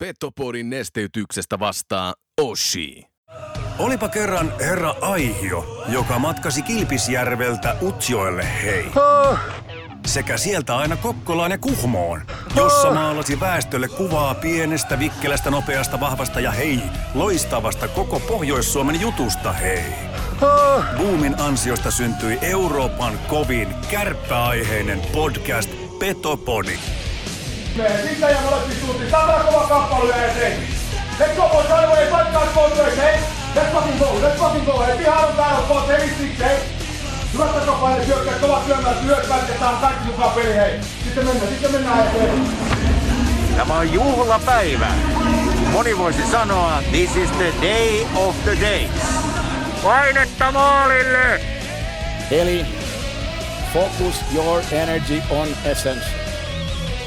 Petopodin nesteytyksestä vastaa Oshi. Olipa kerran herra Aihio, joka matkasi Kilpisjärveltä Utsjoelle hei. Sekä sieltä aina Kokkolaan ja Kuhmoon, jossa maalasi väestölle kuvaa pienestä, vikkelästä, nopeasta, vahvasta ja hei, loistavasta koko Pohjois-Suomen jutusta hei. Boomin ansiosta syntyi Euroopan kovin kärppäaiheinen podcast Petopodi. Sitten ja molempi suuntiin. Tämä kova kamppailu ja se. Let's go boys, right away, fight guys both ways, hey? Let's fucking go, let's fucking go, hey? Ihan on täällä boys, hey, six, hey? Hyvät takapaine syökkäät, kovat syömään, työt vältetään, kaikki mukaan peli, hei. Sitten mennään, sitten mennään eteen. Tämä on juhlapäivä. Moni voisi sanoa, this is the day of the days. Painetta maalille! Eli focus your energy on essence.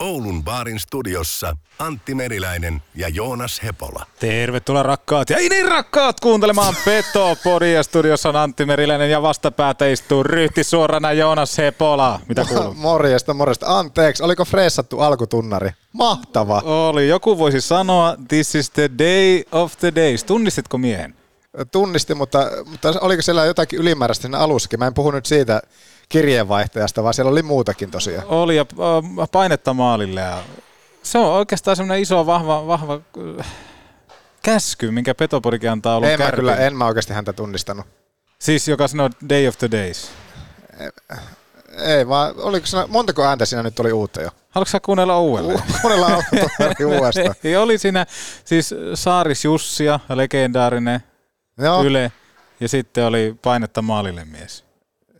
Oulun baarin studiossa Antti Meriläinen ja Joonas Hepola. Tervetuloa rakkaat ja ei niin rakkaat kuuntelemaan Petopodia. Studiossa on Antti Meriläinen ja vastapäätä istuu ryhti suorana Joonas Hepola. Mitä kuuluu? Morjesta, morjesta. Anteeksi, oliko freessattu alkutunnari? Mahtava. Oli. Joku voisi sanoa, this is the day of the days. Tunnistitko miehen? Tunnistin, mutta, mutta oliko siellä jotakin ylimääräistä siinä alussakin? Mä en puhu nyt siitä kirjeenvaihtajasta, vaan siellä oli muutakin tosiaan. Oli ja painetta maalille. Ja se on oikeastaan semmoinen iso, vahva, vahva äh, käsky, minkä Petoporikin antaa ollut En mä kyllä, en mä oikeasti häntä tunnistanut. Siis joka sanoo day of the days. Ei vaan, oliko siinä, montako ääntä siinä nyt oli uutta jo? Haluatko sä kuunnella uudelleen? Kuunnellaan uudestaan. Ei, oli siinä siis Saaris Jussia, legendaarinen Joo, Yle, ja sitten oli painetta maalille mies.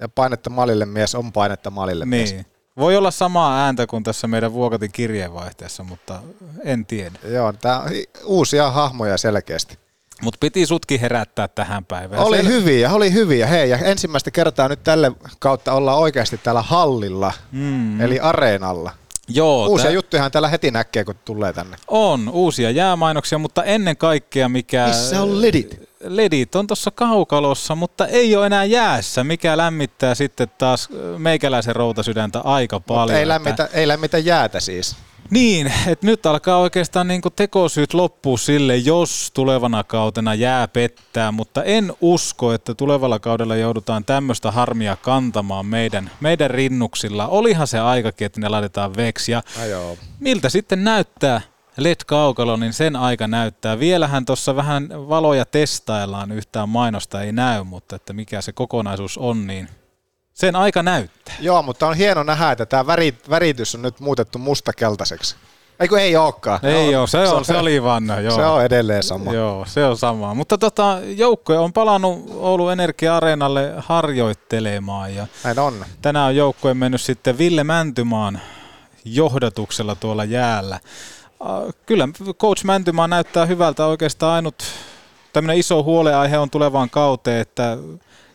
Ja painetta malille mies on painetta malille mies. Niin. Voi olla samaa ääntä kuin tässä meidän Vuokatin kirjeenvaihteessa, mutta en tiedä. Joo, tää on uusia hahmoja selkeästi. Mutta piti sutkin herättää tähän päivään. Oli Sel- hyviä, oli hyviä. Hei, ja ensimmäistä kertaa nyt tälle kautta ollaan oikeasti täällä hallilla, Mm. eli areenalla. Joo, Uusia tää- juttujahan täällä heti näkee, kun tulee tänne. on uusia jäämainoksia, mutta ennen kaikkea mikä... Missä on ledit? Ledit on tuossa kaukalossa, mutta ei ole enää jäässä, mikä lämmittää sitten taas meikäläisen routasydäntä aika paljon. Ei lämmitä, ei lämmitä jäätä siis. Niin, että nyt alkaa oikeastaan niinku tekosyyt loppua sille, jos tulevana kautena jää pettää, mutta en usko, että tulevalla kaudella joudutaan tämmöistä harmia kantamaan meidän, meidän rinnuksilla. Olihan se aikakin, että ne laitetaan veksi ja No miltä sitten näyttää LED-kaukalo, niin sen aika näyttää. Vielähän tuossa vähän valoja testaillaan, yhtään mainosta ei näy, mutta että mikä se kokonaisuus on, niin sen aika näyttää. Joo, mutta on hieno nähdä, että tämä väri, väritys on nyt muutettu mustakeltaiseksi. Eikö ei olekaan? Ei ole, se on, se oli vanha, joo. Se on edelleen sama. Joo, se on sama. Mutta tota, joukkue on palannut Oulun Energia-areenalle harjoittelemaan ja Näin on. tänään on joukkue mennyt sitten Ville Mäntymaan johdatuksella tuolla jäällä. Kyllä coach Mäntymaa näyttää hyvältä oikeastaan ainut tämmöinen iso huoleaihe on tulevaan kauteen, että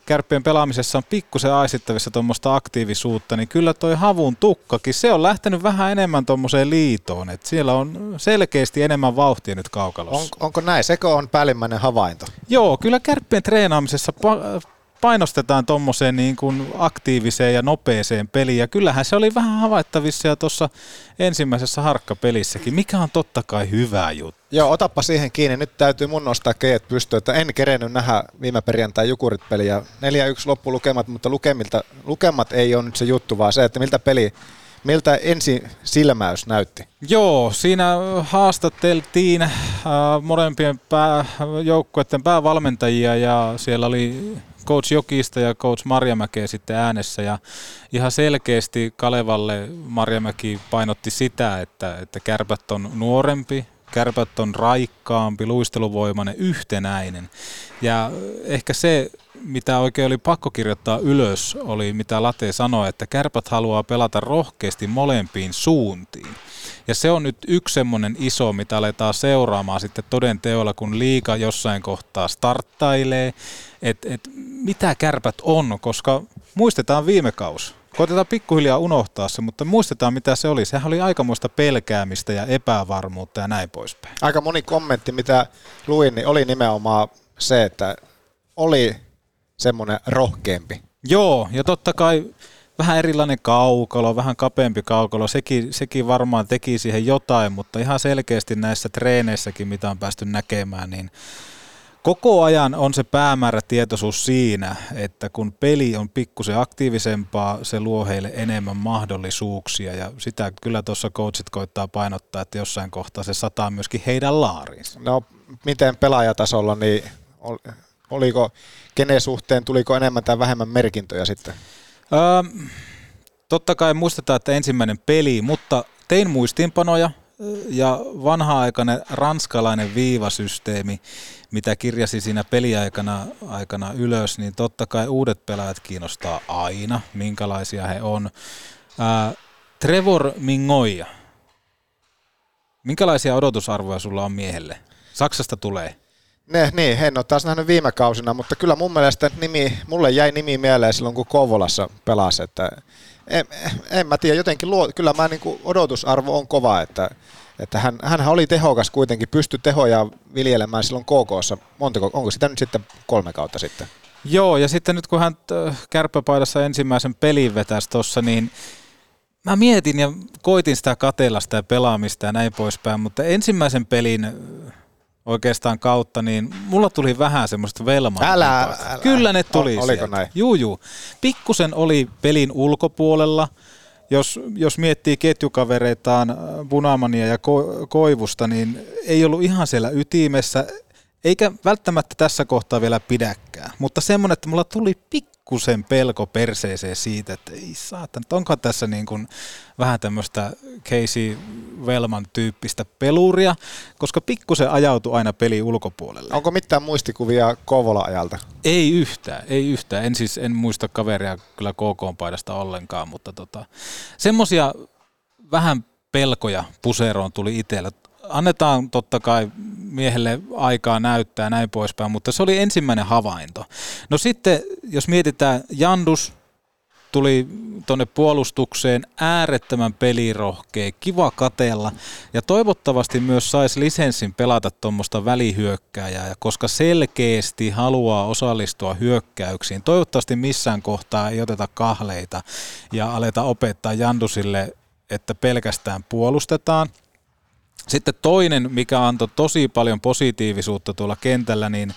kärppien pelaamisessa on pikkusen aistittavissa tuommoista aktiivisuutta, niin kyllä toi havun tukkakin, se on lähtenyt vähän enemmän tuommoiseen liitoon, että siellä on selkeästi enemmän vauhtia nyt kaukalossa. On, onko näin? Sekö on päällimmäinen havainto? Joo, kyllä kärppien treenaamisessa pa- painostetaan tuommoiseen niin kuin aktiiviseen ja nopeeseen peliin. Ja kyllähän se oli vähän havaittavissa ja tuossa ensimmäisessä harkkapelissäkin, mikä on totta kai hyvä juttu. Joo, otappa siihen kiinni. Nyt täytyy mun nostaa keet pystyyn, että en kerennyt nähdä viime perjantai Jukurit-peliä. 4-1 loppulukemat, mutta lukemilta, lukemat ei ole nyt se juttu, vaan se, että miltä peli, miltä ensi silmäys näytti. Joo, siinä haastateltiin äh, molempien pää, joukkueiden päävalmentajia ja siellä oli coach Jokista ja coach Marjamäkeä sitten äänessä ja ihan selkeästi Kalevalle Marjamäki painotti sitä, että, että kärpät on nuorempi, kärpät on raikkaampi, luisteluvoimainen, yhtenäinen. Ja ehkä se, mitä oikein oli pakko kirjoittaa ylös, oli mitä Late sanoi, että kärpät haluaa pelata rohkeasti molempiin suuntiin. Ja se on nyt yksi semmoinen iso, mitä aletaan seuraamaan sitten toden teolla, kun liika jossain kohtaa starttailee, että et mitä kärpät on, koska muistetaan viime kaus. Koitetaan pikkuhiljaa unohtaa se, mutta muistetaan mitä se oli. Sehän oli aikamoista pelkäämistä ja epävarmuutta ja näin poispäin. Aika moni kommentti, mitä luin, niin oli nimenomaan se, että oli semmoinen rohkeampi. Joo, ja totta kai vähän erilainen kaukalo, vähän kapeampi kaukalo, sekin, sekin varmaan teki siihen jotain, mutta ihan selkeästi näissä treeneissäkin, mitä on päästy näkemään, niin koko ajan on se päämäärä tietoisuus siinä, että kun peli on pikkusen aktiivisempaa, se luo heille enemmän mahdollisuuksia ja sitä kyllä tuossa coachit koittaa painottaa, että jossain kohtaa se sataa myöskin heidän laariinsa. No miten pelaajatasolla, niin oliko, kenen suhteen, tuliko enemmän tai vähemmän merkintöjä sitten? Öö, totta kai muistetaan, että ensimmäinen peli, mutta tein muistiinpanoja ja vanha-aikainen ranskalainen viivasysteemi, mitä kirjasi siinä peliaikana aikana ylös, niin totta kai uudet pelaajat kiinnostaa aina, minkälaisia he on. Ää, Trevor Mingoja, minkälaisia odotusarvoja sulla on miehelle? Saksasta tulee. Ne, niin, en ole taas nähnyt viime kausina, mutta kyllä mun mielestä nimi, mulle jäi nimi mieleen silloin, kun Kouvolassa pelasi, että en, en mä tiedä, jotenkin luo, kyllä mä niin odotusarvo on kova, että, että hän, hän oli tehokas kuitenkin, pystyi tehoja viljelemään silloin KKssa, montako, onko sitä nyt sitten kolme kautta sitten? Joo, ja sitten nyt kun hän äh, kärppäpaidassa ensimmäisen pelin vetäisi tuossa, niin mä mietin ja koitin sitä katella sitä pelaamista ja näin poispäin, mutta ensimmäisen pelin oikeastaan kautta, niin mulla tuli vähän semmoista velmaa. Älä, älä. Kyllä ne tuli o, Oliko sieltä. näin? Juu, juu. Pikkusen oli pelin ulkopuolella. Jos, jos miettii ketjukavereitaan äh, Bunamania ja Ko- Koivusta, niin ei ollut ihan siellä ytimessä, eikä välttämättä tässä kohtaa vielä pidäkään. Mutta semmoinen, että mulla tuli pikku pikkusen pelko perseeseen siitä, että ei saatan, onko tässä niin kuin vähän tämmöistä Casey Velman tyyppistä peluria, koska pikkusen ajautui aina peli ulkopuolelle. Onko mitään muistikuvia Kovola-ajalta? Ei yhtään, ei yhtään. En siis en muista kaveria kyllä KK-paidasta ollenkaan, mutta tota, semmoisia vähän pelkoja puseroon tuli itsellä annetaan totta kai miehelle aikaa näyttää näin poispäin, mutta se oli ensimmäinen havainto. No sitten, jos mietitään, Jandus tuli tuonne puolustukseen äärettömän pelirohkea, kiva katella ja toivottavasti myös saisi lisenssin pelata tuommoista välihyökkääjää, koska selkeästi haluaa osallistua hyökkäyksiin. Toivottavasti missään kohtaa ei oteta kahleita ja aleta opettaa Jandusille, että pelkästään puolustetaan – sitten toinen, mikä antoi tosi paljon positiivisuutta tuolla kentällä, niin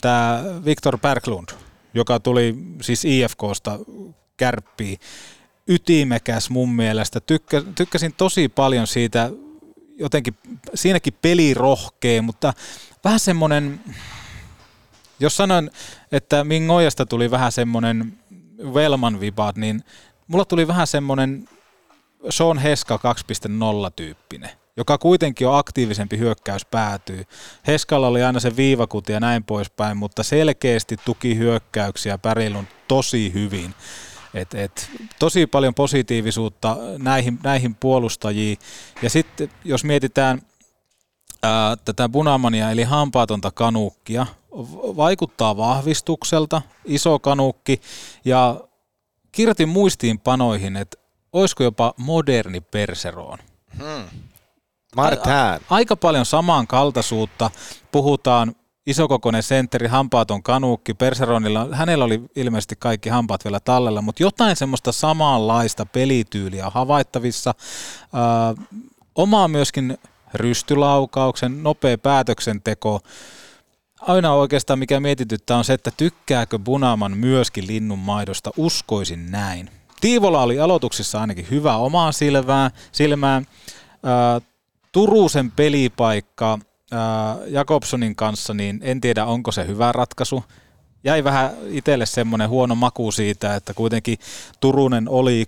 tämä Viktor Berglund, joka tuli siis IFKsta kärppiin, ytimekäs mun mielestä. Tykkä, tykkäsin tosi paljon siitä, jotenkin siinäkin pelirohkea, mutta vähän semmoinen, jos sanon, että Mingojasta tuli vähän semmoinen Velman vibat, niin mulla tuli vähän semmoinen Sean Heska 2.0 tyyppinen joka kuitenkin on aktiivisempi hyökkäys päätyy. Heskalla oli aina se viivakuti ja näin poispäin, mutta selkeästi tuki hyökkäyksiä Pärilun tosi hyvin. Et, et, tosi paljon positiivisuutta näihin, näihin puolustajiin. Ja sitten jos mietitään ää, tätä punamania eli hampaatonta kanuukkia, vaikuttaa vahvistukselta, iso kanukki ja kirjoitin muistiinpanoihin, että olisiko jopa moderni perseroon. Hmm. Martin. Aika paljon samankaltaisuutta. Puhutaan isokokoinen sentteri, hampaaton kanuukki, Perseronilla, hänellä oli ilmeisesti kaikki hampaat vielä tallella, mutta jotain semmoista samanlaista pelityyliä on havaittavissa. Äh, omaa myöskin rystylaukauksen, nopea päätöksenteko. Aina oikeastaan mikä mietityttää on se, että tykkääkö Bunaman myöskin linnun maidosta, uskoisin näin. Tiivola oli aloituksissa ainakin hyvä omaa silmään, silmään. Turusen pelipaikka Jakobsonin kanssa, niin en tiedä onko se hyvä ratkaisu. Jäi vähän itselle semmoinen huono maku siitä, että kuitenkin Turunen oli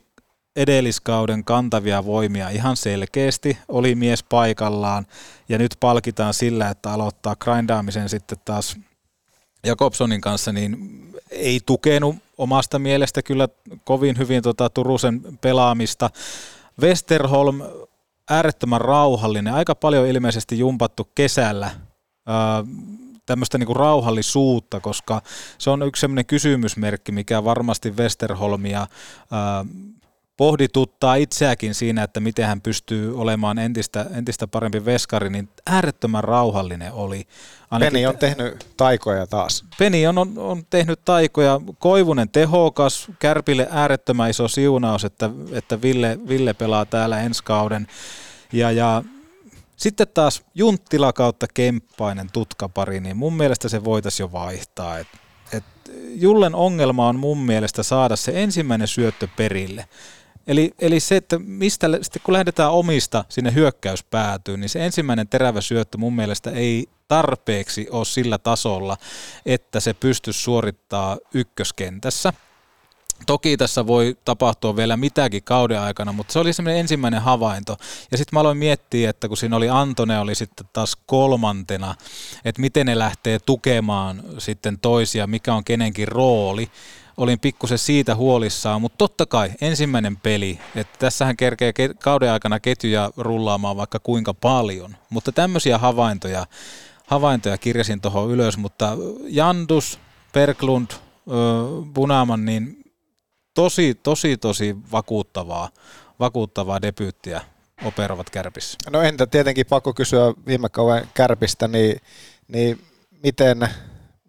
edelliskauden kantavia voimia ihan selkeästi, oli mies paikallaan ja nyt palkitaan sillä, että aloittaa grindaamisen sitten taas Jakobsonin kanssa, niin ei tukenut omasta mielestä kyllä kovin hyvin tota Turusen pelaamista. Westerholm äärettömän rauhallinen, aika paljon ilmeisesti jumpattu kesällä tämmöistä niinku rauhallisuutta, koska se on yksi semmoinen kysymysmerkki, mikä varmasti Westerholmia ää, pohdituttaa itseäkin siinä, että miten hän pystyy olemaan entistä, entistä parempi veskari, niin äärettömän rauhallinen oli. Ainakin Peni on tehnyt taikoja taas. Peni on, on, on tehnyt taikoja. Koivunen tehokas, Kärpille äärettömän iso siunaus, että, että Ville, Ville pelaa täällä ensi kauden. Ja, ja sitten taas Junttila kautta Kemppainen tutkapari, niin mun mielestä se voitaisiin jo vaihtaa. Et, et Jullen ongelma on mun mielestä saada se ensimmäinen syöttö perille. Eli, eli se, että mistä, sitten kun lähdetään omista sinne hyökkäyspäätyyn, niin se ensimmäinen terävä syöttö mun mielestä ei tarpeeksi ole sillä tasolla, että se pystyisi suorittaa ykköskentässä. Toki tässä voi tapahtua vielä mitäkin kauden aikana, mutta se oli semmoinen ensimmäinen havainto. Ja sitten mä aloin miettiä, että kun siinä oli Antone oli sitten taas kolmantena, että miten ne lähtee tukemaan sitten toisia, mikä on kenenkin rooli olin pikkusen siitä huolissaan, mutta totta kai ensimmäinen peli, että tässähän kerkee kauden aikana ketjuja rullaamaan vaikka kuinka paljon, mutta tämmöisiä havaintoja, havaintoja kirjasin tuohon ylös, mutta Jandus, Perklund, Punaman, niin tosi, tosi, tosi vakuuttavaa, vakuuttavaa debyyttiä operovat kärpissä. No entä tietenkin pakko kysyä viime kauden kärpistä, niin, niin miten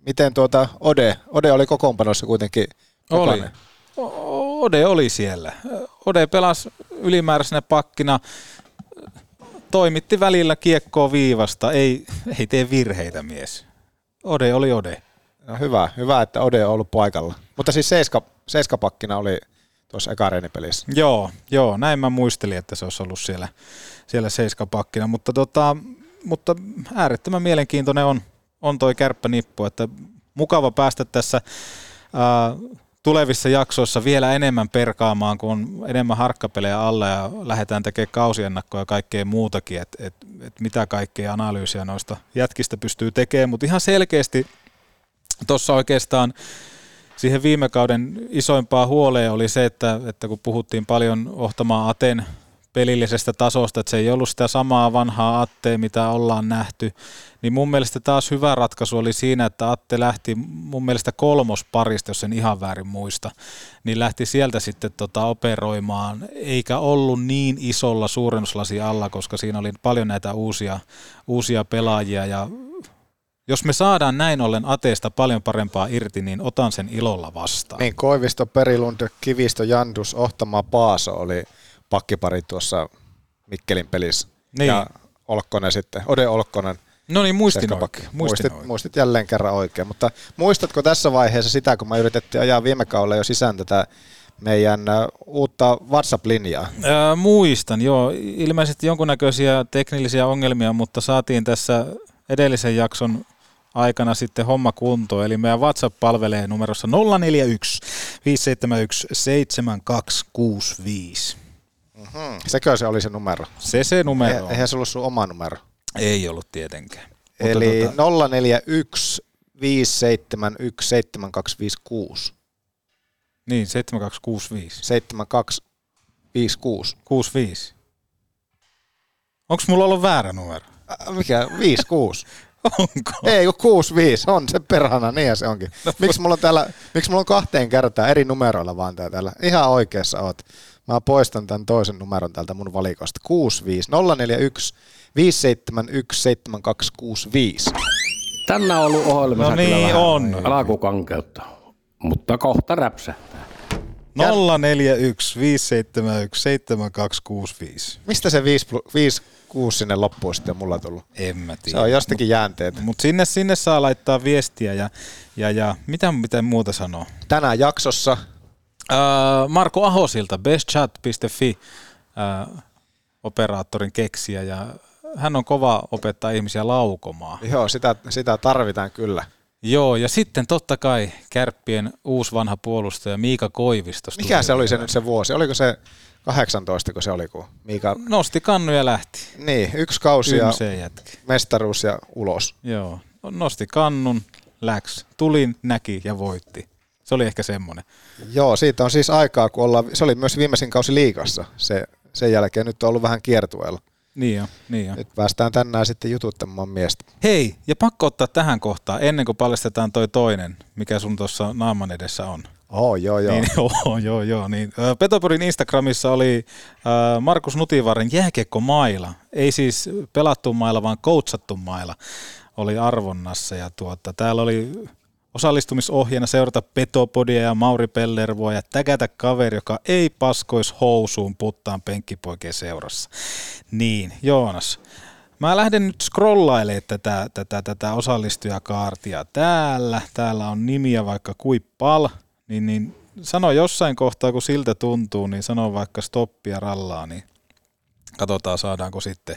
Miten tuota Ode, Ode oli kokoonpanossa kuitenkin Oli. Ode oli siellä. Ode pelasi ylimääräisenä pakkina, toimitti välillä kiekkoa viivasta, ei, ei tee virheitä mies. Ode oli Ode. No hyvä, hyvä, että Ode on ollut paikalla. Mutta siis seiska, seiskapakkina oli tuossa eka pelissä. Joo, joo, näin mä muistelin, että se olisi ollut siellä, siellä seiskapakkina, mutta, tota, mutta äärettömän mielenkiintoinen on, on toi kärppänippu, että mukava päästä tässä ää, tulevissa jaksoissa vielä enemmän perkaamaan, kun on enemmän harkkapelejä alle ja lähdetään tekemään kausiennakkoja ja kaikkea muutakin, että et, et mitä kaikkea analyysiä noista jätkistä pystyy tekemään, mutta ihan selkeästi tuossa oikeastaan siihen viime kauden isoimpaa huoleen oli se, että, että kun puhuttiin paljon Ohtamaan Aten pelillisestä tasosta, että se ei ollut sitä samaa vanhaa Attea, mitä ollaan nähty, niin mun mielestä taas hyvä ratkaisu oli siinä, että Atte lähti mun mielestä kolmosparista, jos en ihan väärin muista, niin lähti sieltä sitten tota operoimaan, eikä ollut niin isolla suurennuslasi alla, koska siinä oli paljon näitä uusia, uusia pelaajia ja jos me saadaan näin ollen Ateesta paljon parempaa irti, niin otan sen ilolla vastaan. Niin, Koivisto, Perilund, Kivistö, Jandus, Ohtama, Paaso oli pakkipari tuossa Mikkelin pelissä. Niin. Ja Olkkonen sitten, Ode Olkkonen. No niin, muistin oikein. Muistin muistit, oikein. muistit jälleen kerran oikein. Mutta muistatko tässä vaiheessa sitä, kun mä yritettiin ajaa viime kaudella jo sisään tätä meidän uutta WhatsApp-linjaa? Ää, muistan, joo. Ilmeisesti jonkunnäköisiä teknillisiä ongelmia, mutta saatiin tässä edellisen jakson aikana sitten homma kuntoon. Eli meidän WhatsApp palvelee numerossa 041 571 7265. Mm-hmm. Sekö se oli se numero? Se se numero. Eihän se ollut sun oma numero. Ei ollut tietenkään. Eli tota... 041 571 7256. Niin, 7265. 7256. 65. Onko mulla ollut väärä numero? Mikä? 56. Onko? Ei, kun 65 on se perhana, niin se onkin. No, miksi mulla on täällä, miksi mulla on kahteen kertaa eri numeroilla vaan täällä? Ihan oikeassa oot. Mä poistan tämän toisen numeron täältä mun valikosta. 65 041 571 7265. Tänään on ollut ohjelmassa no niin, kyllä on. alkukankeutta, mutta kohta räpsähtää. 041 571 7265. Mistä se 5, 5 6 sinne loppuun sitten mulla tullut? En mä tiedä. Se on jostakin jäänteet. Mutta sinne, sinne saa laittaa viestiä ja, ja, ja mitä, mitä muuta sanoo? Tänään jaksossa Uh, Marko Ahosilta, bestchat.fi, uh, operaattorin keksiä ja hän on kova opettaa ihmisiä laukomaan. Joo, sitä, sitä tarvitaan kyllä. Joo, ja sitten totta kai kärppien uusi vanha puolustaja Miika Koivisto. Mikä se oli se nyt se vuosi? Oliko se 18, kun se oli, kun Miika... Nosti kannu ja lähti. Niin, yksi kausi ja mestaruus ja ulos. Joo, nosti kannun, läks, tulin, näki ja voitti. Se oli ehkä semmoinen. Joo, siitä on siis aikaa, kun ollaan, se oli myös viimeisin kausi liigassa. Se, sen jälkeen nyt on ollut vähän kiertueella. Niin jo, niin jo. Nyt päästään tänään sitten jututtamaan miestä. Hei, ja pakko ottaa tähän kohtaan, ennen kuin paljastetaan toi toinen, mikä sun tuossa naaman edessä on. Oh, joo, joo. Niin, joo, joo, joo. Niin. Ö, Petoporin Instagramissa oli äh, Markus Nutivaaren jääkiekko maila. Ei siis pelattu maila, vaan coachattu maila oli arvonnassa. Ja tuota, täällä oli osallistumisohjeena seurata Petopodia ja Mauri Pellervoa ja tägätä kaveri, joka ei paskois housuun puttaan penkkipoikien seurassa. Niin, Joonas. Mä lähden nyt scrollailemaan tätä, tätä, tätä osallistujakaartia täällä. Täällä on nimiä vaikka kuippal, niin, niin sano jossain kohtaa, kun siltä tuntuu, niin sano vaikka stoppia rallaa, niin katsotaan saadaanko sitten,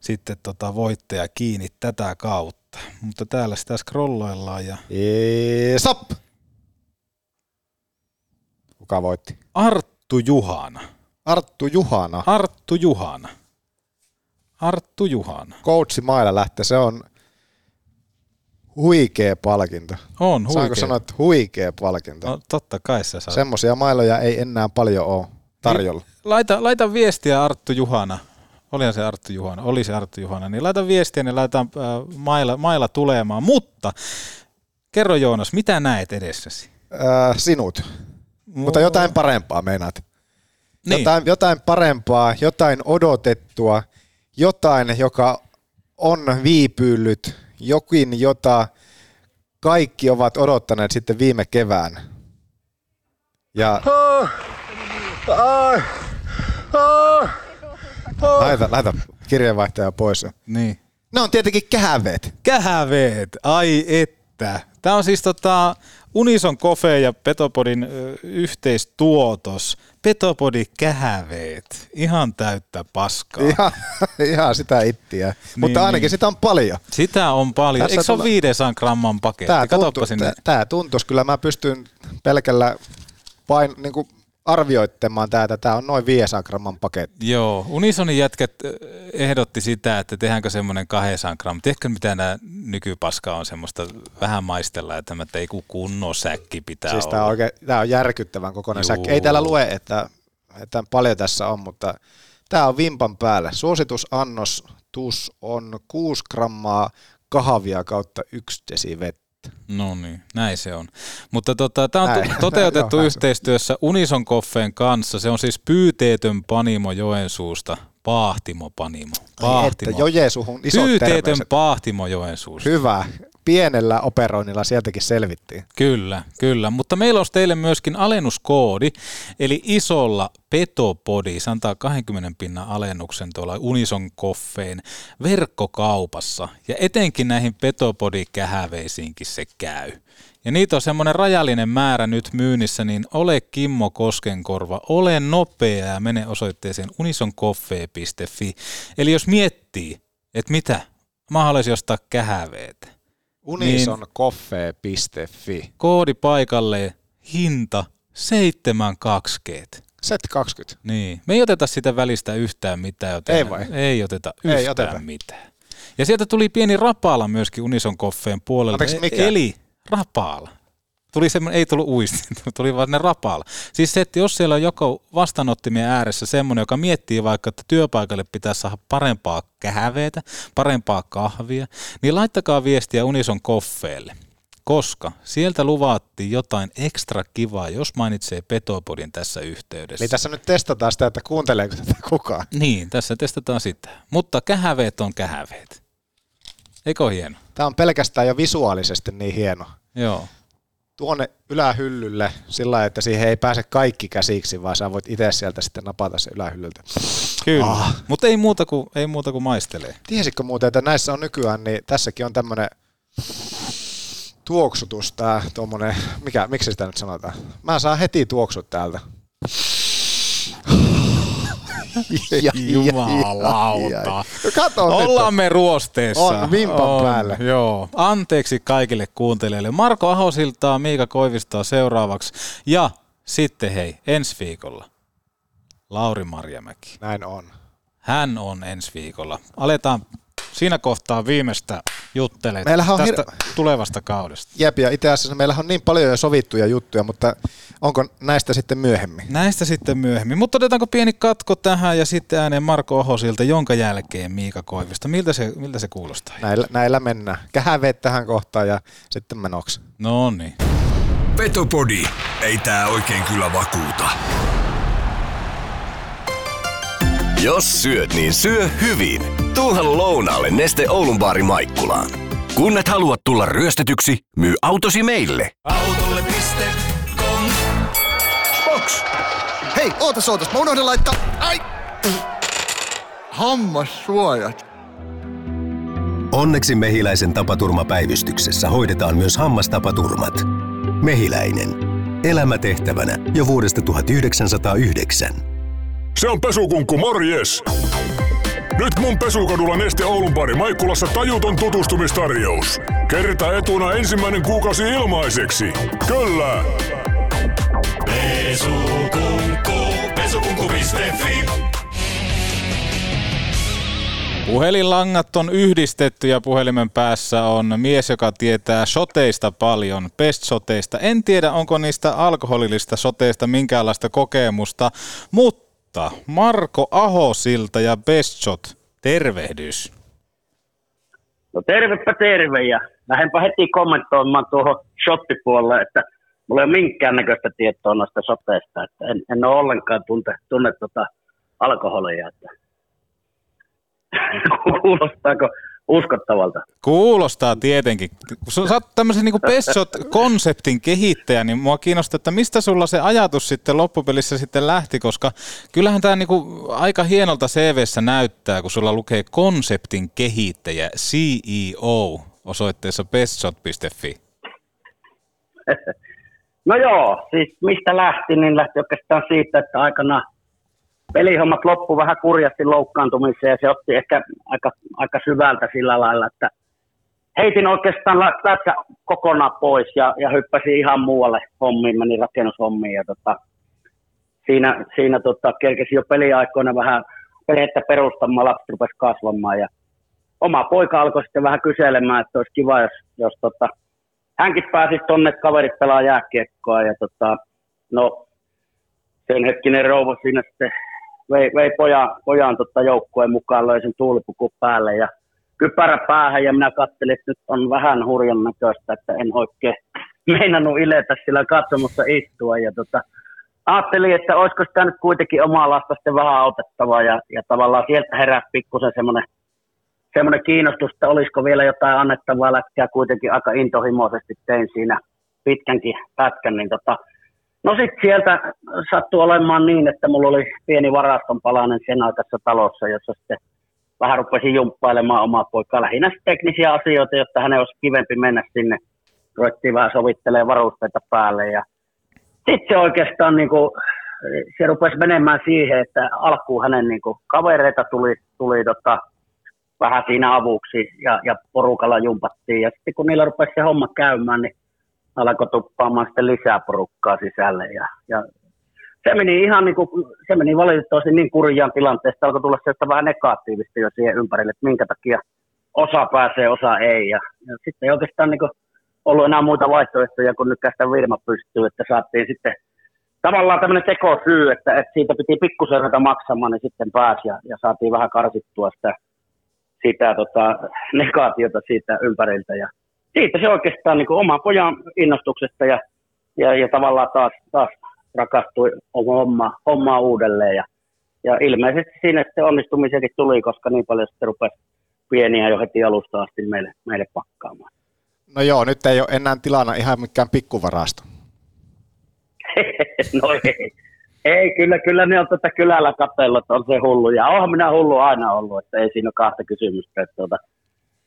sitten tota voittaja kiinni tätä kautta. Mutta täällä sitä scrollaillaan ja Eee, Stop! Kuka voitti? Arttu Juhana. Arttu Juhana. Arttu Juhana. Arttu Juhana. Coachi Maila lähtee, se on huikea palkinto. On Saanko huikea. sanoa, että huikea palkinto? No, totta kai sä saat. Semmoisia mailoja ei enää paljon ole tarjolla. Laita, laita viestiä Arttu Juhana. Olihan se Arttu Juhana, oli se Arttu Juhana, niin laita viestiä, niin laitetaan äh, maila, maila tulemaan. Mutta kerro Joonas, mitä näet edessäsi? Äh, sinut. Mutta jotain parempaa meinaat. Niin. Jotain, jotain parempaa, jotain odotettua, jotain, joka on viipyillyt, jokin, jota kaikki ovat odottaneet sitten viime kevään. Ja laita, laita kirjeenvaihtaja pois. Niin. Ne on tietenkin kähäveet. Kähäveet, ai että. Tämä on siis tota Unison Coffee ja Petopodin ö, yhteistuotos. Petopodi kähäveet. Ihan täyttä paskaa. Ihan, ihan sitä ittiä. Niin, Mutta ainakin niin. sitä on paljon. Sitä on paljon. Tässä Eikö se ole tulee- 500 gramman paketti? Tämä, tuntu, sinne. tää, tää tuntuisi kyllä, mä pystyn pelkällä pain, niin kuin arvioittamaan tätä. Tämä on noin 500 gramman paketti. Joo, Unisonin jätkät ö, ehdotti sitä, että tehdäänkö semmoinen 200 grammaa. Tiedätkö, mitä nämä nykypaska on semmoista vähän maistella, että, että ei kun kunnon säkki pitää Siis olla. tämä on, oikein, tää on järkyttävän kokoinen Juu. säkki. Ei täällä lue, että, että paljon tässä on, mutta tämä on vimpan päällä. Suositusannos TUS on 6 grammaa kahvia kautta 1 desi vettä. No niin, näin se on. Mutta tota, tämä on Näin. to- toteutettu yhteistyössä Unison Coffeen kanssa. Se on siis pyyteetön panimo Joensuusta. Paahtimo panimo. Ai Pahtimo. Että Jojesuhun isot Pyyteetön terveiset. Paahtimo Joensuusta. Hyvä. Pienellä operoinnilla sieltäkin selvittiin. Kyllä, kyllä. Mutta meillä on teille myöskin alennuskoodi, eli isolla Petopodi, se antaa 20 pinnan alennuksen tuolla Unison Coffeen verkkokaupassa. Ja etenkin näihin Petopodi-kähäveisiinkin se käy. Ja niitä on semmoinen rajallinen määrä nyt myynnissä, niin ole Kimmo Koskenkorva, ole nopea ja mene osoitteeseen unisoncoffee.fi. Eli jos miettii, että mitä, mä haluaisin ostaa kähäveet, Unisoncoffee.fi. koodi paikalle, hinta 720. Set 20. Niin. Me ei oteta sitä välistä yhtään mitään. Joten Ei vai? Ei oteta Ei yhtään oteta. mitään. Ja sieltä tuli pieni rapala myöskin Unison Coffeen puolelle. Anteeksi, mikä? Eli rapala. Tuli semmoinen, ei tullut uisti, tuli vaan ne rapala. Siis se, että jos siellä on joko vastaanottimien ääressä semmoinen, joka miettii vaikka, että työpaikalle pitäisi saada parempaa kähäveitä, parempaa kahvia, niin laittakaa viestiä Unison Coffeelle koska sieltä luvattiin jotain ekstra kivaa, jos mainitsee Petopodin tässä yhteydessä. Niin tässä nyt testataan sitä, että kuunteleeko tätä kukaan. Niin, tässä testataan sitä. Mutta kähäveet on kähäveet. Eikö hieno? Tämä on pelkästään jo visuaalisesti niin hieno. Joo. Tuonne ylähyllylle sillä että siihen ei pääse kaikki käsiksi, vaan sä voit itse sieltä sitten napata se ylähyllyltä. Kyllä. Ah. Mutta ei muuta kuin, ei muuta kuin maistelee. Tiesitkö muuten, että näissä on nykyään, niin tässäkin on tämmöinen tuoksutus, tää tuommoinen, mikä, miksi sitä nyt sanotaan? Mä saan heti tuoksut täältä. Jumalauta. Kato Ollaan me ruosteessa. On, vimpan päällä. Joo. Anteeksi kaikille kuuntelijoille. Marko Ahosiltaa, Miika Koivistaa seuraavaksi. Ja sitten hei, ensi viikolla Lauri Marjamäki. Näin on. Hän on ensi viikolla. Aletaan siinä kohtaa viimeistä juttelemaan on tästä hir- tulevasta kaudesta. Jep, ja itse asiassa meillä on niin paljon jo sovittuja juttuja, mutta onko näistä sitten myöhemmin? Näistä sitten myöhemmin. Mutta otetaanko pieni katko tähän ja sitten ääneen Marko Ahosilta, jonka jälkeen Miika Koivista. Miltä se, miltä se kuulostaa? Näillä, näillä mennään. Kähäveet tähän kohtaan ja sitten menoksi. No niin. Petopodi. Ei tää oikein kyllä vakuuta. Jos syöt, niin syö hyvin. Tuuhan lounaalle Neste Oulun baari Maikkulaan. Kun et halua tulla ryöstetyksi, myy autosi meille. Autolle.com Box! Hei, ootas ootas, mä unohdin laittaa... Ai! Hammassuojat. Onneksi Mehiläisen tapaturmapäivystyksessä hoidetaan myös hammastapaturmat. Mehiläinen. Elämätehtävänä jo vuodesta 1909. Se on pesukunkku, morjes! Nyt mun pesukadulla Neste Oulun pari Maikkulassa tajuton tutustumistarjous. Kerta etuna ensimmäinen kuukausi ilmaiseksi. Kyllä! Pesukunkku, pesukunkku.fi Puhelinlangat on yhdistetty ja puhelimen päässä on mies, joka tietää soteista paljon, best-soteista. En tiedä, onko niistä alkoholillista soteista minkäänlaista kokemusta, mutta Marko Ahosilta ja Best Shot, tervehdys. No tervepä terve ja lähdenpä heti kommentoimaan tuohon shottipuolelle, että mulla ei ole minkäännäköistä tietoa noista soteista, että en, en ole ollenkaan tunte, tunne tota alkoholia, että kuulostaako uskottavalta. Kuulostaa tietenkin. Kun sä oot tämmöisen niin Best Shot-konseptin kehittäjä, niin mua kiinnostaa, että mistä sulla se ajatus sitten loppupelissä sitten lähti, koska kyllähän tämä niin aika hienolta CVssä näyttää, kun sulla lukee konseptin kehittäjä, CEO, osoitteessa bestshot.fi. No joo, siis mistä lähti, niin lähti oikeastaan siitä, että aikana pelihommat loppu vähän kurjasti loukkaantumiseen ja se otti ehkä aika, aika syvältä sillä lailla, että heitin oikeastaan lätsä kokonaan pois ja, ja hyppäsin ihan muualle hommiin, meni rakennushommiin ja tota, siinä, siinä tota, kerkesi jo peliaikoina vähän perhettä perustamaan, lapset rupesi kasvamaan ja oma poika alkoi sitten vähän kyselemään, että olisi kiva, jos, jos tota, hänkin pääsisi tonne, että kaverit pelaa jääkiekkoa ja tota, no sen hetkinen rouva siinä sitten vei, vei pojan, pojan tota joukkueen mukaan, löi sen tuulipukun päälle ja kypärä päähän ja minä katselin, että nyt on vähän hurjan näköistä, että en oikein meinannut iletä sillä katsomussa istua ja tota, ajattelin, että olisiko sitä nyt kuitenkin omaa lasta sitten vähän autettavaa ja, ja tavallaan sieltä herää pikkusen semmoinen semmoinen kiinnostus, että olisiko vielä jotain annettavaa lätkää kuitenkin aika intohimoisesti tein siinä pitkänkin pätkän, niin tota, no sitten sieltä sattui olemaan niin, että mulla oli pieni varaston palanen sen aikaisessa talossa, jossa sitten vähän rupesin jumppailemaan omaa poikaa lähinnä teknisiä asioita, jotta hänen olisi kivempi mennä sinne. Ruvettiin vähän sovittelemaan varusteita päälle ja sitten se oikeastaan niin kuin, se rupesi menemään siihen, että alkuun hänen niin kuin, kavereita tuli, tuli tota, vähän siinä avuksi ja, ja porukalla jumpattiin. Ja sitten kun niillä rupesi se homma käymään, niin alkoi tuppaamaan sitten lisää porukkaa sisälle. Ja, ja se meni ihan niin kuin, se meni valitettavasti niin kurjaan tilanteesta, alkoi tulla sieltä vähän negatiivista jo siihen ympärille, että minkä takia osa pääsee, osa ei. Ja, ja sitten ei oikeastaan niin kuin ollut enää muita vaihtoehtoja, kun nyt kästä virma pystyy, että saatiin sitten tavallaan tämmöinen tekosyy, että, että siitä piti pikkusen maksamaan, niin sitten pääsi ja, ja saatiin vähän karsittua sitä sitä tota, negaatiota siitä ympäriltä. Ja siitä se oikeastaan niin kuin oman pojan innostuksesta ja, ja, ja tavallaan taas, taas rakastui hommaa, hommaa uudelleen. Ja, ja ilmeisesti siinä sitten onnistumisiakin tuli, koska niin paljon sitten rupesi pieniä jo heti alusta asti meille, meille pakkaamaan. No joo, nyt ei ole enää tilana ihan mikään pikkuvarasto. no ei. Ei, kyllä, kyllä ne on tätä kylällä katsellut, että on se hullu. Ja oonhan minä hullu aina ollut, että ei siinä ole kahta kysymystä. Että tuota,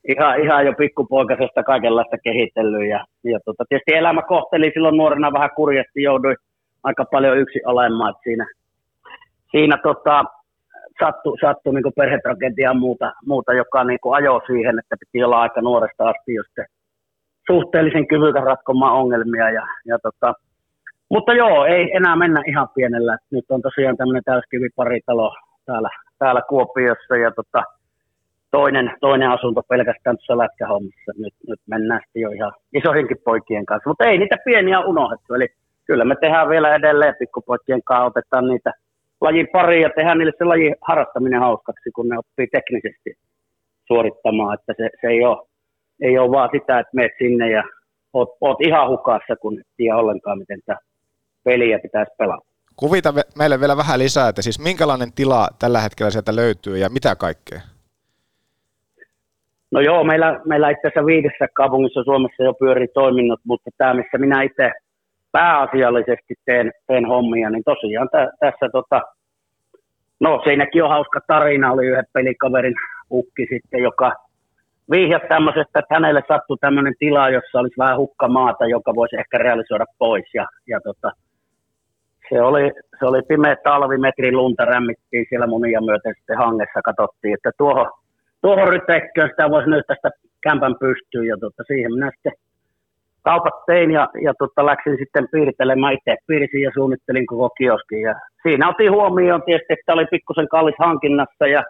ihan, ihan jo pikkupoikasesta kaikenlaista kehitellyt. Ja, ja tuota, tietysti elämä kohteli silloin nuorena vähän kurjasti, jouduin aika paljon yksi olemaan. Että siinä siinä tota, sattui, sattui niin perhetragedia ja muuta, muuta joka niin ajoi siihen, että piti olla aika nuoresta asti jo suhteellisen kyvykäs ratkomaan ongelmia. Ja, ja tota, mutta joo, ei enää mennä ihan pienellä. Nyt on tosiaan tämmöinen täyskiviparitalo täällä, täällä Kuopiossa ja tota, toinen, toinen asunto pelkästään tuossa lätkähommissa. Nyt, nyt mennään sitten jo ihan isoihinkin poikien kanssa, mutta ei niitä pieniä unohdettu. Eli kyllä me tehdään vielä edelleen pikkupoikien kanssa, otetaan niitä lajin pari ja tehdään niille se lajin harrastaminen hauskaksi, kun ne oppii teknisesti suorittamaan, että se, se ei, ole, ei ole vaan sitä, että meet sinne ja oot, oot ihan hukassa, kun et tiedä ollenkaan, miten tämä peliä pitäisi pelata. Kuvita meille vielä vähän lisää, että siis minkälainen tila tällä hetkellä sieltä löytyy ja mitä kaikkea? No joo, meillä, meillä itse asiassa viidessä kaupungissa Suomessa jo pyörii toiminnot, mutta tämä, missä minä itse pääasiallisesti teen, teen hommia, niin tosiaan tä, tässä tota, no siinäkin on hauska tarina, oli yhden pelikaverin ukki sitten, joka vihjasi tämmöisestä, että hänelle sattui tämmöinen tila, jossa olisi vähän hukkamaata, joka voisi ehkä realisoida pois ja, ja tota, se oli, se oli pimeä talvi, metrin lunta rämmittiin siellä munia myöten sitten hangessa, katsottiin, että tuohon, tuohon rytekköön sitä voisi nyt tästä kämpän pystyyn ja tota, siihen minä sitten kaupat tein ja, ja tota, läksin sitten piirtelemään itse. Piirisin ja suunnittelin koko kioskin. Ja siinä otin huomioon tietysti, että oli pikkusen kallis hankinnassa ja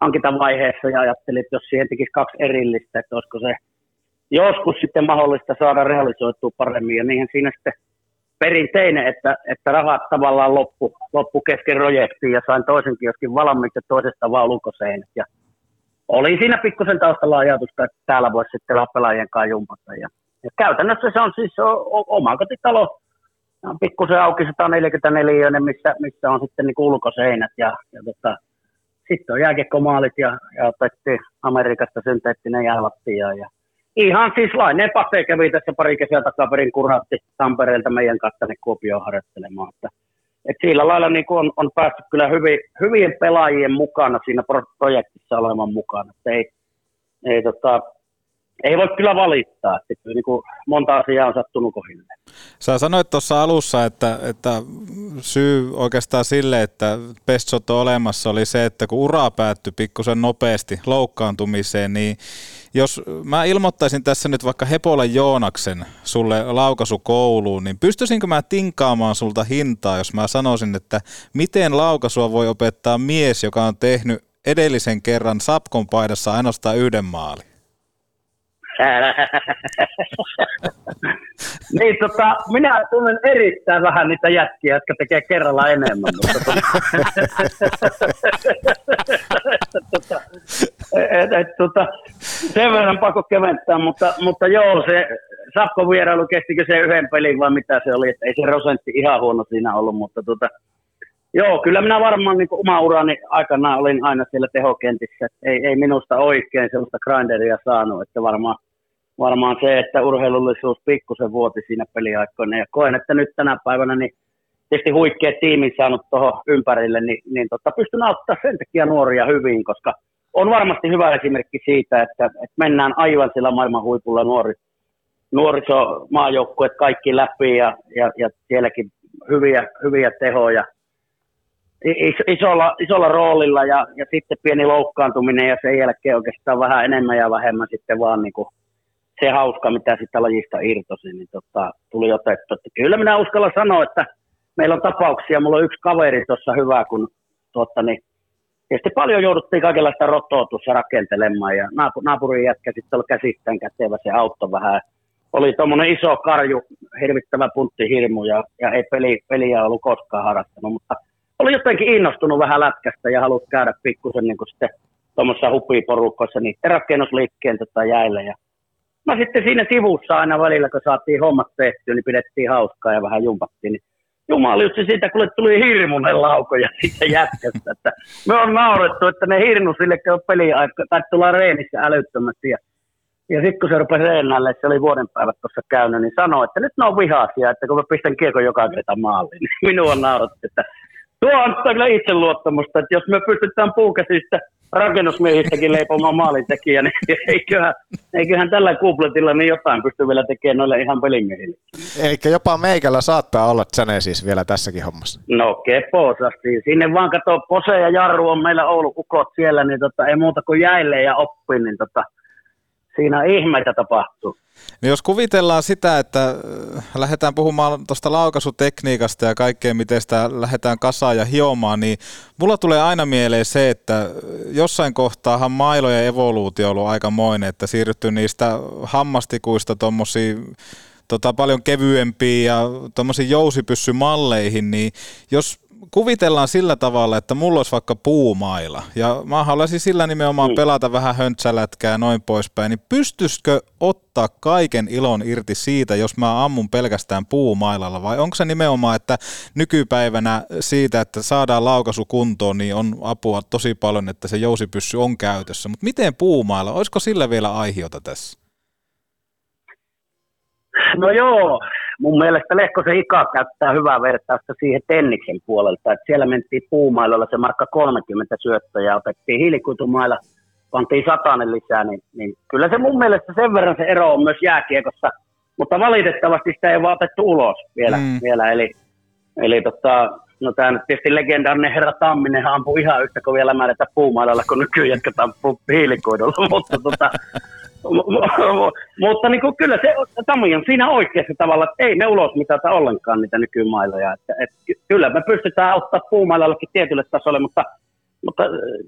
hankintavaiheessa ja ajattelin, että jos siihen tekisi kaksi erillistä, että olisiko se joskus sitten mahdollista saada realisoitua paremmin. Ja niihin siinä sitten perinteinen, että, että rahat tavallaan loppu, loppu kesken projektiin ja sain toisen kioskin valmiiksi ja toisesta vaan ulkoseinät. Ja oli siinä pikkusen taustalla ajatusta, että täällä voisi sitten pelaajien kanssa jumpata. Ja ja käytännössä se on siis oma kotitalo, on pikkusen auki 144, missä, missä on sitten niin ulkoseinät ja, ja tota, sitten on jääkiekkomaalit ja, ja otettiin Amerikasta synteettinen jäälattia ja ihan siis laineen Pate kävi tässä pari kesää takaperin kurhatti Tampereelta meidän kanssa tänne Kuopioon harjoittelemaan. Että, et sillä lailla niin on, on päässyt kyllä hyvin, hyvien pelaajien mukana siinä projektissa olevan mukana. Että ei, ei tota, ei voi kyllä valittaa, että niin kuin monta asiaa on sattunut kohille. Sä sanoit tuossa alussa, että, että syy oikeastaan sille, että Pestsot on olemassa oli se, että kun ura päättyi pikkusen nopeasti loukkaantumiseen, niin jos mä ilmoittaisin tässä nyt vaikka Hepola Joonaksen sulle laukaisukouluun, niin pystyisinkö mä tinkaamaan sulta hintaa, jos mä sanoisin, että miten laukaisua voi opettaa mies, joka on tehnyt edellisen kerran Sapkon paidassa ainoastaan yhden maalin? Niin, tota, minä tunnen erittäin vähän niitä jätkiä, jotka tekee kerralla enemmän. Mutta, tota, tota, et, et, tota, sen verran pakko keventää, mutta, mutta joo, se Sapko vierailu kestikö se yhden pelin vai mitä se oli, että ei se prosentti ihan huono siinä ollut, mutta tota, Joo, kyllä minä varmaan niin oma urani aikana olin aina siellä tehokentissä. Ei, ei minusta oikein sellaista grinderia saanut, että varmaan varmaan se, että urheilullisuus pikkusen vuoti siinä peliaikoina. Ja koen, että nyt tänä päivänä niin tietysti huikea tiimi saanut tuohon ympärille, niin, niin tota, pystyn auttaa sen takia nuoria hyvin, koska on varmasti hyvä esimerkki siitä, että, että mennään aivan sillä maailman huipulla nuori, nuorisomaajoukkueet kaikki läpi ja, ja, ja sielläkin hyviä, hyviä tehoja isolla, isolla roolilla ja, ja sitten pieni loukkaantuminen ja sen jälkeen oikeastaan vähän enemmän ja vähemmän sitten vaan niin kuin se hauska, mitä sitä lajista irtosi, niin tota, tuli otettu. Että kyllä minä uskalla sanoa, että meillä on tapauksia. Mulla on yksi kaveri tuossa hyvä, kun tuotta, niin, tietysti paljon jouduttiin kaikenlaista rotoa tuossa rakentelemaan ja naapurin jätkä sitten oli käsittäen kätevä se auto vähän. Oli tuommoinen iso karju, hirvittävä puntti hirmu ja, ja ei peli, peliä ollut koskaan harrastanut, mutta oli jotenkin innostunut vähän lätkästä ja halusi käydä pikkusen niin sitten tuommoisessa hupiporukkoissa niiden rakennusliikkeen tota jäillä ja No sitten siinä sivussa aina välillä, kun saatiin hommat tehtyä, niin pidettiin hauskaa ja vähän jumpattiin. Niin Jumala jutsi siitä, kun tuli hirmuinen laukoja siitä jätkästä. Että me on naurettu, että ne hirnu sille, kun peliaika, tai tulla reenissä älyttömästi. Ja, ja sitten kun se rupesi reenalle, se oli vuoden päivät tuossa käynyt, niin sanoi, että nyt ne on vihaisia, että kun mä pistän kiekon joka kerta maaliin, niin minua on naurettu, että tuo on kyllä itseluottamusta, että jos me pystytään puukäsistä rakennusmiehistäkin leipomaan maalintekijä, niin eiköhän, eiköhän tällä kupletilla niin jotain pysty vielä tekemään noille ihan pelimiehille. Eli jopa meikällä saattaa olla Tsane siis vielä tässäkin hommassa. No keposasti. Sinne vaan kato, Pose ja Jarru on meillä Oulu ukot siellä, niin tota, ei muuta kuin jäille ja oppi, niin tota, siinä ihmeitä tapahtuu. No jos kuvitellaan sitä, että äh, lähdetään puhumaan tuosta laukaisutekniikasta ja kaikkea, miten sitä lähdetään kasaan ja hiomaan, niin mulla tulee aina mieleen se, että jossain kohtaahan mailo ja evoluutio on ollut aikamoinen, että siirrytty niistä hammastikuista tuommoisiin tota, paljon kevyempiin ja tuommoisiin jousipyssymalleihin, niin jos kuvitellaan sillä tavalla, että mulla olisi vaikka puumaila, ja mä haluaisin sillä nimenomaan mm. pelata vähän höntsälätkää ja noin poispäin, niin pystyisikö ottaa kaiken ilon irti siitä, jos mä ammun pelkästään puumailalla, vai onko se nimenomaan, että nykypäivänä siitä, että saadaan laukaisu kuntoon, niin on apua tosi paljon, että se jousipyssy on käytössä, mutta miten puumailla, olisiko sillä vielä aihiota tässä? No joo, mun mielestä Lehkosen Ika käyttää hyvää vertausta siihen Tenniksen puolelta, että siellä mentiin puumailolla se markka 30 syöttöä ja otettiin hiilikuitumailla, pantiin satainen lisää, niin, niin, kyllä se mun mielestä sen verran se ero on myös jääkiekossa, mutta valitettavasti sitä ei vaan otettu ulos vielä, mm. vielä. Eli, eli tota, no tämä nyt tietysti legendaarinen herra Tamminen ampui ihan yhtä kovia lämäänetä puumailolla, kun nykyään jatketaan hiilikuidulla, mutta tota, mutta niin kuin, kyllä se Tami on siinä oikeassa tavalla, että ei me ulos mitata ollenkaan niitä nykymailoja. Että, että, kyllä me pystytään auttaa puumailallakin tietylle tasolle, mutta, mutta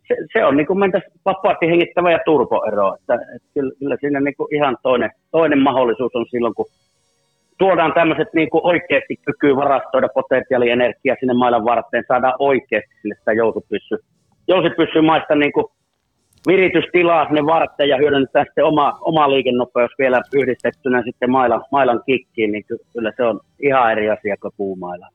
se, se on niin kuin vapaasti hengittävä ja turboero. Että, että kyllä, kyllä siinä niin kuin ihan toinen, toinen mahdollisuus on silloin, kun tuodaan tämmöiset niin kuin oikeasti kyky varastoida potentiaalienergiaa sinne mailan varten, saadaan oikeasti sinne sitä jousipyssy, jousipyssymaista niin kuin viritystilaa sinne varten ja hyödynnetään sitten oma, oma liikennopeus vielä yhdistettynä sitten mailan, mailan kikkiin, niin kyllä se on ihan eri asia kuin puumaila.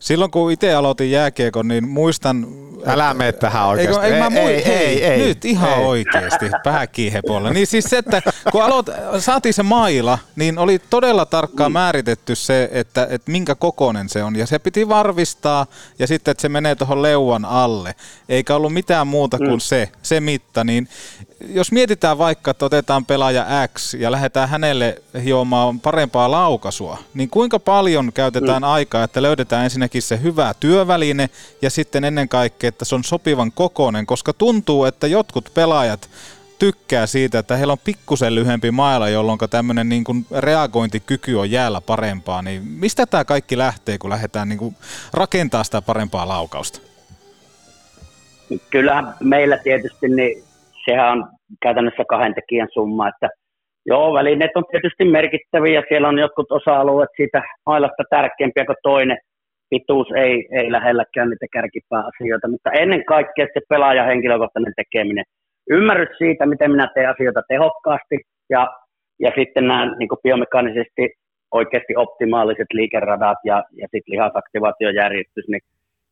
Silloin kun itse aloitin jääkiekon, niin muistan... Älä mene tähän oikeasti. Eikö, ei, ei, ei, ei, ei, Nyt ihan ei. oikeasti, pähäkiihepolla. Niin siis se, että kun aloit, saatiin se maila, niin oli todella tarkkaan mm. määritetty se, että, että minkä kokonen se on. Ja se piti varvistaa ja sitten, että se menee tuohon leuan alle. Eikä ollut mitään muuta kuin mm. se, se mitta. Niin jos mietitään vaikka, että otetaan pelaaja X ja lähdetään hänelle hiomaan parempaa laukaisua, niin kuinka paljon käytetään mm. aikaa, että löydetään ensinnäkin se hyvä työväline ja sitten ennen kaikkea, että se on sopivan kokoinen, koska tuntuu, että jotkut pelaajat tykkää siitä, että heillä on pikkusen lyhyempi maila, jolloin tämmöinen niin kuin reagointikyky on jäällä parempaa. Niin mistä tämä kaikki lähtee, kun lähdetään niin kuin rakentaa sitä parempaa laukausta? Kyllähän meillä tietysti niin sehän on käytännössä kahden tekijän summa, että joo, välineet on tietysti merkittäviä, siellä on jotkut osa-alueet siitä mailasta tärkeämpiä kuin toinen, pituus ei, ei lähelläkään niitä kärkipääasioita, mutta ennen kaikkea se pelaaja henkilökohtainen tekeminen, ymmärrys siitä, miten minä teen asioita tehokkaasti ja, ja sitten nämä niin biomekaanisesti oikeasti optimaaliset liikeradat ja, ja sitten lihasaktivaatiojärjestys, niin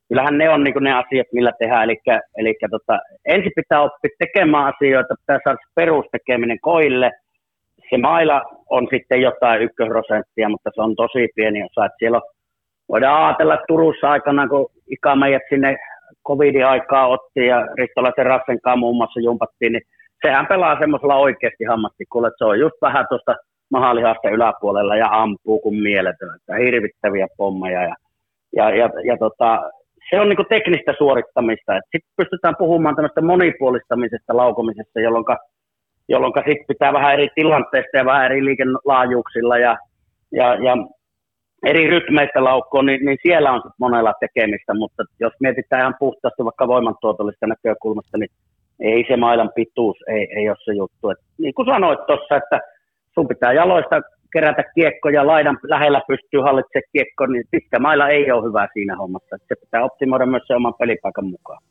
kyllähän ne on niin ne asiat, millä tehdään. Eli, eli tota, ensin pitää oppia tekemään asioita, pitää saada perustekeminen koille. Se maila on sitten jotain ykkösprosenttia, mutta se on tosi pieni osa. Että siellä on, voidaan ajatella, että Turussa aikana, kun Ika meidät sinne covidin aikaa otti ja Ristolaisen Rassen kanssa muun muassa jumpattiin, niin sehän pelaa semmoisella oikeasti hammastikulla, että se on just vähän tuosta mahalihasta yläpuolella ja ampuu kuin mieletön, että hirvittäviä pommeja ja, ja, ja, ja tota, se on niin teknistä suorittamista. Sitten pystytään puhumaan tämmöistä monipuolistamisesta laukomisesta, jolloin, jolloin sit pitää vähän eri tilanteista ja vähän eri liikenlaajuuksilla ja, ja, ja eri rytmeistä laukkoa, niin, niin siellä on monella tekemistä, mutta jos mietitään ihan puhtaasti vaikka voimantuotollista näkökulmasta, niin ei se mailan pituus, ei, ei ole se juttu. Et niin kuin sanoit tuossa, että sun pitää jaloista kerätä kiekkoja, laidan lähellä pystyy hallitsemaan kiekko, niin pitkä mailla ei ole hyvä siinä hommassa. Se pitää optimoida myös se oman pelipaikan mukaan.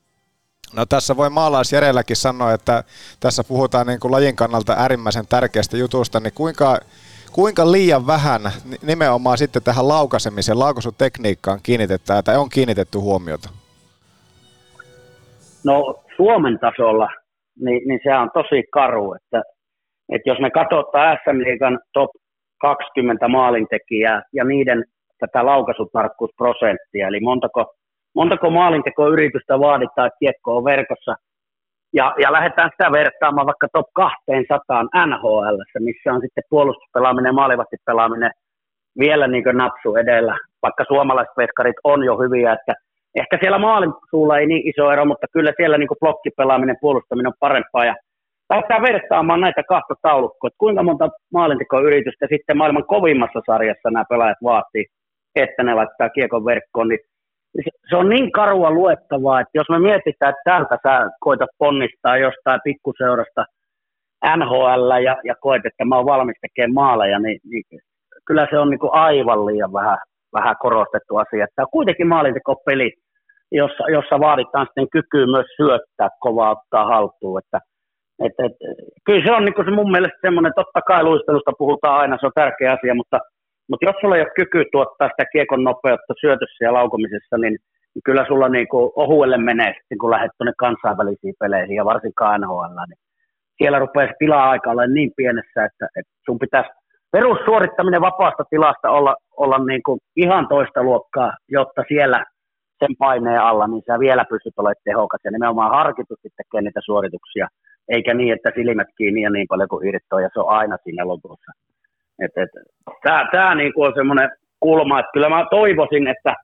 No tässä voi maalaisjärjelläkin sanoa, että tässä puhutaan niin kuin lajin kannalta äärimmäisen tärkeästä jutusta, niin kuinka, kuinka liian vähän nimenomaan sitten tähän laukaisemiseen, laukaisutekniikkaan kiinnitetään tai on kiinnitetty huomiota? No Suomen tasolla, niin, niin se on tosi karu, että, että jos me katsotaan SM Liigan top 20 maalintekijää ja niiden tätä laukaisutarkkuusprosenttia, eli montako, montako maalintekoyritystä vaaditaan, että kiekko on verkossa. Ja, ja lähdetään sitä vertaamaan vaikka top 200 NHL, missä on sitten puolustuspelaaminen ja maalivahtipelaaminen vielä niin napsu edellä, vaikka suomalaiset veskarit on jo hyviä, että ehkä siellä maalin suulla ei niin iso ero, mutta kyllä siellä niin blokkipelaaminen, puolustaminen on parempaa ja lähdetään vertaamaan näitä kahta taulukkoa, että kuinka monta maalintekoyritystä sitten maailman kovimmassa sarjassa nämä pelaajat vaatii, että ne laittaa kiekon verkkoon, niin se on niin karua luettavaa, että jos me mietitään, että täältä sä koitat ponnistaa jostain pikkuseurasta NHL ja, ja koet, että mä oon valmis tekemään maaleja, niin, niin kyllä se on niin kuin aivan liian vähän, vähän korostettu asia. Tämä on kuitenkin maalintekopeli, jossa, jossa vaaditaan sitten kykyä myös syöttää kovaa ottaa haltuun. Että, et, et, kyllä se on niin se mun mielestä semmoinen, totta kai luistelusta puhutaan aina, se on tärkeä asia, mutta, mutta jos sulla ei ole kyky tuottaa sitä kiekon nopeutta syötössä ja laukomisessa, niin, niin kyllä sulla niin kuin ohuelle menee sitten, kun lähdet tuonne kansainvälisiin peleihin ja varsinkaan NHL, niin siellä rupeaa se tila-aika olla niin pienessä, että, että sun pitäisi perussuorittaminen vapaasta tilasta olla, olla niin kuin ihan toista luokkaa, jotta siellä sen paineen alla, niin sä vielä pystyt olemaan tehokas ja nimenomaan harkitusti tekee niitä suorituksia, eikä niin, että silmät kiinni ja niin paljon kuin irtoaa ja se on aina siinä lopussa. Et, tää, niin kuin on semmoinen kulma, että kyllä mä toivoisin, että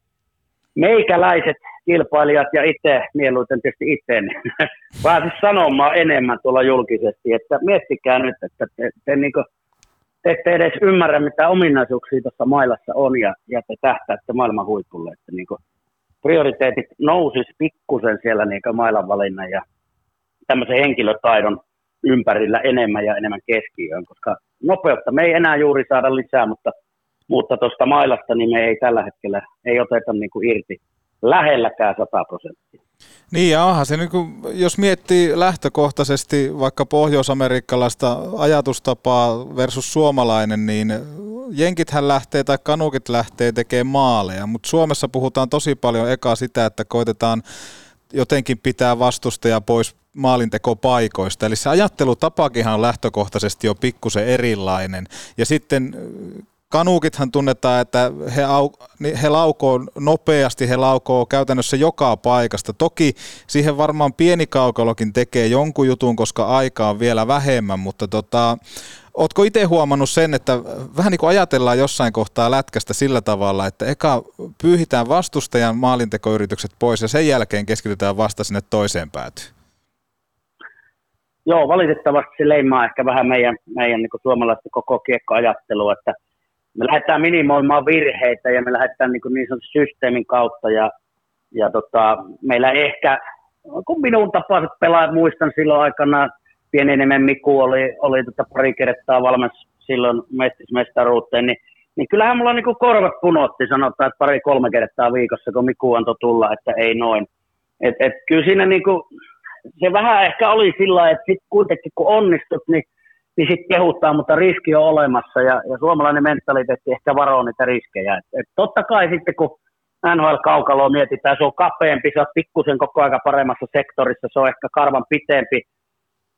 meikäläiset kilpailijat ja itse, mieluiten tietysti itse, niin pääsis sanomaan enemmän tuolla julkisesti, että miettikää nyt, että te, te niin kuin te ette edes ymmärrä, mitä ominaisuuksia tuossa mailassa on ja, ja te tähtäätte maailman huipulle. Että niin prioriteetit nousis pikkusen siellä niin mailan valinnan ja tämmöisen henkilötaidon ympärillä enemmän ja enemmän keskiöön, koska nopeutta me ei enää juuri saada lisää, mutta, mutta tuosta mailasta niin me ei tällä hetkellä ei oteta niin kuin irti lähelläkään 100 prosenttia. Niin ja onhan se, niin kuin, jos miettii lähtökohtaisesti vaikka pohjoisamerikkalaista ajatustapaa versus suomalainen, niin jenkithän lähtee tai kanukit lähtee tekemään maaleja, mutta Suomessa puhutaan tosi paljon eka sitä, että koitetaan jotenkin pitää vastustaja pois maalintekopaikoista. Eli se ajattelutapakinhan on lähtökohtaisesti jo pikkusen erilainen. Ja sitten Kanuukithan tunnetaan, että he, au, he laukoo nopeasti, he laukoo käytännössä joka paikasta. Toki siihen varmaan pieni kaukalokin tekee jonkun jutun, koska aika on vielä vähemmän, mutta tota, Oletko itse huomannut sen, että vähän niin kuin ajatellaan jossain kohtaa lätkästä sillä tavalla, että eka pyyhitään vastustajan maalintekoyritykset pois ja sen jälkeen keskitytään vasta sinne toiseen päätyyn? Joo, valitettavasti se leimaa ehkä vähän meidän, meidän niin suomalaisten koko kiekkoajattelua, että – me lähdetään minimoimaan virheitä ja me lähdetään niin, niin sanotun systeemin kautta ja, ja tota, meillä ehkä, kun minun tapaiset pelaajat, muistan silloin aikana, pienenemmän Miku oli, oli tota pari kertaa valmis silloin mestismestaruuteen, niin, niin kyllähän mulla niin korvat punotti, sanotaan, että pari-kolme kertaa viikossa, kun Miku antoi tulla, että ei noin. Et, et kyllä siinä niin kuin, se vähän ehkä oli sillä että sitten kuitenkin kun onnistut, niin niin sitten kehuttaa, mutta riski on olemassa ja, ja suomalainen mentaliteetti ehkä varoo niitä riskejä. Et, et totta kai sitten kun NHL-kaukaloa mietitään, se on kapeampi, se on pikkusen koko aika paremmassa sektorissa, se on ehkä karvan pitempi,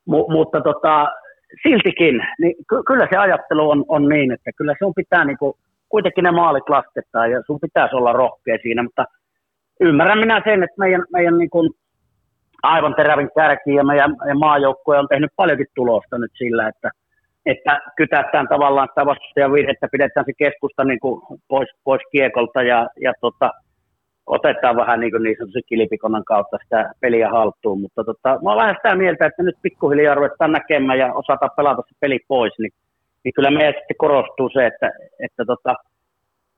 M- mutta tota, siltikin, niin ky- kyllä se ajattelu on, on niin, että kyllä sun pitää niinku, kuitenkin ne maalit lasketaan ja sun pitäisi olla rohkea siinä, mutta ymmärrän minä sen, että meidän, meidän niinku aivan terävin kärki ja meidän, meidän maajoukkue on tehnyt paljonkin tulosta nyt sillä, että, että kytätään tavallaan sitä vastustajan virhettä, pidetään se keskusta niin kuin pois, pois kiekolta ja, ja tota, otetaan vähän niin, kuin niin sanotusti kautta sitä peliä haltuun, mutta tota, mä olen vähän sitä mieltä, että nyt pikkuhiljaa ruvetaan näkemään ja osata pelata se peli pois, niin, niin kyllä meidän sitten korostuu se, että, että tota,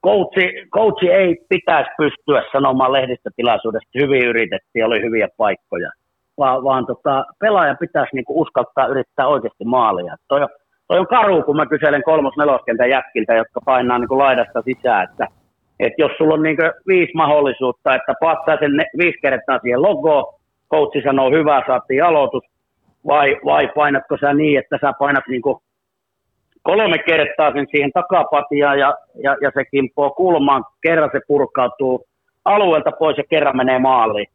coachi, coachi ei pitäisi pystyä sanomaan lehdistötilaisuudesta, hyvin yritettiin, oli hyviä paikkoja, vaan, vaan tota, pelaajan pitäisi niinku uskaltaa yrittää oikeasti maalia. Toi toi on karu, kun mä kyselen kolmos neloskentän jätkiltä, jotka painaa niinku laidasta sisään, että et jos sulla on niinku viisi mahdollisuutta, että patsaa sen ne, viisi kertaa siihen logoon, coachi sanoo hyvä, saatiin aloitus, vai, vai painatko sä niin, että sä painat niinku kolme kertaa sen siihen takapatiaan ja, ja, ja se kimpoo kulmaan, kerran se purkautuu alueelta pois ja kerran menee maaliin.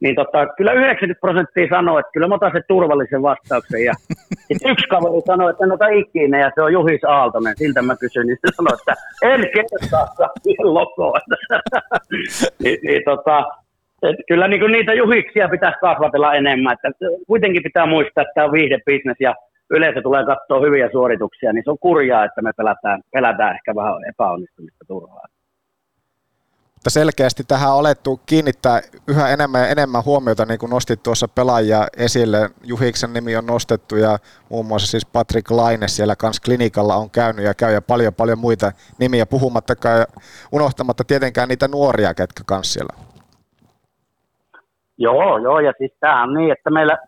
Niin tota, kyllä 90 prosenttia sanoo, että kyllä mä otan sen turvallisen vastauksen. Ja sit yksi kaveri sanoi, että en ota ikinä, ja se on Juhis Aaltonen. Siltä mä kysyin, niin se sanoi, että en kertaa lokoon. niin, niin, tota, Et kyllä niin kuin niitä juhiksia pitäisi kasvatella enemmän. Että kuitenkin pitää muistaa, että tämä on viihdebisnes ja yleisö tulee katsoa hyviä suorituksia, niin se on kurjaa, että me pelätään, pelätään ehkä vähän epäonnistumista turhaa. Mutta selkeästi tähän on alettu kiinnittää yhä enemmän ja enemmän huomiota, niin kuin nostit tuossa pelaajia esille. Juhiksen nimi on nostettu ja muun muassa siis Patrick Laine siellä kanssa klinikalla on käynyt ja käy ja paljon paljon muita nimiä puhumattakaan ja unohtamatta tietenkään niitä nuoria, ketkä kanssa siellä. Joo, joo, ja siis tämä on niin, että meillä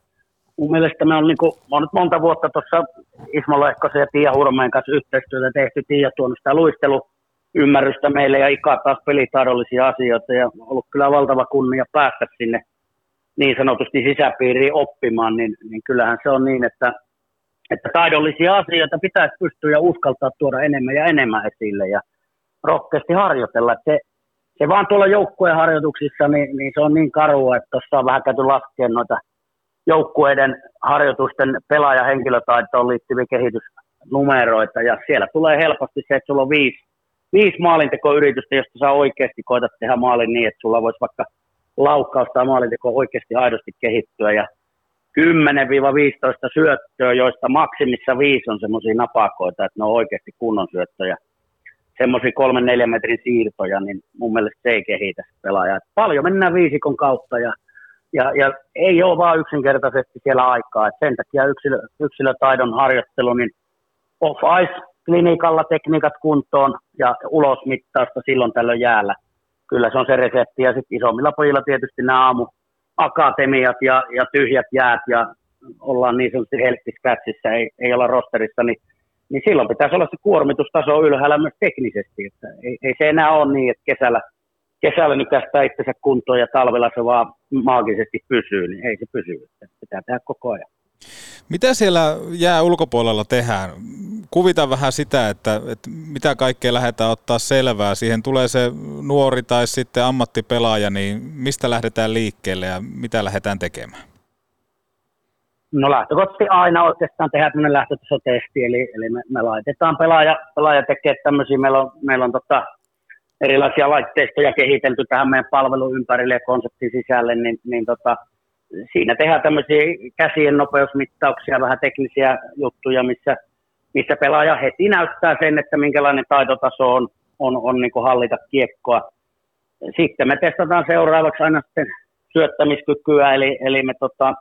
mun mielestä me on, niin kuin, mä nyt monta vuotta tuossa Ismo Lehkosen ja Tiia Hurmeen kanssa yhteistyötä tehty. Tiia tuonut sitä luistelu ymmärrystä meille ja Ika taas pelitaidollisia asioita ja ollut kyllä valtava kunnia päästä sinne niin sanotusti sisäpiiriin oppimaan, niin, niin kyllähän se on niin, että, että taidollisia asioita pitäisi pystyä ja uskaltaa tuoda enemmän ja enemmän esille ja rohkeasti harjoitella. Se, se vaan tuolla joukkueen harjoituksissa, niin, niin se on niin karua, että tuossa on vähän käyty laskeen noita joukkueiden harjoitusten pelaajahenkilötaitoon liittyviä kehitysnumeroita ja siellä tulee helposti se, että sulla on viisi viisi maalintekoyritystä, josta sä oikeasti koetat tehdä maalin niin, että sulla voisi vaikka laukkaus tai maalinteko oikeasti aidosti kehittyä ja 10-15 syöttöä, joista maksimissa viisi on semmoisia napakoita, että ne on oikeasti kunnon syöttöjä. Semmoisia kolmen neljän metrin siirtoja, niin mun mielestä se ei kehitä pelaajaa. Paljon mennään viisikon kautta ja, ja, ja ei ole vaan yksinkertaisesti siellä aikaa. Et sen takia yksilö, yksilötaidon harjoittelu, niin off-ice klinikalla tekniikat kuntoon ja ulosmittausta silloin tällöin jäällä. Kyllä se on se resepti. Ja sitten isommilla pojilla tietysti nämä aamu akatemiat ja, ja tyhjät jäät ja ollaan niin sanotusti helttiskätsissä, ei, ei olla rosterissa, niin, niin silloin pitäisi olla se kuormitustaso ylhäällä myös teknisesti. Että ei, ei se enää ole niin, että kesällä, kesällä nykästää itsensä kuntoon ja talvella se vaan maagisesti pysyy, niin ei se pysy. Että pitää tehdä koko ajan. Mitä siellä jää ulkopuolella tehdään? Kuvita vähän sitä, että, että mitä kaikkea lähdetään ottaa selvää. Siihen tulee se nuori tai sitten ammattipelaaja, niin mistä lähdetään liikkeelle ja mitä lähdetään tekemään? No lähtökohtaisesti aina oikeastaan tehdään tämmöinen lähtötasotesti, eli, eli me, me, laitetaan pelaaja, pelaaja tekee tämmöisiä, meillä on, meillä on tota, erilaisia laitteistoja kehitelty tähän meidän palvelun ympärille ja konseptin sisälle, niin, niin tota, siinä tehdään tämmöisiä käsien nopeusmittauksia, vähän teknisiä juttuja, missä, missä pelaaja heti näyttää sen, että minkälainen taitotaso on, on, on niin kuin hallita kiekkoa. Sitten me testataan seuraavaksi aina sitten syöttämiskykyä, eli, eli me tota,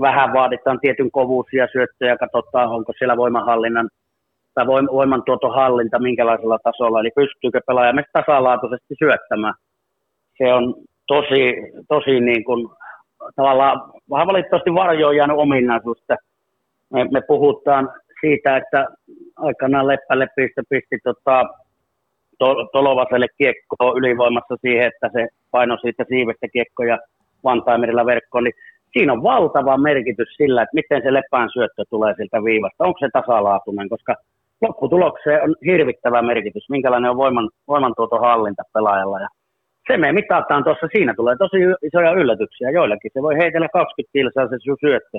vähän vaaditaan tietyn kovuusia syöttöjä, katsotaan onko siellä voimahallinnan tai voimantuotohallinta minkälaisella tasolla, eli pystyykö pelaaja tasalaatuisesti syöttämään. Se on tosi, tosi niin kuin tavallaan vähän valitettavasti varjoon jäänyt ominaisuus, me, me puhutaan siitä, että aikanaan Leppälle pisti, pisti tota, to, Tolovaselle kiekkoa ylivoimassa siihen, että se paino siitä siivestä kiekkoja vantaimerillä verkkoon, niin siinä on valtava merkitys sillä, että miten se lepään syöttö tulee siltä viivasta. Onko se tasalaatuinen, koska lopputulokseen on hirvittävä merkitys, minkälainen on voiman, voimantuotohallinta pelaajalla. Ja se me mitataan tuossa, siinä tulee tosi isoja yllätyksiä joillekin. Se voi heitellä 20 kilsaa se sun syöttö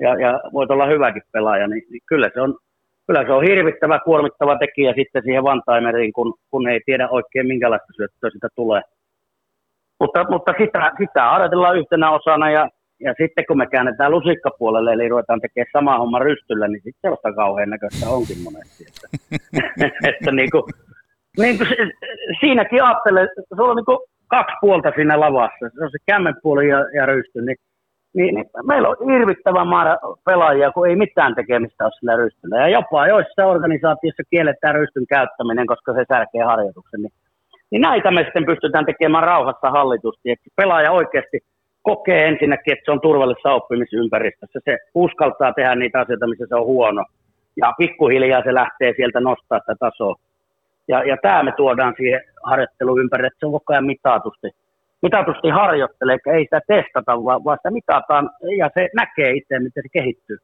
ja, ja voit olla hyväkin pelaaja, niin, niin kyllä, se on, kyllä se on hirvittävä kuormittava tekijä sitten siihen vantaimeriin, kun, kun ei tiedä oikein minkälaista syöttöä sitä tulee. Mutta, mutta sitä, sitä harjoitellaan yhtenä osana ja, ja sitten kun me käännetään lusikkapuolelle, eli ruvetaan tekemään sama homma rystyllä, niin sitten sellaista kauhean näköistä onkin monesti. Että, että niin kuin, niin kuin se, siinäkin ajattelee, sulla on niin kaksi puolta siinä lavassa. Se on se kämmenpuoli ja, ja rysty. Niin, niin, niin, meillä on hirvittävä määrä pelaajia, kun ei mitään tekemistä ole sillä rystyllä. Ja jopa joissain organisaatioissa kielletään rystyn käyttäminen, koska se särkee harjoituksen. Niin, niin näitä me sitten pystytään tekemään rauhassa hallitusti. Että pelaaja oikeasti kokee ensinnäkin, että se on turvallisessa oppimisympäristössä. Se uskaltaa tehdä niitä asioita, missä se on huono. Ja pikkuhiljaa se lähtee sieltä nostaa sitä tasoa. Ja, ja tämä me tuodaan siihen harjoitteluun ympärille, että se on koko ajan mitatusti, mitatusti harjoittelee, eikä ei sitä testata, vaan, vaan sitä mitataan ja se näkee itse, miten se kehittyy.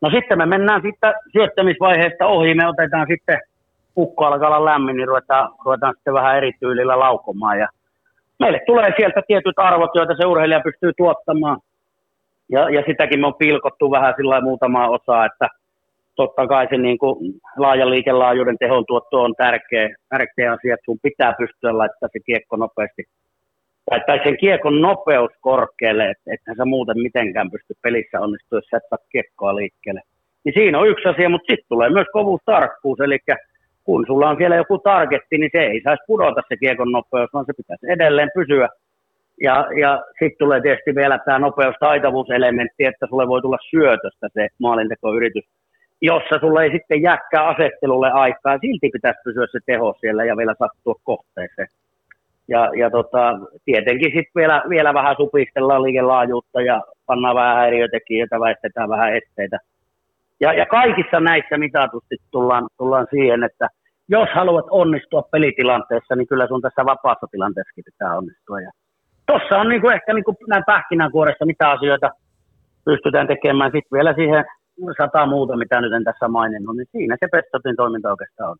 No sitten me mennään sitten syöttämisvaiheesta ohi, me otetaan sitten pukko alkaa olla lämmin, niin ruvetaan, ruvetaan sitten vähän eri tyylillä laukomaan. Ja meille tulee sieltä tietyt arvot, joita se urheilija pystyy tuottamaan. Ja, ja sitäkin me on pilkottu vähän sillä muutamaa osaa, että totta kai se niin kuin laajan liikelaajuuden tehon tuotto on tärkeä, tärkeä asia, että sun pitää pystyä laittamaan se kiekko nopeasti tai, tai sen kiekon nopeus korkealle, että et sä muuten mitenkään pysty pelissä onnistua, jos kiekkoa liikkeelle. Niin siinä on yksi asia, mutta sitten tulee myös kovuustarkkuus, eli kun sulla on siellä joku targetti, niin se ei saisi pudota se kiekon nopeus, vaan se pitäisi edelleen pysyä. Ja, ja sitten tulee tietysti vielä tämä nopeustaitavuuselementti, että sulle voi tulla syötöstä se maalintekoyritys, jossa sulle ei sitten jääkään asettelulle aikaa. Silti pitäisi pysyä se teho siellä ja vielä sattua kohteeseen. Ja, ja tota, tietenkin sitten vielä, vielä vähän supistellaan liikelaajuutta ja pannaan vähän häiriötekijöitä, väistetään vähän esteitä. Ja, ja kaikissa näissä mitatusti tullaan, tullaan siihen, että jos haluat onnistua pelitilanteessa, niin kyllä sun tässä vapaassa tilanteessakin pitää onnistua. Ja tossa on niinku ehkä niinku näin pähkinänkuoressa, mitä asioita pystytään tekemään. Sitten vielä siihen sata muuta, mitä nyt en tässä maininnut, niin siinä se Pestotin toiminta oikeastaan on.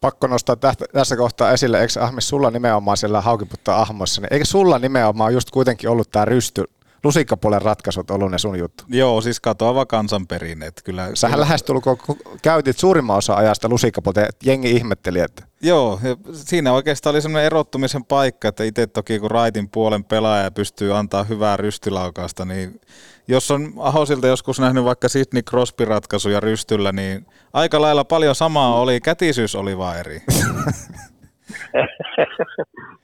Pakko nostaa tässä kohtaa esille, eikö Ahmis sulla nimenomaan siellä haukiputta ahmossa, niin eikö sulla nimenomaan just kuitenkin ollut tämä rysty lusikkapuolen ratkaisut ollut ne sun juttu? Joo, siis katoava kansanperinne. Kyllä, Sähän kyllä... lähestulkoon käytit suurimman osa ajasta lusikkapuolta ja jengi ihmetteli, että... Joo, ja siinä oikeastaan oli semmoinen erottumisen paikka, että itse toki kun raitin puolen pelaaja pystyy antaa hyvää rystylaukausta, niin jos on Ahosilta joskus nähnyt vaikka Sidney Crosby-ratkaisuja rystyllä, niin aika lailla paljon samaa oli, kätisyys oli vaan eri.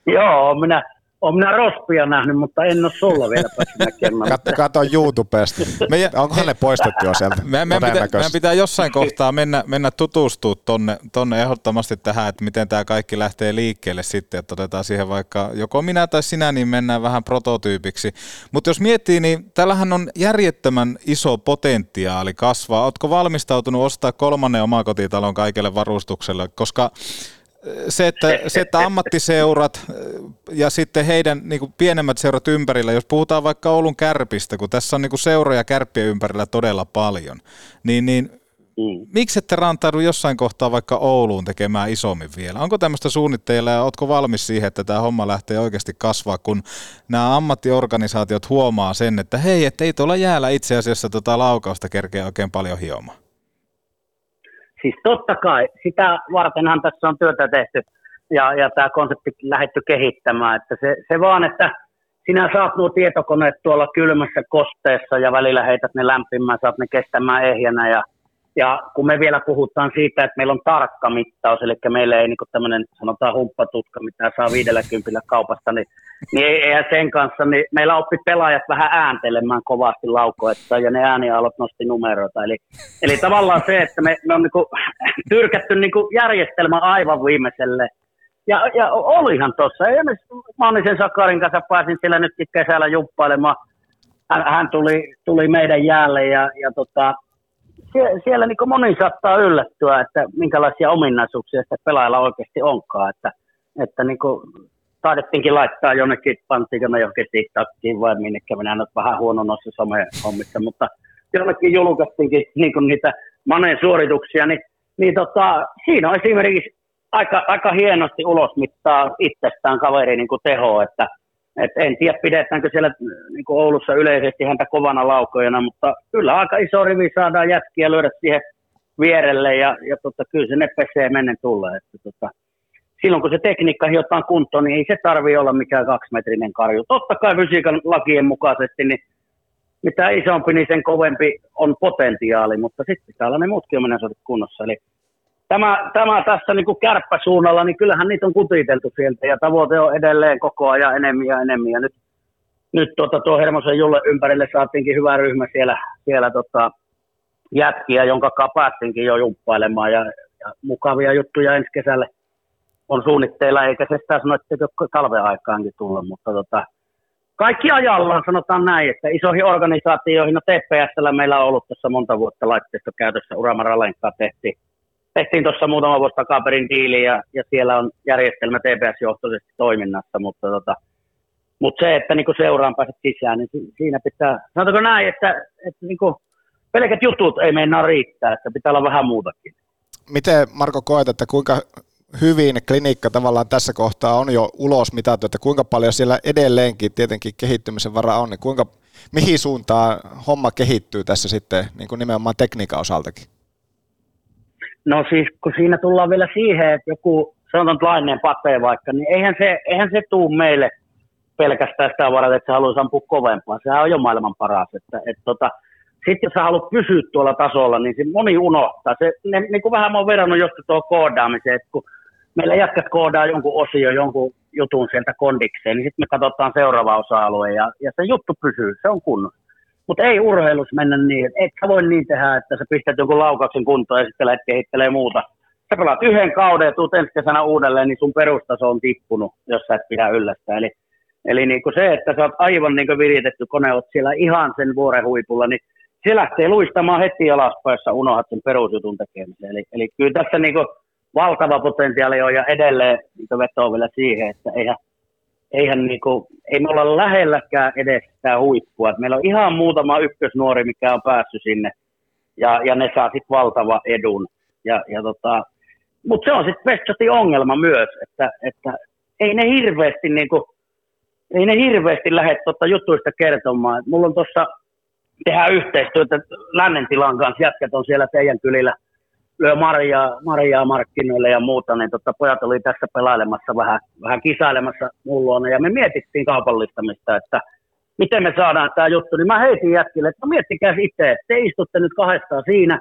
Joo, minä olen minä rospia nähnyt, mutta en ole sulla vielä päässyt näkemään. Katso, katso YouTubesta. Me, Onkohan ne poistettu jo sieltä? Meidän, meidän, pitää, meidän pitää jossain kohtaa mennä, mennä tutustua tonne, tonne ehdottomasti tähän, että miten tämä kaikki lähtee liikkeelle sitten, että otetaan siihen vaikka joko minä tai sinä, niin mennään vähän prototyypiksi. Mutta jos miettii, niin tällähän on järjettömän iso potentiaali kasvaa. Oletko valmistautunut ostaa kolmannen omakotitalon kaikelle varustukselle, koska se, että, se, että ammattiseurat ja sitten heidän niin kuin pienemmät seurat ympärillä, jos puhutaan vaikka Oulun kärpistä, kun tässä on niin kuin seuroja kärppien ympärillä todella paljon, niin, niin mm. miksi ette rantaudu jossain kohtaa vaikka Ouluun tekemään isommin vielä? Onko tämmöistä suunnitteilla ja oletko valmis siihen, että tämä homma lähtee oikeasti kasvaa, kun nämä ammattiorganisaatiot huomaa sen, että hei, ettei tuolla jäällä itse asiassa tota laukausta kerkeä oikein paljon hiomaan? Siis totta kai, sitä vartenhan tässä on työtä tehty ja, ja tämä konsepti lähdetty kehittämään. Että se, se vaan, että sinä saat nuo tietokoneet tuolla kylmässä kosteessa ja välillä heität ne lämpimään, saat ne kestämään ehjänä ja ja kun me vielä puhutaan siitä, että meillä on tarkka mittaus, eli meillä ei niin tämmöinen sanotaan humppatutka, mitä saa 50 kaupasta, niin, niin ei, eihän sen kanssa, niin meillä oppi pelaajat vähän ääntelemään kovasti laukoetta ja ne äänialot nosti numeroita. Eli, eli tavallaan se, että me, me on niin kuin, tyrkätty niin kuin järjestelmä aivan viimeiselle. Ja, ja olihan tuossa, Mannisen Sakarin kanssa pääsin siellä nyt kesällä jumppailemaan. Hän, hän tuli, tuli meidän jäälle ja, ja tota, sie, siellä niin moni saattaa yllättyä, että minkälaisia ominaisuuksia sitä pelaajalla oikeasti onkaan. Että, että niin kuin, taidettiinkin laittaa jonnekin, panttiinko me johonkin TikTokiin vai minnekä, minä nyt vähän huono noissa some-hommissa, mutta jonnekin julkaistiinkin niin kuin niitä Maneen suorituksia, niin, niin tota, siinä on esimerkiksi aika, aika hienosti ulosmittaa itsestään kaveri niin kuin teho, että et en tiedä, pidetäänkö siellä niin kuin Oulussa yleisesti häntä kovana laukojana, mutta kyllä aika iso rivi saadaan jätkiä lyödä siihen vierelle ja, ja tota, kyllä se ne pesee mennen tulee. Että, tota, silloin kun se tekniikka hiotaan kuntoon, niin ei se tarvi olla mikään kaksimetrinen karju. Totta kai fysiikan lakien mukaisesti, niin mitä isompi, niin sen kovempi on potentiaali, mutta sitten pitää olla ne muutkin ominaisuudet kunnossa. Eli tämä, tämä tässä niin kuin kärppäsuunnalla, niin kyllähän niitä on kutiteltu sieltä ja tavoite on edelleen koko ajan enemmän ja enemmän. Ja nyt, nyt tuota, tuo Hermosen Julle ympärille saatiinkin hyvä ryhmä siellä, siellä tota, jätkiä, jonka päästinkin jo jumppailemaan ja, ja, mukavia juttuja ensi kesälle on suunnitteilla, eikä se sitä sano, että talven aikaankin tulla, mutta tota, kaikki ajallaan sanotaan näin, että isoihin organisaatioihin, no TPSllä meillä on ollut tässä monta vuotta laitteisto käytössä, Uramara Lenkkaa tehtiin, tehtiin tuossa muutama vuosi takaperin diili ja, ja, siellä on järjestelmä TPS-johtoisesti toiminnassa, mutta tota, mutta se, että niinku seuraan pääset sisään, niin siinä pitää, sanotaanko näin, että, että niinku, pelkät jutut ei meinaa riittää, että pitää olla vähän muutakin. Miten Marko koet, että kuinka hyvin klinikka tavallaan tässä kohtaa on jo ulos mitattu, että kuinka paljon siellä edelleenkin tietenkin kehittymisen vara on, niin kuinka, mihin suuntaan homma kehittyy tässä sitten niin kuin nimenomaan tekniikan osaltakin? No siis kun siinä tullaan vielä siihen, että joku sanotaan lainen patee vaikka, niin eihän se, eihän se tuu meille pelkästään sitä varten, että se haluaisi ampua kovempaa. Sehän on jo maailman paras. Että, et tota, sitten jos sä haluat pysyä tuolla tasolla, niin se moni unohtaa. Se, ne, niin kuin vähän mä oon verrannut joskus tuohon koodaamiseen, että kun meillä jätkät koodaa jonkun osio, jonkun jutun sieltä kondikseen, niin sitten me katsotaan seuraava osa-alue ja, ja se juttu pysyy, se on kunnossa. Mutta ei urheilus mennä niin, että et sä voi niin tehdä, että sä pistät jonkun laukauksen kuntoon ja sitten lähdet kehittelee muuta. Sä pelaat yhden kauden ja tuut ensi kesänä uudelleen, niin sun perustaso on tippunut, jos sä et pidä yllästä. Eli, eli niin kuin se, että sä oot aivan niin kuin viritetty kone, oot siellä ihan sen vuoren huipulla, niin se lähtee luistamaan heti alaspäin, jos unohdat sen perusjutun tekemisen. Eli, eli kyllä tässä niin kuin valtava potentiaali on ja edelleen niin vetoo vielä siihen, että eihän, eihän niin kuin, ei me olla lähelläkään edes sitä huippua. Et meillä on ihan muutama ykkösnuori, mikä on päässyt sinne ja, ja ne saa sitten valtava edun. Ja, ja tota, Mutta se on sitten Westchatin ongelma myös, että, että ei ne hirveästi niin kuin, ei ne hirveästi lähde tuota jutuista kertomaan. Et mulla on tuossa tehdä yhteistyötä lännen tilan kanssa, jätkät on siellä teidän kylillä – lyö marjaa, marjaa markkinoille ja muuta, niin tota, pojat oli tässä pelailemassa vähän, vähän kisailemassa mulla ja me mietittiin kaupallistamista, että miten me saadaan tämä juttu, niin mä heitin jätkille, että no miettikää itse, että te istutte nyt kahdestaan siinä,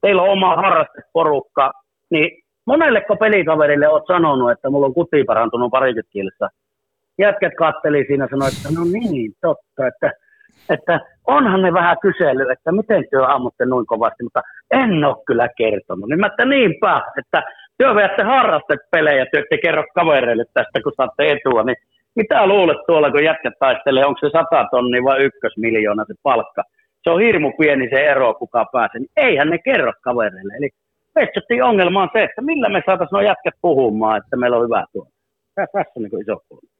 teillä on oma harrasteporukka, niin monelleko pelikaverille oot sanonut, että mulla on kuti parantunut parikymmentä kilsa? Jätkät katteli siinä sanoi, että no niin, totta, että että onhan ne vähän kysely, että miten työ ammutte noin kovasti, mutta en ole kyllä kertonut. Niin mä että niinpä, että työ veätte harrastet pelejä, työ ette kerro kavereille tästä, kun saatte etua, niin mitä luulet tuolla, kun jätkät taistelee, onko se 100 tonni vai ykkösmiljoona se palkka? Se on hirmu pieni se ero, kuka pääsee. Niin eihän ne kerro kavereille. Eli Petsottiin ongelma on se, että millä me saataisiin nuo jätkät puhumaan, että meillä on hyvä tuo. Tässä on niin iso kulma.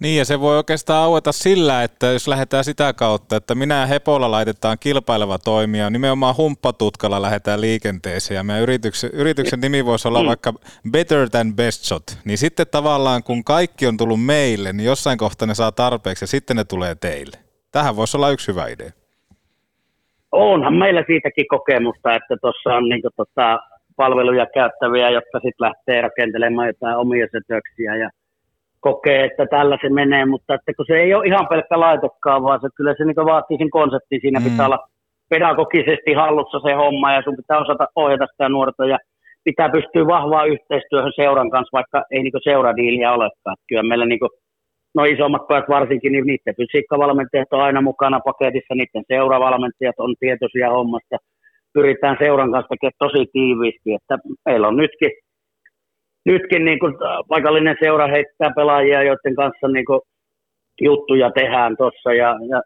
Niin ja se voi oikeastaan aueta sillä, että jos lähdetään sitä kautta, että minä ja Hepolla laitetaan kilpaileva toimija, nimenomaan humppatutkalla lähdetään liikenteeseen ja meidän yrityksen, yrityksen nimi voisi olla mm. vaikka Better Than Best Shot, niin sitten tavallaan kun kaikki on tullut meille, niin jossain kohtaa ne saa tarpeeksi ja sitten ne tulee teille. Tähän voisi olla yksi hyvä idea. Onhan meillä siitäkin kokemusta, että tuossa on niin tota, palveluja käyttäviä, jotka sitten lähtee rakentelemaan jotain omia setöksiä ja kokee, että tällä se menee, mutta että kun se ei ole ihan pelkkä laitekaan, vaan se, kyllä se niin vaatii sen konseptin. Siinä mm. pitää olla pedagogisesti hallussa se homma ja sun pitää osata ohjata sitä nuorta ja pitää pystyä vahvaa yhteistyöhön seuran kanssa, vaikka ei niin seuradiiliä olekaan. Kyllä meillä niin no isommat pojat varsinkin, niin niiden fysiikkavalmentajat on aina mukana paketissa, niiden seuravalmentajat on tietoisia hommasta. Pyritään seuran kanssa tekemään tosi tiiviisti, että meillä on nytkin nytkin niin kuin paikallinen seura heittää pelaajia, joiden kanssa niin kuin juttuja tehdään tuossa ja, ja,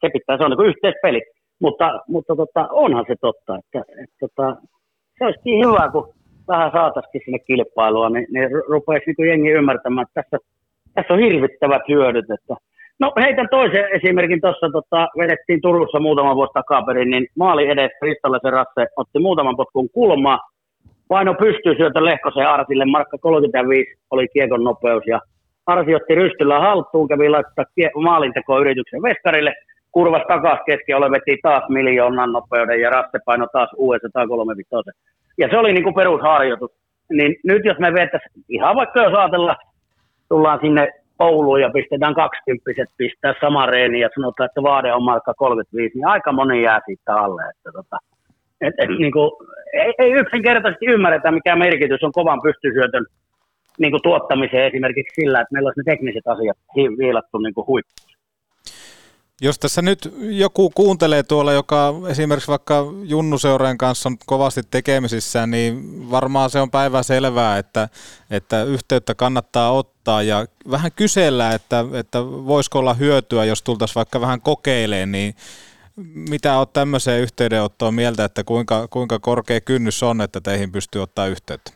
se pitää, se on niin yhteispeli. Mutta, mutta tota, onhan se totta, että, että tota, se olisikin hyvä, kun vähän saataisiin sinne kilpailua, niin, niin rupeaisi niin jengi ymmärtämään, että tässä, tässä on hirvittävät hyödyt. Että. No heitän toisen esimerkin tuossa, tota, vedettiin Turussa muutama vuosi takaperin, niin maali edes Kristallisen Rasse otti muutaman potkun kulmaa, paino pystyy syötä Lehkosen Arsille, markka 35 oli kiekon nopeus ja Arsi otti rystyllä haltuun, kävi laittaa maalinteko yrityksen veskarille, kurvas takas keski ole veti taas miljoonan nopeuden ja Rasse paino taas uuden 135. Ja se oli niin kuin perusharjoitus. Niin nyt jos me vetäisiin, ihan vaikka jos ajatellaan, tullaan sinne Ouluun ja pistetään kaksikymppiset pistää sama reeni ja sanotaan, että vaade on markka 35, niin aika moni jää siitä alle. Että tota, et, et, niin kuin, ei, ei yksinkertaisesti ymmärretä, mikä merkitys on kovan pystysyötön niin kuin tuottamiseen esimerkiksi sillä, että meillä olisi ne tekniset asiat viilattu niin huippu. Jos tässä nyt joku kuuntelee tuolla, joka esimerkiksi vaikka Junnuseurojen kanssa on kovasti tekemisissä, niin varmaan se on päivä selvää, että, että yhteyttä kannattaa ottaa ja vähän kysellä, että, että voisiko olla hyötyä, jos tultaisiin vaikka vähän kokeilemaan, niin mitä olet tämmöiseen yhteydenottoon mieltä, että kuinka, kuinka korkea kynnys on, että teihin pystyy ottaa yhteyttä?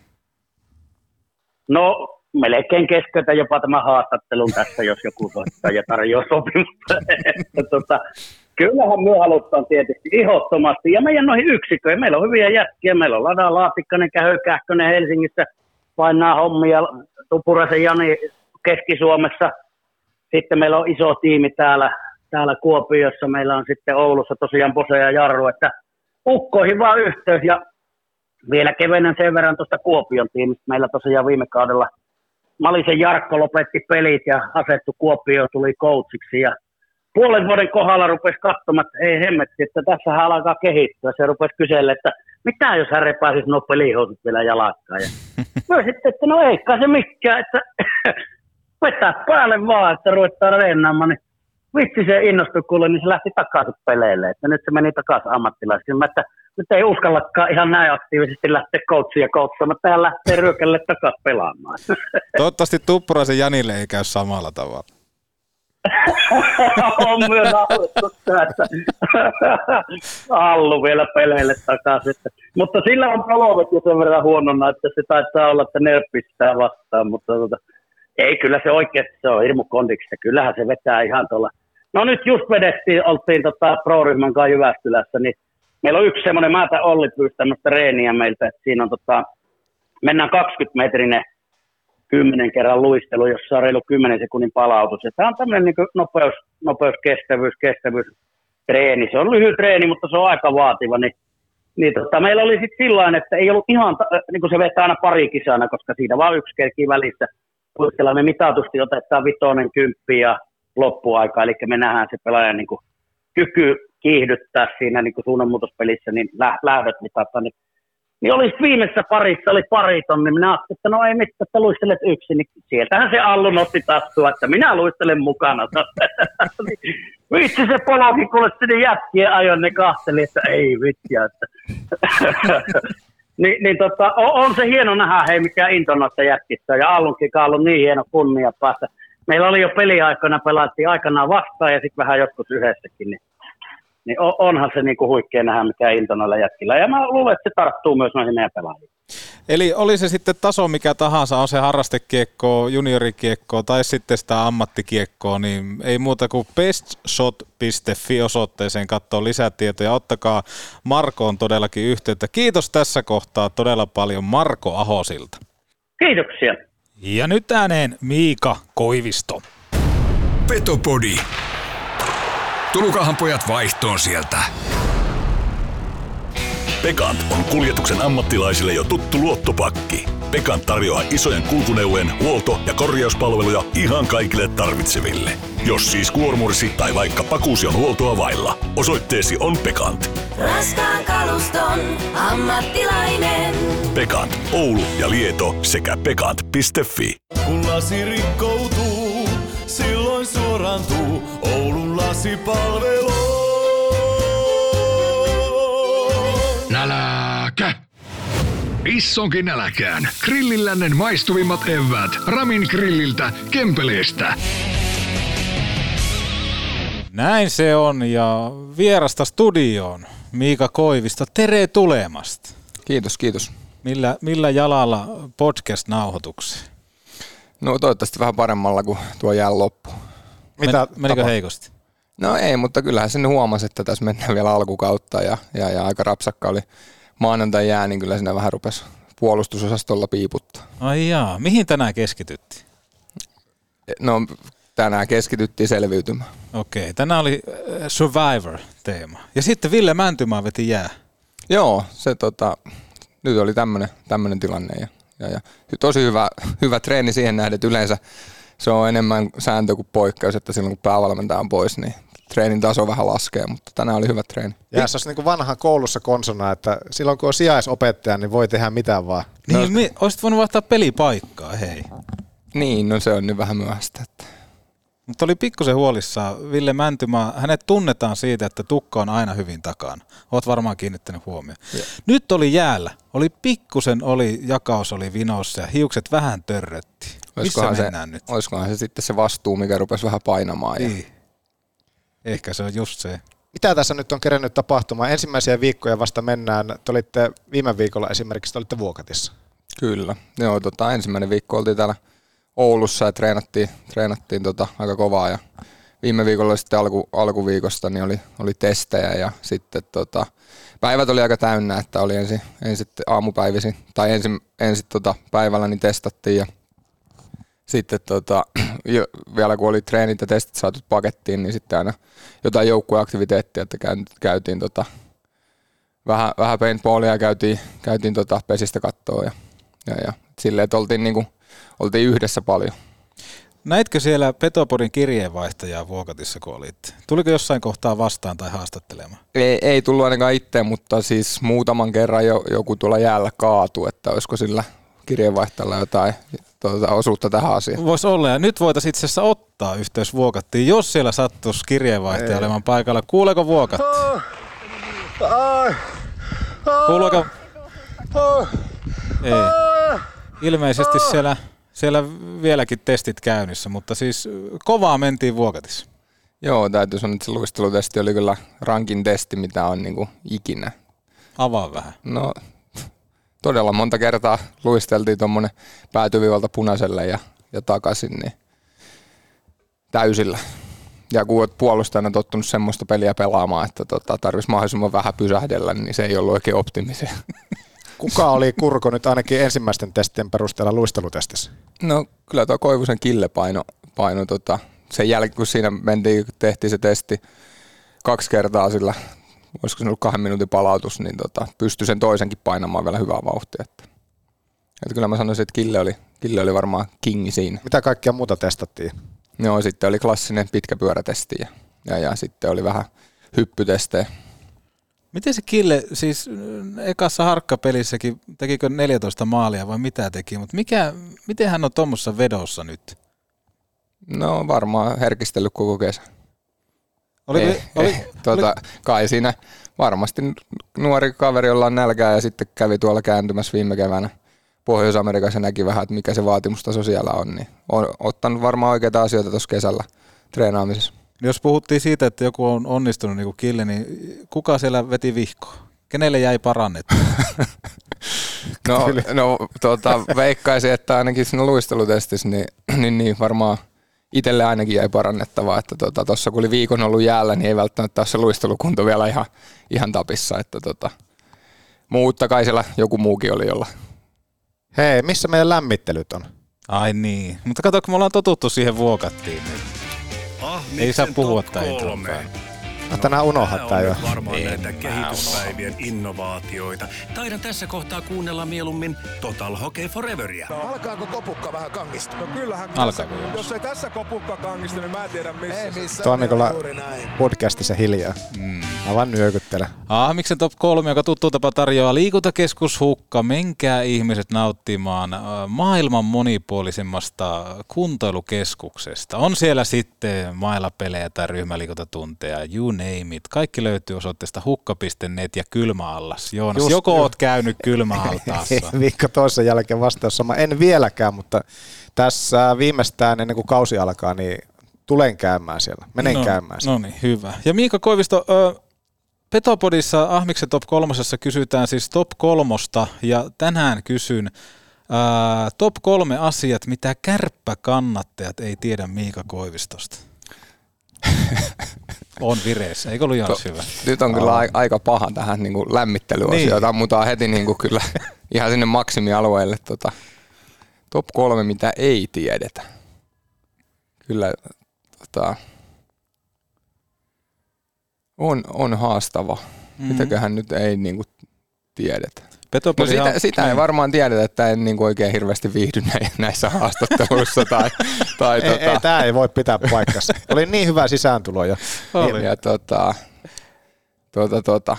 No melkein keskeytä jopa tämä haastattelun tässä, jos joku soittaa ja tarjoaa sopimusta. tota, kyllähän me halutaan tietysti ehdottomasti. Ja meidän noihin yksikköihin, meillä on hyviä jätkiä. Meillä on Lada Laatikkanen, Kähö Kähkönen Helsingissä, painaa hommia, Tupurasen Jani Keski-Suomessa. Sitten meillä on iso tiimi täällä, täällä Kuopiossa, meillä on sitten Oulussa tosiaan Pose ja Jarru, että ukkoihin vaan yhteys ja vielä kevennän sen verran tuosta Kuopion tiimistä. Meillä tosiaan viime kaudella Malisen Jarkko lopetti pelit ja asettu Kuopio tuli coachiksi ja puolen vuoden kohdalla rupesi katsomaan, että ei hemmetti, että tässä alkaa kehittyä. Se rupesi kyselemään, että mitä jos hän repäisisi nuo pelihousut vielä jalakkaan. Ja mä sitten, että no ei se mikään, että vetää päälle vaan, että ruvetaan reenaamaan. Niin vitsi se innostui kuule, niin se lähti takaisin peleille. Että nyt se meni takaisin ammattilaisiksi. Mä, että nyt ei uskallakaan ihan näin aktiivisesti lähteä coachia coachaamaan, että hän lähtee ryökälle takaisin pelaamaan. Toivottavasti Tuppuraisen Janille ei käy samalla tavalla. on myös aloittu tässä. Allu vielä peleille takaisin. Mutta sillä on taloudet jo sen verran huonona, että se taitaa olla, että nerppistää vastaan. Mutta tota, ei, kyllä se oikeasti se on hirmu kondiksi. Kyllähän se vetää ihan tuolla. No nyt just vedettiin, oltiin tota Pro-ryhmän kanssa Jyväskylässä, niin meillä on yksi semmoinen, mä Olli pyysi reeniä meiltä, että siinä on tota, mennään 20 metrinen kymmenen kerran luistelu, jossa on reilu 10 sekunnin palautus. Ja tämä on tämmöinen niin nopeus, nopeus, kestävyys, kestävyys, treeni. Se on lyhyt treeni, mutta se on aika vaativa. Niin, niin tota, meillä oli sitten sillä että ei ollut ihan, niin kuin se vetää aina pari kisana, koska siitä vaan yksi kerkii välissä. Me mitatusti otetaan vitonen, kymppi ja loppuaika, eli me nähdään se pelaajan niin kuin, kyky kiihdyttää siinä niin kuin suunnanmuutospelissä, niin lähdöt mitataan. Niin niin olisi viimeisessä parissa, oli pariton, niin minä ajattelin, että no ei mitään, että luistelet yksin, niin sieltähän se Allu otti tastua, että minä luistelen mukana. Vitsi se polokin, kuule sinne jätkien ajon, ne kahteli, että ei vittiä. Että. niin, niin tota, on, on, se hieno nähdä, hei mikä into noissa jätkissä, ja Allunkin on niin hieno kunnia päästä. Meillä oli jo peliaikana, pelattiin aikanaan vastaan ja sitten vähän joskus yhdessäkin, niin niin onhan se niinku huikea nähdä, mikä into noilla jätkillä. Ja mä luulen, että se tarttuu myös noihin meidän pelaajiin. Eli oli se sitten taso mikä tahansa, on se harrastekiekko, juniorikiekko tai sitten sitä ammattikiekkoa, niin ei muuta kuin bestshot.fi osoitteeseen katsoa lisätietoja. Ottakaa Markoon todellakin yhteyttä. Kiitos tässä kohtaa todella paljon Marko Ahosilta. Kiitoksia. Ja nyt ääneen Miika Koivisto. Petopodi. Tulukahan pojat vaihtoon sieltä. Pekant on kuljetuksen ammattilaisille jo tuttu luottopakki. Pekant tarjoaa isojen kulkuneuvojen huolto- ja korjauspalveluja ihan kaikille tarvitseville. Jos siis kuormursi tai vaikka pakuusi on huoltoa vailla, osoitteesi on Pekant. Raskaan kaluston ammattilainen. Pekant, Oulu ja Lieto sekä pekant.fi. Kun lasi rikkoutuu, silloin suorantuu Oulun lasipalvelu. Nälkä! Issonkin nälkään. Grillillännen maistuvimmat evät. Ramin grilliltä, Kempeleestä. Näin se on ja vierasta studioon Miika Koivisto, tere tulemasta. Kiitos, kiitos. Millä, millä jalalla podcast-nauhoitukseen? No toivottavasti vähän paremmalla kuin tuo jää loppu. Mitä Men, menikö heikosti? No ei, mutta kyllähän sen huomasi, että tässä mennään vielä alkukautta ja, ja, ja aika rapsakka oli maanantai jää, niin kyllä siinä vähän rupesi puolustusosastolla piiputtaa. Ai jaa, mihin tänään keskityttiin? No tänään keskityttiin selviytymään. Okei, okay. tänään oli äh, Survivor-teema. Ja sitten Ville Mäntymaa veti jää. Joo, se tota, nyt oli tämmöinen tilanne ja, ja, ja tosi hyvä, hyvä treeni siihen nähden, että yleensä se on enemmän sääntö kuin poikkeus, että silloin kun päävalmentaja on pois, niin treenin taso vähän laskee, mutta tänään oli hyvä treeni. Ja se olisi niin vanha koulussa konsona, että silloin kun on sijaisopettaja, niin voi tehdä mitään vaan. Niin, no, mi- olisit voinut vaihtaa pelipaikkaa, hei. Niin, no se on nyt vähän myöhäistä. Että. Mutta oli pikkusen huolissaan. Ville Mäntymä, hänet tunnetaan siitä, että tukka on aina hyvin takana. Oot varmaan kiinnittänyt huomioon. Ja. Nyt oli jäällä. Oli pikkusen, oli jakaus oli vinossa ja hiukset vähän törrötti. Missä se, nyt? Olisikohan se sitten se vastuu, mikä rupesi vähän painamaan. Ja... Niin. Ehkä se on just se. Mitä tässä nyt on kerennyt tapahtumaan? Ensimmäisiä viikkoja vasta mennään. Te olitte viime viikolla esimerkiksi, te olitte Vuokatissa. Kyllä. Joo, tota, ensimmäinen viikko oltiin täällä Oulussa ja treenattiin, treenattiin tota, aika kovaa ja viime viikolla sitten alku, alkuviikosta niin oli, oli testejä ja sitten tota, päivät oli aika täynnä, että oli ensin, ensin aamupäivisin tai ensin, ensin tota, päivällä niin testattiin ja sitten tota, vielä kun oli treenit ja testit saatu pakettiin, niin sitten aina jotain joukkueaktiviteettia, että käytiin tota, vähän, vähän paintballia ja käytiin, käytiin tota pesistä kattoa ja, ja, ja silleen, että oltiin niinku oltiin yhdessä paljon. Näitkö siellä Petopodin kirjeenvaihtajaa Vuokatissa, kun olit? Tuliko jossain kohtaa vastaan tai haastattelemaan? Ei, ei tullut ainakaan itse, mutta siis muutaman kerran jo, joku tuolla jäällä kaatu, että olisiko sillä kirjeenvaihtajalla jotain tuota, osuutta tähän asiaan. Voisi olla, ja nyt voitaisiin itse asiassa ottaa yhteys Vuokattiin, jos siellä sattuisi kirjeenvaihtaja olemaan paikalla. Kuuleeko Vuokatti? Kuuluuko? Ei. Ilmeisesti siellä, siellä vieläkin testit käynnissä, mutta siis kovaa mentiin Vuokatissa. Joo, täytyy sanoa, että se luistelutesti oli kyllä rankin testi, mitä on niin kuin ikinä. Avaa vähän. No, todella monta kertaa luisteltiin tuommoinen päätyvivalta punaiselle ja, ja takaisin, niin täysillä. Ja kun olet puolustajana tottunut semmoista peliä pelaamaan, että tota, tarvitsisi mahdollisimman vähän pysähdellä, niin se ei ollut oikein optimisia. Kuka oli Kurko nyt ainakin ensimmäisten testien perusteella luistelutestissä? No kyllä tuo Koivusen kille paino, paino tota, sen jälkeen, kun siinä mentiin, tehtiin se testi kaksi kertaa sillä, olisiko se ollut kahden minuutin palautus, niin tota, pystyi sen toisenkin painamaan vielä hyvää vauhtia. Että, että kyllä mä sanoisin, että Kille oli, Kille oli varmaan kingi siinä. Mitä kaikkia muuta testattiin? Joo, sitten oli klassinen pitkä pyörätesti ja, ja, ja sitten oli vähän hyppytestejä. Miten se Kille, siis mm, ekassa harkkapelissäkin, tekikö 14 maalia vai mitä teki, mutta mikä, miten hän on tuommoissa vedossa nyt? No varmaan herkistellyt koko kesä. Oli, ei, oli, ei, tuota, kai siinä varmasti nuori kaveri, jolla on nälkää ja sitten kävi tuolla kääntymässä viime keväänä Pohjois-Amerikassa ja näki vähän, että mikä se vaatimustaso siellä on, niin on ottanut varmaan oikeita asioita tuossa kesällä treenaamisessa. Jos puhuttiin siitä, että joku on onnistunut niin kuin Kille, niin kuka siellä veti vihkoa? Kenelle jäi parannettu? No, no tuota, veikkaisin, että ainakin siinä luistelutestissä, niin, niin, niin varmaan itselle ainakin jäi parannettavaa, että tuossa tota, kun oli viikon ollut jäällä, niin ei välttämättä ole se luistelukunto vielä ihan, ihan tapissa, että tota, mutta kai siellä joku muukin oli jolla. Hei, missä meidän lämmittelyt on? Ai niin, mutta kato, kun me ollaan totuttu siihen vuokattiin, niin ei saa puhua. No, tänään unohdat tää jo. varmaan En näitä kehityspäivien innovaatioita. Taidan tässä kohtaa kuunnella mieluummin Total Hockey Foreveria. Alkaako kopukka vähän kangista? No kyllähän. Alkaako jos, jos ei tässä kopukka kangista, niin mä en tiedä missä. Ei missä. Tuo on niin podcastissa hiljaa. Mm. Mä vaan nyökyttelen. Ah, miksen top 3, joka tuttu tapa tarjoaa liikuntakeskus Hukka. Menkää ihmiset nauttimaan äh, maailman monipuolisimmasta kuntoilukeskuksesta. On siellä sitten mailapelejä tai ryhmäliikuntatunteja, you name it. Kaikki löytyy osoitteesta hukka.net ja kylmäallas. Joonas, Just joko ju- oot käynyt kylmäaltaassa? Viikko toisen jälkeen vastaus sama. En vieläkään, mutta tässä viimeistään ennen kuin kausi alkaa, niin tulen käymään siellä. Menen no, käymään siellä. No niin, hyvä. Ja Miika Koivisto, ö, Petopodissa Ahmiksen top kolmosessa kysytään siis top kolmosta ja tänään kysyn ää, top kolme asiat, mitä kärppäkannattajat ei tiedä Miika Koivistosta. on vireessä, eikö ollut Jans hyvä? Nyt on kyllä a- aika paha tähän niin kuin lämmittelyosioon. Niin. Ammutaan heti niin kuin kyllä ihan sinne maksimialueelle. Tota, top kolme, mitä ei tiedetä. Kyllä tota, on, on haastava. Mhm. Mm-hmm. Mitäköhän nyt ei niin kuin tiedetä. No Petopodi sitä, on- sitä ei niin. varmaan tiedetä, että en niin kuin oikein hirveästi viihdy nä- näissä haastatteluissa. tai, tai ei, tota, ei, tää ei voi pitää paikkansa. Oli niin hyvä sisääntulo jo. Oli. Ja tota, tota, tota.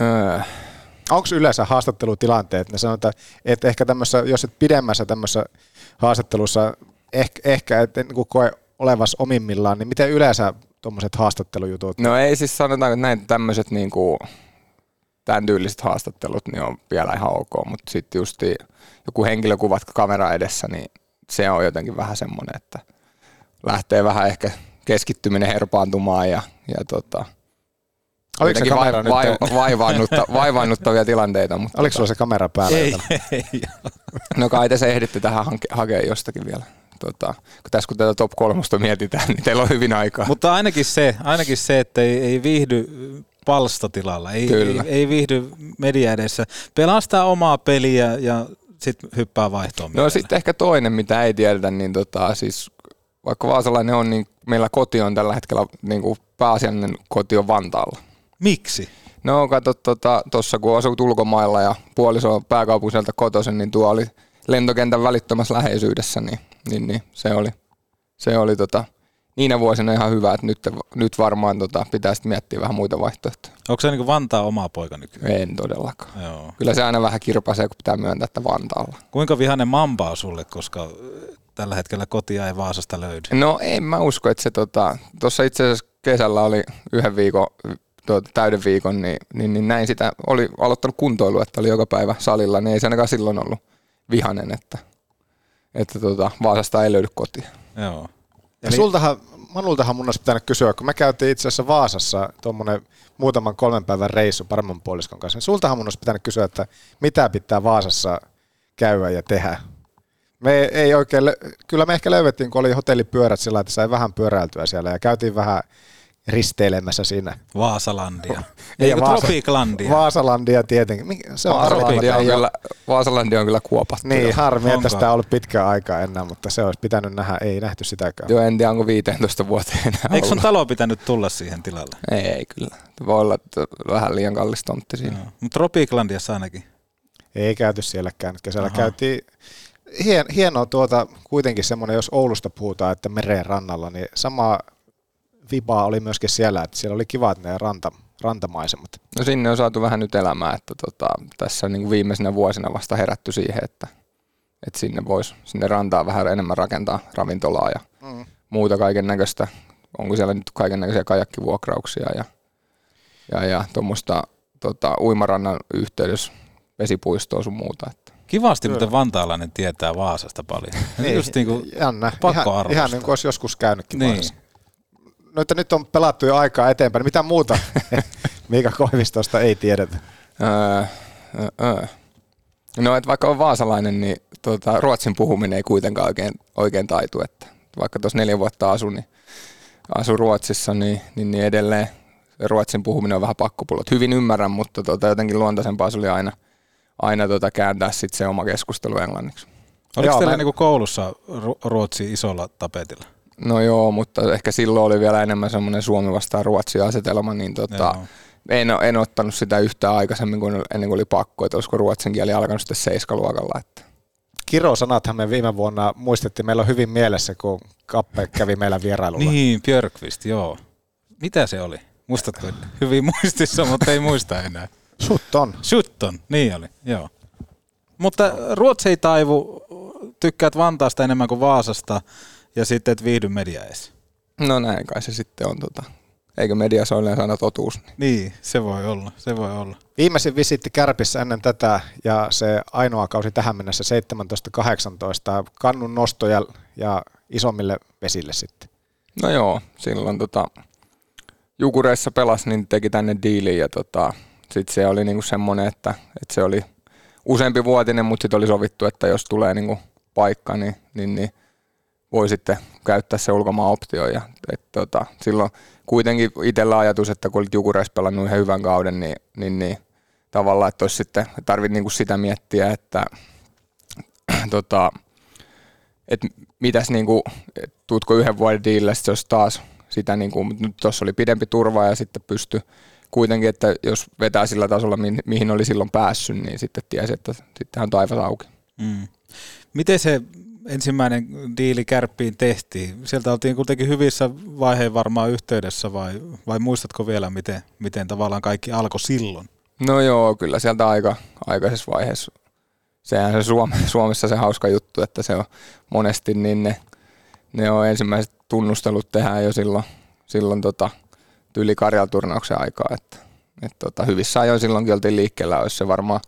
Öö, Onko yleensä haastattelutilanteet, ne sanotaan, että ehkä tämmössä, jos et pidemmässä tämmössä haastattelussa ehkä, ehkä et niin kuin koe olevas omimmillaan, niin miten yleensä tuommoiset haastattelujutut? no ei siis sanotaanko, että näin tämmöiset niinku, tämän tyyliset haastattelut niin on vielä ihan ok, mutta sitten just joku henkilökuvat kamera edessä, niin se on jotenkin vähän semmoinen, että lähtee vähän ehkä keskittyminen herpaantumaan ja, ja tota, Oliko se kamera nyt- vai, vaivaannutta, vaivaannuttavia tilanteita. Mutta Oliko sulla se kamera päällä? Ei, ei. No kai te se ehditte tähän hanke, hakea jostakin vielä. Tota, kun tässä kun tätä top kolmosta mietitään, niin teillä on hyvin aikaa. Mutta ainakin se, ainakin se että ei, ei viihdy palstatilalla, ei, ei, Kyllä. ei viihdy media edessä. Pelastaa omaa peliä ja sitten hyppää vaihtoon. No sitten ehkä toinen, mitä ei tiedetä, niin tota, siis vaikka Vaasalainen on, niin meillä koti on tällä hetkellä niin kuin pääasiallinen koti on Vantaalla. Miksi? No kato, tuossa tota, kun asut ulkomailla ja puoliso on pääkaupunkiselta kotoisin, niin tuo oli lentokentän välittömässä läheisyydessä, niin, niin, niin se oli, se oli tota, niinä vuosina ihan hyvä, että nyt, nyt varmaan tota, pitää sitten miettiä vähän muita vaihtoehtoja. Onko se niin Vantaa oma poika nykyään? En todellakaan. Joo. Kyllä se aina vähän kirpaisee, kun pitää myöntää, että Vantaalla. Kuinka vihainen mamba on sulle, koska tällä hetkellä kotia ei Vaasasta löydy? No en mä usko, että se tuossa tota, itse asiassa kesällä oli yhden viikon tuota, täyden viikon, niin, niin, niin, näin sitä, oli aloittanut kuntoilu, että oli joka päivä salilla, niin ei se ainakaan silloin ollut vihanen, että, että tuota, Vaasasta ei löydy kotia. Joo. Ja sultahan, Manultahan mun olisi pitänyt kysyä, kun me käytiin itse asiassa Vaasassa tuommoinen muutaman kolmen päivän reissu paremman puoliskon kanssa, niin sultahan mun olisi pitänyt kysyä, että mitä pitää Vaasassa käydä ja tehdä. Me ei oikein, kyllä me ehkä löydettiin, kun oli hotellipyörät sillä että sai vähän pyöräiltyä siellä ja käytiin vähän risteilemässä siinä. Vaasalandia. Ei, Eikö Vaasa, Tropiiklandia? Vaasalandia tietenkin. Se on Vaasalandia on, kyllä, Vaasalandia on kyllä kuopattu. Niin, harmi, että sitä on ollut pitkään aikaa enää, mutta se olisi pitänyt nähdä, ei nähty sitäkään. Joo, en tiedä onko 15 vuoteen enää Eikö sun ollut. talo pitänyt tulla siihen tilalle? Ei kyllä. Voi olla että vähän liian kallis tontti siinä. Mutta Tropiiklandiassa ainakin. Ei käyty sielläkään. Kesällä Aha. käytiin, hien, hienoa tuota, kuitenkin semmoinen, jos Oulusta puhutaan, että meren rannalla, niin sama vibaa oli myöskin siellä, että siellä oli kivat ne ranta, rantamaisemat. No sinne on saatu vähän nyt elämää, että tota, tässä on niin kuin viimeisenä vuosina vasta herätty siihen, että, että sinne voisi sinne rantaa vähän enemmän rakentaa ravintolaa ja Mm. muuta kaiken näköistä. Onko siellä nyt kaiken näköisiä kajakkivuokrauksia ja, ja, ja tuommoista tota, uimarannan yhteydessä vesipuistoa sun muuta. Että. Kivasti, Kyllä. mutta vantaalainen tietää Vaasasta paljon. Niin, Just niin kuin jännä. pakko ihan, arvostaa. ihan niin kuin olisi joskus käynytkin Niin. Vaasassa. No, että nyt on pelattu jo aikaa eteenpäin. Mitä muuta Miika Koivistosta ei tiedetä? Öö, öö, öö. No, että vaikka on vaasalainen, niin tota, ruotsin puhuminen ei kuitenkaan oikein, oikein taitu. Että vaikka tuossa neljä vuotta asun, niin asun Ruotsissa, niin, niin, niin edelleen ruotsin puhuminen on vähän pakkopullot. Hyvin ymmärrän, mutta tota, jotenkin luontaisempaa se oli aina, aina tota, kääntää sit se oma keskustelu englanniksi. Oliko Joo, teillä mä- niinku koulussa Ru- Ruotsi isolla tapetilla? No joo, mutta ehkä silloin oli vielä enemmän semmoinen Suomi vastaan Ruotsi asetelma, niin tota, Joo. en, en, ottanut sitä yhtään aikaisemmin kuin ennen kuin oli pakko, että olisiko ruotsin kieli alkanut sitten seiskaluokalla. Että. Kirosanathan me viime vuonna muistettiin, meillä on hyvin mielessä, kun Kappe kävi meillä vierailulla. Niin, Björkvist, joo. Mitä se oli? Muistatko? Hyvin muistissa, mutta ei muista enää. Sutton. Sutton, niin oli, joo. Mutta Ruotsi ei taivu, tykkäät Vantaasta enemmän kuin Vaasasta ja sitten et viihdy mediaessa. No näin kai se sitten on. Tota. Eikö mediassa ole yleensä aina totuus? Niin, se voi olla, se voi olla. Viimeisin visitti Kärpissä ennen tätä ja se ainoa kausi tähän mennessä 17-18 kannun nostoja ja isommille vesille sitten. No joo, silloin tota, Jukureissa pelas, niin teki tänne diilin ja tota, sitten se oli niinku semmoinen, että, että, se oli useampi vuotinen, mutta sitten oli sovittu, että jos tulee niinku paikka, niin, niin, niin voi sitten käyttää se ulkomaan optio. Ja, et, tota, silloin kuitenkin itsellä ajatus, että kun olit Jukureissa pelannut ihan hyvän kauden, niin, niin, niin tavallaan, että olisi sitten, tarvit niinku sitä miettiä, että tota, että mitäs niinku, et tuutko yhden vuoden diilille, sit se olisi taas sitä, niinku, mut nyt tuossa oli pidempi turva ja sitten pysty kuitenkin, että jos vetää sillä tasolla, mihin, oli silloin päässyt, niin sitten tiesi, että sittenhän taivas auki. Mm. Miten se ensimmäinen diili kärppiin tehtiin? Sieltä oltiin kuitenkin hyvissä vaiheen varmaan yhteydessä vai, vai muistatko vielä, miten, miten tavallaan kaikki alkoi silloin? No joo, kyllä sieltä aika aikaisessa vaiheessa. Sehän se Suome, Suomessa se hauska juttu, että se on monesti niin ne, ne on ensimmäiset tunnustelut tehdään jo silloin, silloin tota, tyyli Karjal-turnauksen aikaa, että et tota, hyvissä ajoin silloinkin oltiin liikkeellä, olisi se varmaan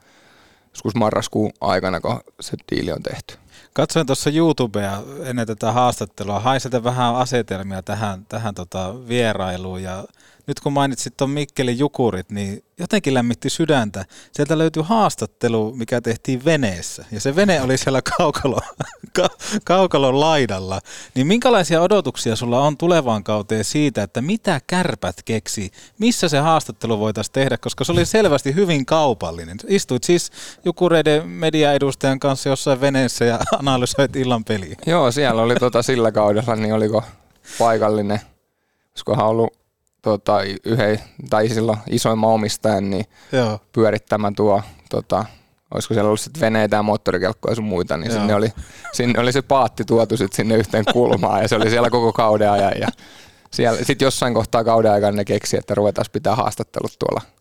joskus marraskuun aikana, kun se diili on tehty. Katsoin tuossa YouTubea ennen tätä haastattelua, haiseta vähän asetelmia tähän, tähän tota vierailuun ja nyt kun mainitsit tuon Mikkelin jukurit, niin jotenkin lämmitti sydäntä. Sieltä löytyi haastattelu, mikä tehtiin veneessä ja se vene oli siellä kaukalo, ka, kaukalon laidalla. Niin minkälaisia odotuksia sulla on tulevaan kauteen siitä, että mitä kärpät keksi, missä se haastattelu voitaisiin tehdä, koska se oli selvästi hyvin kaupallinen. Istuit siis Jukureiden mediaedustajan kanssa jossain veneessä ja analysoit illan peliä. Joo, siellä oli tota sillä kaudella, niin oliko paikallinen, olisikohan ollut tota, yhden, tai silloin isoimman omistajan, niin Joo. pyörittämä tuo, tota, olisiko siellä ollut sitten veneitä ja moottorikelkkoja ja sun muita, niin Joo. sinne oli, sinne oli se paatti tuotu sit sinne yhteen kulmaan ja se oli siellä koko kauden ajan. Ja siellä, sitten jossain kohtaa kauden aikana ne keksi, että ruvetaan pitää haastattelut tuolla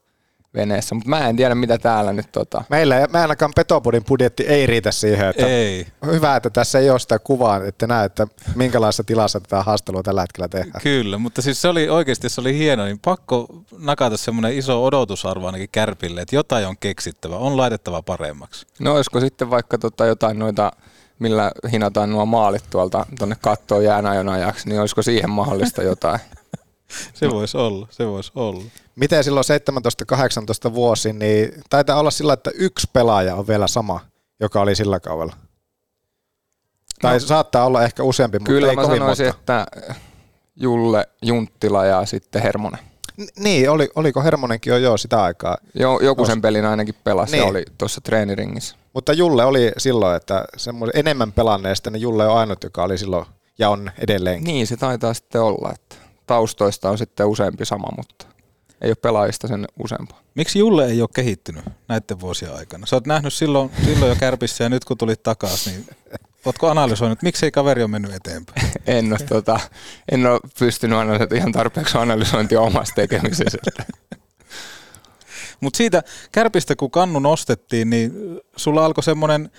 veneessä, mutta mä en tiedä mitä täällä nyt tota. Meillä ei, mä ainakaan Petopodin budjetti ei riitä siihen, että Ei. hyvä, että tässä ei ole sitä kuvaa, että näe, että minkälaisessa tilassa tätä haastelua tällä hetkellä tehdään. Kyllä, mutta siis se oli oikeasti se oli hieno, niin pakko nakata semmoinen iso odotusarvo ainakin kärpille, että jotain on keksittävä, on laitettava paremmaksi. No olisiko sitten vaikka tota jotain noita, millä hinataan nuo maalit tuolta tuonne kattoon jäänajon ajaksi, niin olisiko siihen mahdollista jotain? Se voisi olla, se voisi olla. Miten silloin 17-18 vuosi, niin taitaa olla sillä, että yksi pelaaja on vielä sama, joka oli sillä kaudella. Tai no, saattaa olla ehkä useampi, mutta Kyllä ei mä kovin sanoisin, monta. että Julle, Junttila ja sitten Hermonen. Niin, oli, oliko Hermonenkin jo joo sitä aikaa? Jo, joku sen pelin ainakin pelasi niin. Ja oli tuossa treeniringissä. Mutta Julle oli silloin, että enemmän pelanneesta, niin Julle on ainut, joka oli silloin ja on edelleen. Niin se taitaa sitten olla, että taustoista on sitten useampi sama, mutta ei ole pelaajista sen useampaa. Miksi Julle ei ole kehittynyt näiden vuosien aikana? Sä oot nähnyt silloin, silloin jo kärpissä ja nyt kun tulit takaisin, niin ootko analysoinut, miksei kaveri ole mennyt eteenpäin? En ole, tota, en ole pystynyt analysoimaan ihan tarpeeksi analysointia omasta tekemisestä. Mutta siitä kärpistä, kun kannu nostettiin, niin sulla alkoi semmoinen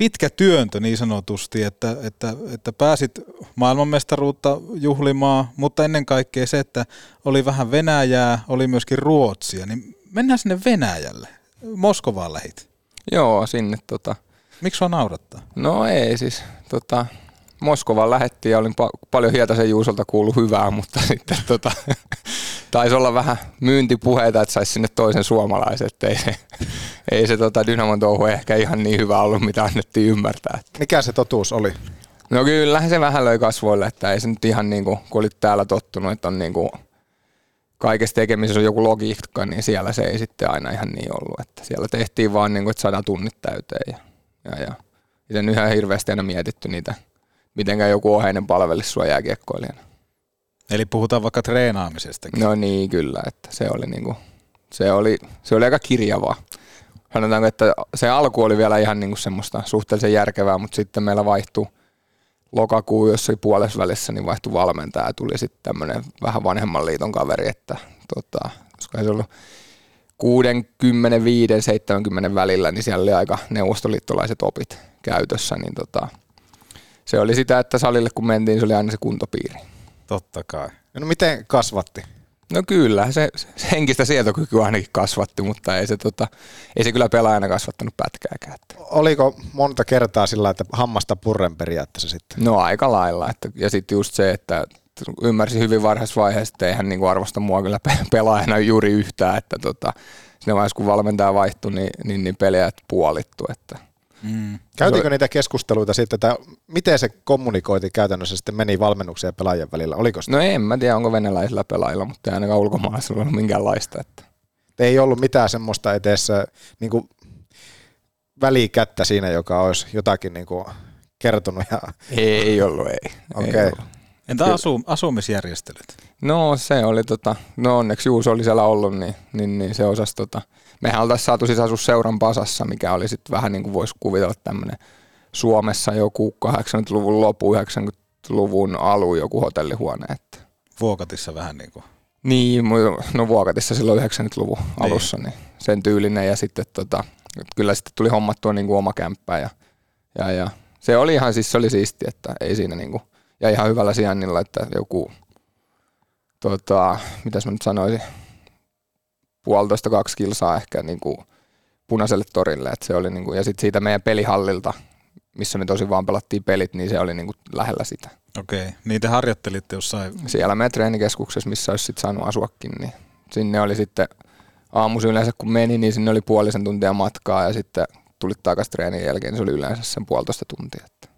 pitkä työntö niin sanotusti, että, että, että pääsit maailmanmestaruutta juhlimaan, mutta ennen kaikkea se, että oli vähän Venäjää, oli myöskin Ruotsia, niin mennään sinne Venäjälle. Moskovaan lähit. Joo, sinne tota. Miksi sua naurattaa? No ei siis, tota, Moskovaan lähettiin ja olin pa- paljon Hietasen Juusolta kuullut hyvää, mutta sitten tota, taisi olla vähän myyntipuheita, että saisi sinne toisen suomalaisen, että ei se, ei se tota Dynamon touhu ehkä ihan niin hyvä ollut, mitä annettiin ymmärtää. Että. Mikä se totuus oli? No kyllä se vähän löi kasvoille, että ei se nyt ihan niin kuin, kun olit täällä tottunut, että on niin kuin, kaikessa tekemisessä on joku logiikka, niin siellä se ei sitten aina ihan niin ollut. Että siellä tehtiin vaan niin kuin, että saadaan tunnit täyteen. Ja, ja, ja. Itse ihan hirveästi aina mietitty niitä, mitenkään joku oheinen palvelisi sua jääkiekkoilijana. Eli puhutaan vaikka treenaamisestakin. No niin, kyllä. Että se, oli niin kuin, se, oli, se oli aika kirjavaa. Sanotaanko, että se alku oli vielä ihan niin kuin semmoista suhteellisen järkevää, mutta sitten meillä vaihtui lokakuu jossain puolessa välissä, niin vaihtui valmentaja ja tuli sitten tämmöinen vähän vanhemman liiton kaveri, että tota, koska se ollut 65 70 välillä, niin siellä oli aika neuvostoliittolaiset opit käytössä, niin tota, se oli sitä, että salille kun mentiin, se oli aina se kuntopiiri. Totta kai. No miten kasvatti? No kyllä, se, se henkistä sietokykyä ainakin kasvatti, mutta ei se, tota, ei se kyllä pelaajana kasvattanut pätkääkään. Oliko monta kertaa sillä, että hammasta purren periaatteessa sitten? No aika lailla. Että, ja sitten just se, että ymmärsin hyvin varhaisessa vaiheessa, että eihän niinku arvosta mua kyllä pe- pelaajana juuri yhtään, että tota, siinä vaiheessa kun valmentaja vaihtui, niin, niin, niin peliä puolittu. Että. Mm. Käytiinkö niitä keskusteluita sitten, että miten se kommunikointi käytännössä sitten meni valmennuksen ja pelaajien välillä? Oliko sitä? No en mä tiedä, onko venäläisillä pelaajilla, mutta ei ainakaan ulkomaalaisilla ollut minkäänlaista. Että. Ei ollut mitään semmoista eteessä niin kuin välikättä siinä, joka olisi jotakin niin kuin kertonut. Ja... Ei ollut, ei. Okei. Ei ollut. Entä asu, asumisjärjestelyt? No se oli tota, no onneksi Juuso oli siellä ollut, niin, niin, niin se osasi tota, mehän oltaisiin saatu siis seuran pasassa, mikä oli sitten vähän niin kuin voisi kuvitella tämmöinen Suomessa joku 80-luvun lopu, 90-luvun alu joku hotellihuone. Että. Vuokatissa vähän niin kuin. Niin, no Vuokatissa silloin 90-luvun alussa, niin sen tyylinen ja sitten tota, kyllä sitten tuli hommattua niin kuin oma kämppää ja, ja, ja, se oli ihan siis se oli siisti, että ei siinä niin kuin, ja ihan hyvällä sijainnilla, että joku tota, mitäs mä nyt sanoisin, puolitoista kaksi kilsaa ehkä niin kuin punaiselle torille, että se oli niin kuin, ja sitten siitä meidän pelihallilta, missä me tosi vaan pelattiin pelit, niin se oli niin kuin lähellä sitä. Okei, niin te harjoittelitte jossain... Siellä meidän treenikeskuksessa, missä olisi sitten saanut asuakin, niin sinne oli sitten aamuisin yleensä kun meni, niin sinne oli puolisen tuntia matkaa ja sitten tulit takaisin treenin jälkeen, niin se oli yleensä sen puolitoista tuntia. Että.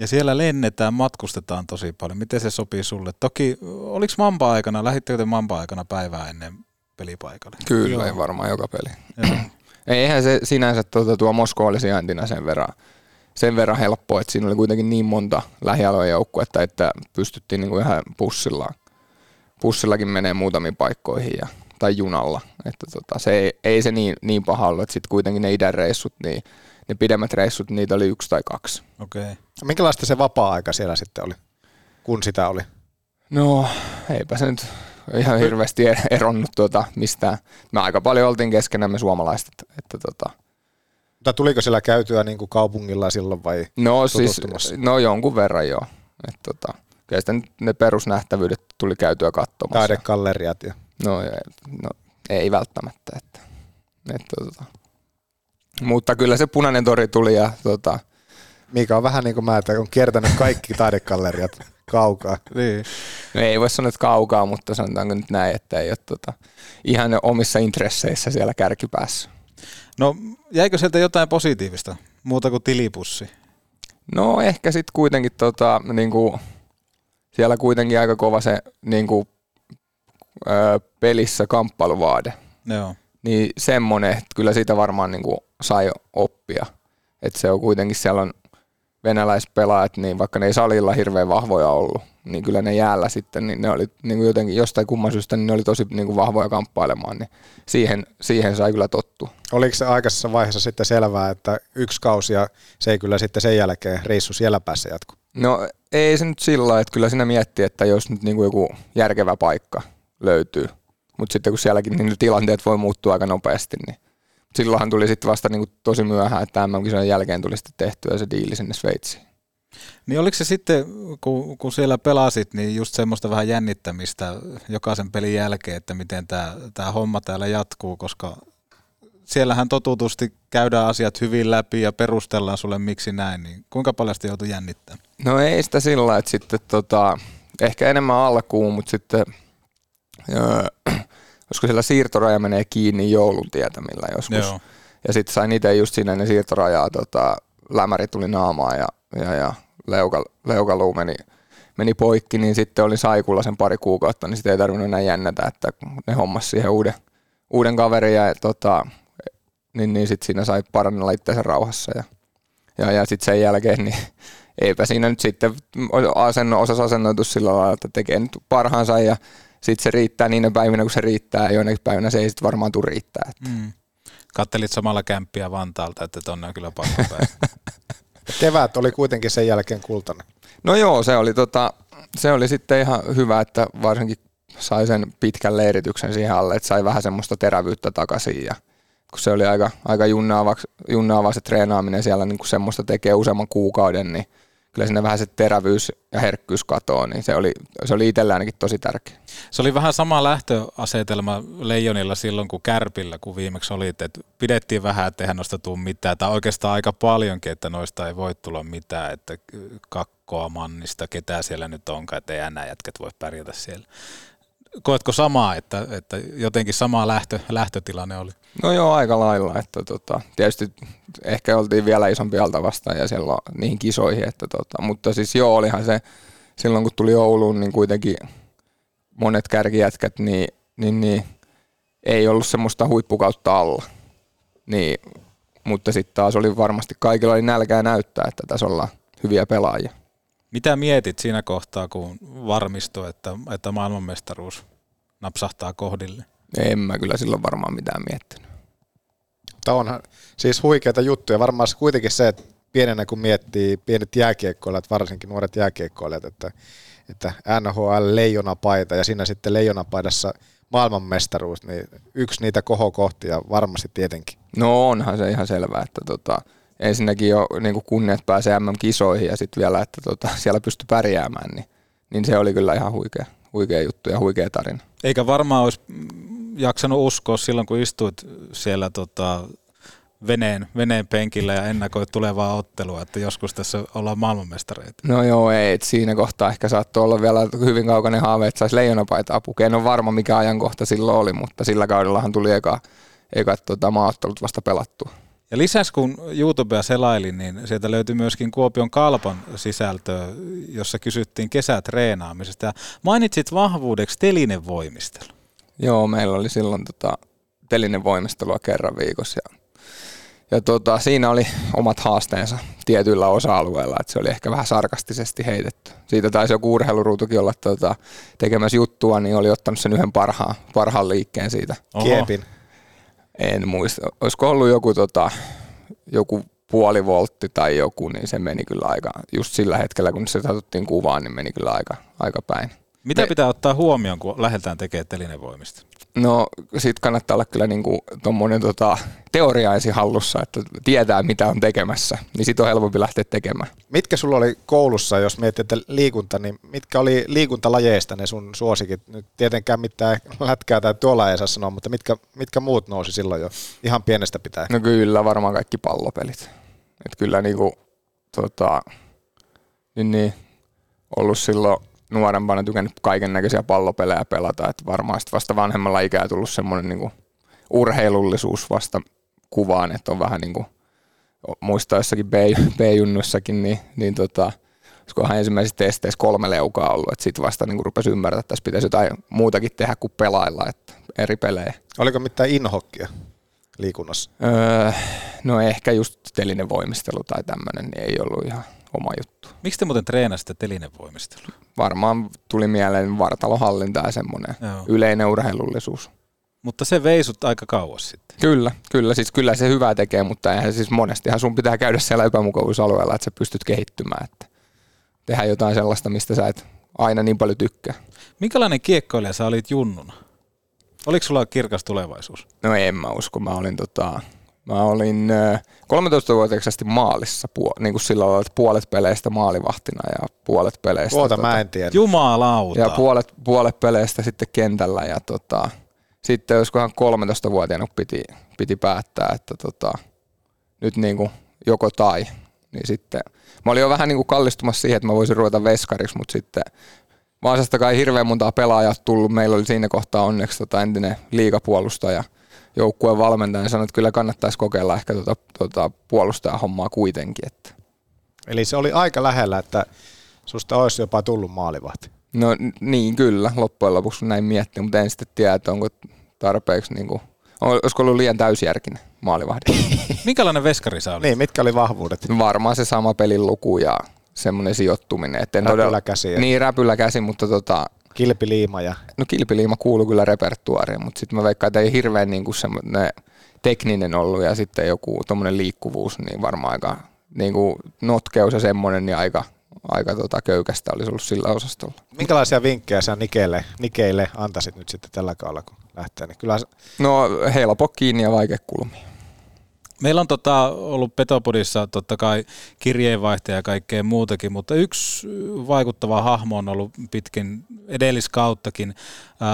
Ja siellä lennetään, matkustetaan tosi paljon. Miten se sopii sulle? Toki, oliko Mamba-aikana, lähittekö te Mamba-aikana päivää ennen pelipaikalle? Kyllä, ei varmaan joka peli. Ei, eihän se sinänsä tuota, tuo Moskova oli sijaintina sen verran, sen verran helppo, että siinä oli kuitenkin niin monta lähialueen joukkuetta, että pystyttiin niinku ihan pussillaan bussillakin menee muutamiin paikkoihin ja, tai junalla. Että tota, se ei, ei, se niin, niin paha ollut, että sitten kuitenkin ne idän reissut, niin ne pidemmät reissut, niitä oli yksi tai kaksi. Okei. Okay. Minkälaista se vapaa-aika siellä sitten oli, kun sitä oli? No, eipä se nyt ihan hirveästi eronnut tuota mistään. Me aika paljon oltiin keskenämme suomalaiset. Että, että tota. Mutta tuliko siellä käytyä niin kuin kaupungilla silloin vai no, siis, no jonkun verran joo. Et, tota, kyllä sitten ne perusnähtävyydet tuli käytyä katsomassa. Taidekalleriat ja... No, no ei välttämättä. Että, että, tota. Mutta kyllä se punainen tori tuli ja tota, mikä on vähän niin kuin mä, että on kiertänyt kaikki taidekalleriat kaukaa. Niin. No ei voi sanoa, että kaukaa, mutta sanotaanko nyt näin, että ei ole tota, ihan omissa intresseissä siellä kärkipäässä. No jäikö sieltä jotain positiivista, muuta kuin tilipussi? No ehkä sitten kuitenkin tota, niin kuin, siellä kuitenkin aika kova se niin kuin, ö, pelissä kamppailuvaade. Joo. Niin semmoinen, että kyllä siitä varmaan niin kuin, sai oppia. Että se on kuitenkin, siellä on venäläispelaajat, niin vaikka ne ei salilla hirveän vahvoja ollut, niin kyllä ne jäällä sitten, niin ne oli niin kuin jotenkin jostain kumman syystä, niin ne oli tosi niin kuin vahvoja kamppailemaan, niin siihen, siihen sai kyllä tottua. Oliko se aikaisessa vaiheessa sitten selvää, että yksi kausi ja se ei kyllä sitten sen jälkeen reissu siellä päässä jatku? No ei se nyt sillä että kyllä sinä miettii, että jos nyt niin kuin joku järkevä paikka löytyy, mutta sitten kun sielläkin niin tilanteet voi muuttua aika nopeasti, niin silloinhan tuli sitten vasta niin kuin tosi myöhään, että MM-kisojen jälkeen tuli sitten tehtyä se diili sinne Sveitsiin. Niin oliko se sitten, kun, kun siellä pelasit, niin just semmoista vähän jännittämistä jokaisen pelin jälkeen, että miten tämä, tämä homma täällä jatkuu, koska siellähän totutusti käydään asiat hyvin läpi ja perustellaan sulle miksi näin, niin kuinka paljon sitä joutui jännittämään? No ei sitä sillä, että sitten tota, ehkä enemmän alkuun, mutta sitten öö, koska siellä siirtoraja menee kiinni joulun tietämillä joskus. Joo. Ja sitten sain itse just siinä ne siirtorajaa, tota, lämäri tuli naamaan ja, ja, ja leuka, leukaluu meni, meni poikki, niin sitten olin saikulla sen pari kuukautta, niin sitten ei tarvinnut enää jännätä, että ne hommas siihen uuden, uuden kaverin ja tota, niin, niin sitten siinä sai parannella itseänsä rauhassa ja, ja, ja sitten sen jälkeen niin eipä siinä nyt sitten asenno, osas asennoitus sillä lailla, että tekee nyt parhaansa ja sitten se riittää niinä päivinä, kun se riittää, ja joinakin päivinä se ei sitten varmaan tule riittää. Että. Mm. Kattelit samalla kämppiä Vantaalta, että tonne on kyllä pakko Kevät oli kuitenkin sen jälkeen kultainen. No joo, se oli, tota, se oli sitten ihan hyvä, että varsinkin sai sen pitkän leirityksen siihen alle, että sai vähän semmoista terävyyttä takaisin ja kun se oli aika, aika junnaava, junnaava se treenaaminen siellä niin kun semmoista tekee useamman kuukauden, niin kyllä sinne vähän se terävyys ja herkkyys katoaa, niin se oli, se oli itsellä ainakin tosi tärkeä. Se oli vähän sama lähtöasetelma Leijonilla silloin kuin Kärpillä, kun viimeksi oli, että pidettiin vähän, että eihän noista tule mitään, tai oikeastaan aika paljonkin, että noista ei voi tulla mitään, että kakkoa mannista, ketä siellä nyt onkaan, että ei enää jätket voi pärjätä siellä. Koetko samaa, että, että jotenkin sama lähtö, lähtötilanne oli? No joo, aika lailla. Että tota, tietysti ehkä oltiin vielä isompi alta vastaan ja siellä niihin kisoihin. Että tota, mutta siis joo, olihan se silloin kun tuli Ouluun, niin kuitenkin monet kärkijätkät, niin, niin, niin ei ollut semmoista huippukautta alla. Niin, mutta sitten taas oli varmasti kaikilla oli nälkää näyttää, että tässä ollaan hyviä pelaajia. Mitä mietit siinä kohtaa, kun varmistui, että, että maailmanmestaruus napsahtaa kohdille? En mä kyllä silloin varmaan mitään miettinyt. Tämä onhan siis huikeita juttuja. Varmaan se kuitenkin se, että pienenä kun miettii pienet jääkiekkoilijat, varsinkin nuoret jääkiekkoilijat, että, että NHL leijonapaita ja siinä sitten leijonapaidassa maailmanmestaruus, niin yksi niitä kohokohtia varmasti tietenkin. No onhan se ihan selvää, että tota, ensinnäkin jo niin kunniat pääsee MM-kisoihin ja sitten vielä, että tota, siellä pystyy pärjäämään, niin, niin se oli kyllä ihan huikea, huikea juttu ja huikea tarina. Eikä varmaan olisi jaksanut uskoa silloin, kun istuit siellä tota, veneen, veneen penkillä ja ennakoit tulevaa ottelua, että joskus tässä ollaan maailmanmestareita. No joo, ei. Et siinä kohtaa ehkä saattoi olla vielä hyvin kaukainen haave, että saisi leijonapaitaa pukea. En ole varma, mikä ajankohta silloin oli, mutta sillä kaudellahan tuli eka, eka tota, maaottelut vasta pelattua. Ja lisäksi kun YouTubea selailin, niin sieltä löytyi myöskin Kuopion Kalpan sisältö, jossa kysyttiin kesätreenaamisesta. Ja mainitsit vahvuudeksi telinen voimistelu. Joo, meillä oli silloin tota, telinen voimistelua kerran viikossa. Ja, ja tota, siinä oli omat haasteensa tietyillä osa-alueilla, että se oli ehkä vähän sarkastisesti heitetty. Siitä taisi joku urheiluruutukin olla tota, tekemässä juttua, niin oli ottanut sen yhden parhaan, parhaan liikkeen siitä. Oho. Kiepin. En muista. Olisiko ollut joku, tota, joku puoli voltti tai joku, niin se meni kyllä aika, just sillä hetkellä kun se otettiin kuvaan, niin meni kyllä aika, aika päin. Mitä Me- pitää ottaa huomioon, kun lähdetään tekemään telinevoimista? No sit kannattaa olla kyllä niinku tommonen tota, teoria ensin hallussa, että tietää mitä on tekemässä, niin sit on helpompi lähteä tekemään. Mitkä sulla oli koulussa, jos mietit, että liikunta, niin mitkä oli liikuntalajeista ne sun suosikit? Nyt tietenkään mitään lätkää tai tuolla ei saa sanoa, mutta mitkä, mitkä muut nousi silloin jo ihan pienestä pitää? No kyllä varmaan kaikki pallopelit. Et kyllä niinku, tota, niin, niin, ollut silloin nuorempana tykännyt kaiken näköisiä pallopelejä pelata, että varmaan vasta vanhemmalla ikää tullut semmoinen niinku urheilullisuus vasta kuvaan, että on vähän niinku, muistaa jossakin B- B-junnuissakin, niin, niin tota, olisikohan ensimmäisissä testeissä kolme leukaa ollut, että sitten vasta niinku rupesi ymmärtää, että tässä pitäisi jotain muutakin tehdä kuin pelailla, että eri pelejä. Oliko mitään inhokkia liikunnassa? Öö, no ehkä just telinen voimistelu tai tämmöinen, niin ei ollut ihan oma juttu. Miksi te muuten treenasitte telinevoimistelua? Varmaan tuli mieleen vartalohallinta ja semmoinen Joo. yleinen urheilullisuus. Mutta se vei sut aika kauas sitten. Kyllä, kyllä, siis kyllä se hyvää tekee, mutta eihän siis monestihan sun pitää käydä siellä epämukavuusalueella, että sä pystyt kehittymään, että tehdä jotain sellaista, mistä sä et aina niin paljon tykkää. Minkälainen kiekkoilija sä olit junnuna? Oliko sulla kirkas tulevaisuus? No en mä usko, mä olin tota, mä olin äh, 13-vuotiaaksi asti maalissa, niin kuin sillä lailla, että puolet peleistä maalivahtina ja puolet peleistä. Tuota mä en tiedä. Jumalauta. Ja puolet, puolet peleistä sitten kentällä ja tota, sitten olisikohan 13-vuotiaana piti, piti päättää, että tota, nyt niin kuin joko tai, niin sitten mä olin jo vähän niin kuin kallistumassa siihen, että mä voisin ruveta veskariksi, mutta sitten Vaasasta kai hirveän montaa pelaajaa tullut. Meillä oli siinä kohtaa onneksi tota entinen liikapuolustaja, joukkueen valmentaja, niin sanoi, että kyllä kannattaisi kokeilla ehkä tota, tota puolustajahommaa kuitenkin. Että. Eli se oli aika lähellä, että susta olisi jopa tullut maalivahti. No niin, kyllä, loppujen lopuksi näin miettii, mutta en sitten tiedä, että onko tarpeeksi, niin kuin, olisiko ollut liian täysjärkinen maalivahdi. Minkälainen veskari sä olit? Niin, mitkä oli vahvuudet? Varmaan se sama pelin luku ja semmoinen sijoittuminen. Että en Räpylä käsi ja- Niin, räpylä käsi, mutta tota, Kilpiliima ja... No kilpiliima kuuluu kyllä repertuaariin, mutta sitten mä veikkaan, että ei hirveän niin semmoinen tekninen ollut ja sitten joku tuommoinen liikkuvuus, niin varmaan aika niin kuin notkeus ja semmoinen, niin aika, aika tota köykästä olisi ollut sillä osastolla. Minkälaisia vinkkejä sä Nikeille, Nikeille antaisit nyt sitten tällä kaudella, kun lähtee? Niin kyllä No helppo kiinni ja vaikea kulmia. Meillä on tota, ollut Petopodissa totta kai kirjeenvaihtaja ja kaikkea muutakin, mutta yksi vaikuttava hahmo on ollut pitkin edelliskauttakin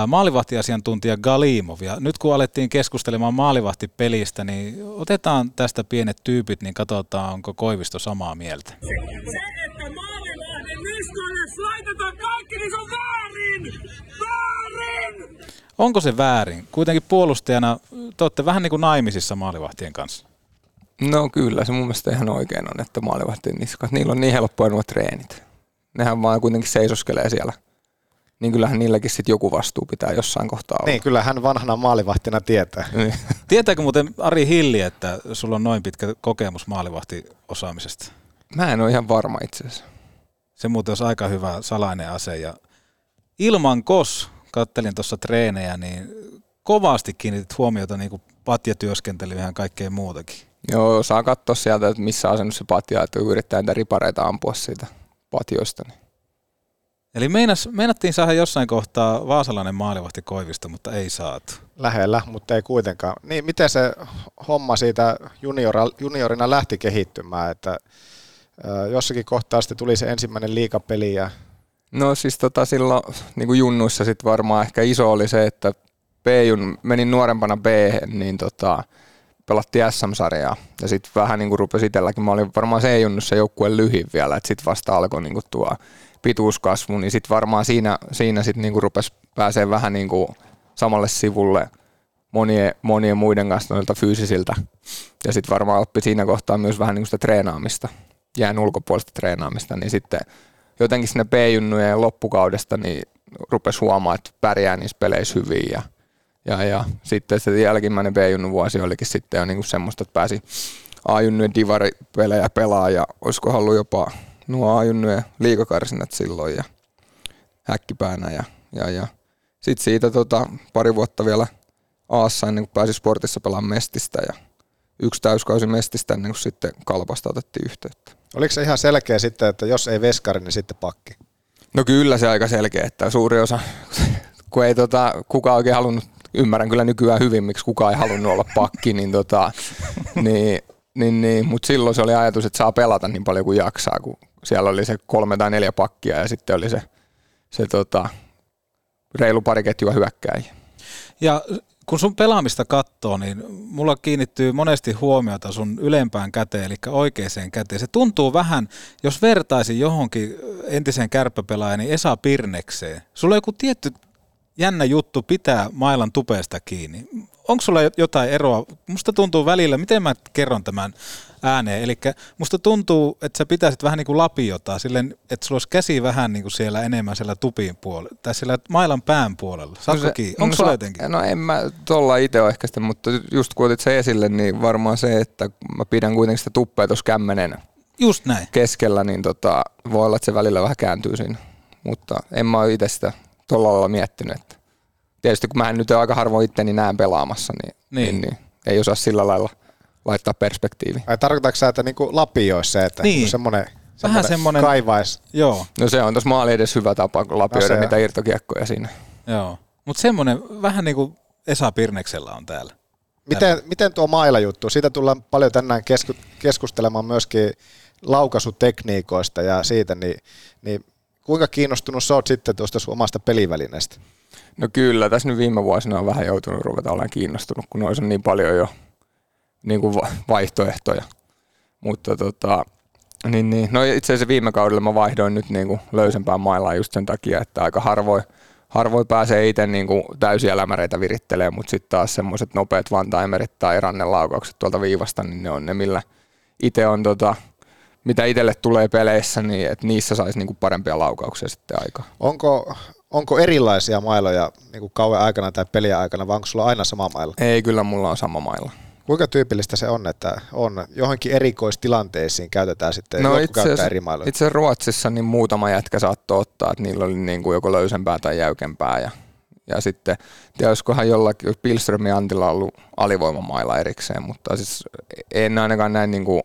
maalivahtiasiantuntija Galimov. Ja nyt kun alettiin keskustelemaan maalivahtipelistä, niin otetaan tästä pienet tyypit, niin katsotaan, onko Koivisto samaa mieltä. Se, että maalivahden niskoille laitetaan kaikki, niin se on väärin! Väärin! Onko se väärin? Kuitenkin puolustajana te olette vähän niin kuin naimisissa maalivahtien kanssa. No kyllä, se mun mielestä ihan oikein on, että maalivahtien niskat, niillä on niin helppoja nuo treenit. Nehän vaan kuitenkin seisoskelee siellä. Niin kyllähän niilläkin sitten joku vastuu pitää jossain kohtaa olla. Niin, kyllä hän vanhana maalivahtina tietää. Niin. Tietääkö muuten Ari Hilli, että sulla on noin pitkä kokemus maalivahtiosaamisesta? Mä en ole ihan varma itse asiassa. Se muuten olisi aika hyvä salainen ase. Ja ilman kos, kattelin tuossa treenejä, niin kovasti kiinnitit huomiota niin patjatyöskentelyyn ja kaikkeen muutakin. Joo, saa katsoa sieltä, että missä asennossa se patja, että yrittää niitä ripareita ampua siitä patjoista. Niin. Eli meinas, meinattiin saada jossain kohtaa vaasalainen maalivahti Koivisto, mutta ei saatu. Lähellä, mutta ei kuitenkaan. Niin, miten se homma siitä juniora, juniorina lähti kehittymään, että jossakin kohtaa sitten tuli se ensimmäinen liikapeli ja No siis tota silloin niin kuin junnuissa sit varmaan ehkä iso oli se, että B-jun, menin nuorempana b niin tota, pelattiin SM-sarjaa ja sitten vähän niin kuin rupesi itselläkin, mä olin varmaan C-junnussa joukkueen lyhin vielä, että sitten vasta alkoi niin kuin tuo pituuskasvu, niin sitten varmaan siinä, siinä sitten niin rupesi pääsee vähän niin kuin samalle sivulle monien, monien muiden kanssa noilta fyysisiltä. Ja sitten varmaan oppi siinä kohtaa myös vähän niin kuin sitä treenaamista, jään ulkopuolista treenaamista, niin sitten jotenkin sinne B-junnujen loppukaudesta niin rupesi huomaa, että pärjää niissä peleissä hyvin ja, ja, ja sitten se jälkimmäinen B-junnun vuosi olikin sitten jo niin kuin semmoista, että pääsi ajunnujen divaripelejä pelaa ja olisiko ollut jopa nuo ajunnujen liikakarsinnat silloin ja häkkipäänä ja, ja, ja. sitten siitä tota, pari vuotta vielä Aassa ennen kuin pääsi sportissa pelaamaan Mestistä ja yksi täyskausi Mestistä ennen kuin sitten Kalpasta otettiin yhteyttä. Oliko se ihan selkeä sitten, että jos ei veskari, niin sitten pakki? No kyllä se aika selkeä, että suuri osa, kun ei tota, kukaan oikein halunnut, ymmärrän kyllä nykyään hyvin, miksi kukaan ei halunnut olla pakki, niin, tota, niin, niin, niin mutta silloin se oli ajatus, että saa pelata niin paljon kuin jaksaa, kun siellä oli se kolme tai neljä pakkia ja sitten oli se, se tota, reilu pari ketjua hyökkääjiä. Ja kun sun pelaamista katsoo, niin mulla kiinnittyy monesti huomiota sun ylempään käteen, eli oikeaan käteen. Se tuntuu vähän, jos vertaisi johonkin entiseen kärppäpelaajaan, niin Esa Pirnekseen. Sulla on joku tietty jännä juttu pitää mailan tupeesta kiinni. Onko sulla jotain eroa? Musta tuntuu välillä, miten mä kerron tämän ääneen. Eli musta tuntuu, että sä pitäisit vähän niin kuin lapiota, silleen, että sulla olisi käsi vähän niin kuin siellä enemmän siellä tupin puolella, tai siellä mailan pään puolella. Saatko no kiinni? Onko no, sulla jotenkin? No en mä tuolla itse ole ehkä sitä, mutta just kun otit se esille, niin varmaan se, että mä pidän kuitenkin sitä tuppea tuossa kämmenen Just näin. keskellä, niin tota, voi olla, että se välillä vähän kääntyy siinä. Mutta en mä ole itse sitä tuolla lailla miettinyt. Että tietysti kun mä en nyt aika harvoin itteni näen pelaamassa, niin, niin. niin, niin ei osaa sillä lailla – laittaa perspektiivi. Ai tarkoitatko sä, että niinku lapioisi se, että niin. semmoinen Vähän semmoinen kaivais. Joo. No se on tuossa maali edes hyvä tapa lapioida no niitä irtokiekkoja siinä. Joo. Mutta semmoinen vähän niin kuin Esa Pirneksellä on täällä. Miten, miten tuo mailajuttu? Siitä tullaan paljon tänään kesku, keskustelemaan myöskin laukaisutekniikoista ja siitä, niin, niin kuinka kiinnostunut sä oot sitten tuosta omasta pelivälineestä? No kyllä, tässä nyt viime vuosina on vähän joutunut ruveta olemaan kiinnostunut, kun noissa on niin paljon jo niin kuin vaihtoehtoja. Mutta tota, niin, niin. No itse asiassa viime kaudella mä vaihdoin nyt niin kuin löysempään mailaan just sen takia, että aika harvoin, harvoin pääsee itse niin kuin täysiä lämäreitä virittelemään, mutta sitten taas semmoiset nopeat vantaimerit tai rannelaukaukset tuolta viivasta, niin ne on ne, millä itse on tota, mitä itselle tulee peleissä, niin että niissä saisi niinku parempia laukauksia sitten aika. Onko, onko erilaisia mailoja niinku kauan aikana tai peliä aikana, vai onko sulla aina sama mailla? Ei, kyllä mulla on sama mailla. Kuinka tyypillistä se on, että on johonkin erikoistilanteisiin käytetään sitten, no itse asiassa, eri mailoja? Itse Ruotsissa niin muutama jätkä saattoi ottaa, että niillä oli niin kuin joko löysempää tai jäykempää ja, ja sitten olisikohan jollakin Pilströmin Antilla ollut alivoimamailla erikseen, mutta siis en ainakaan näin niin kuin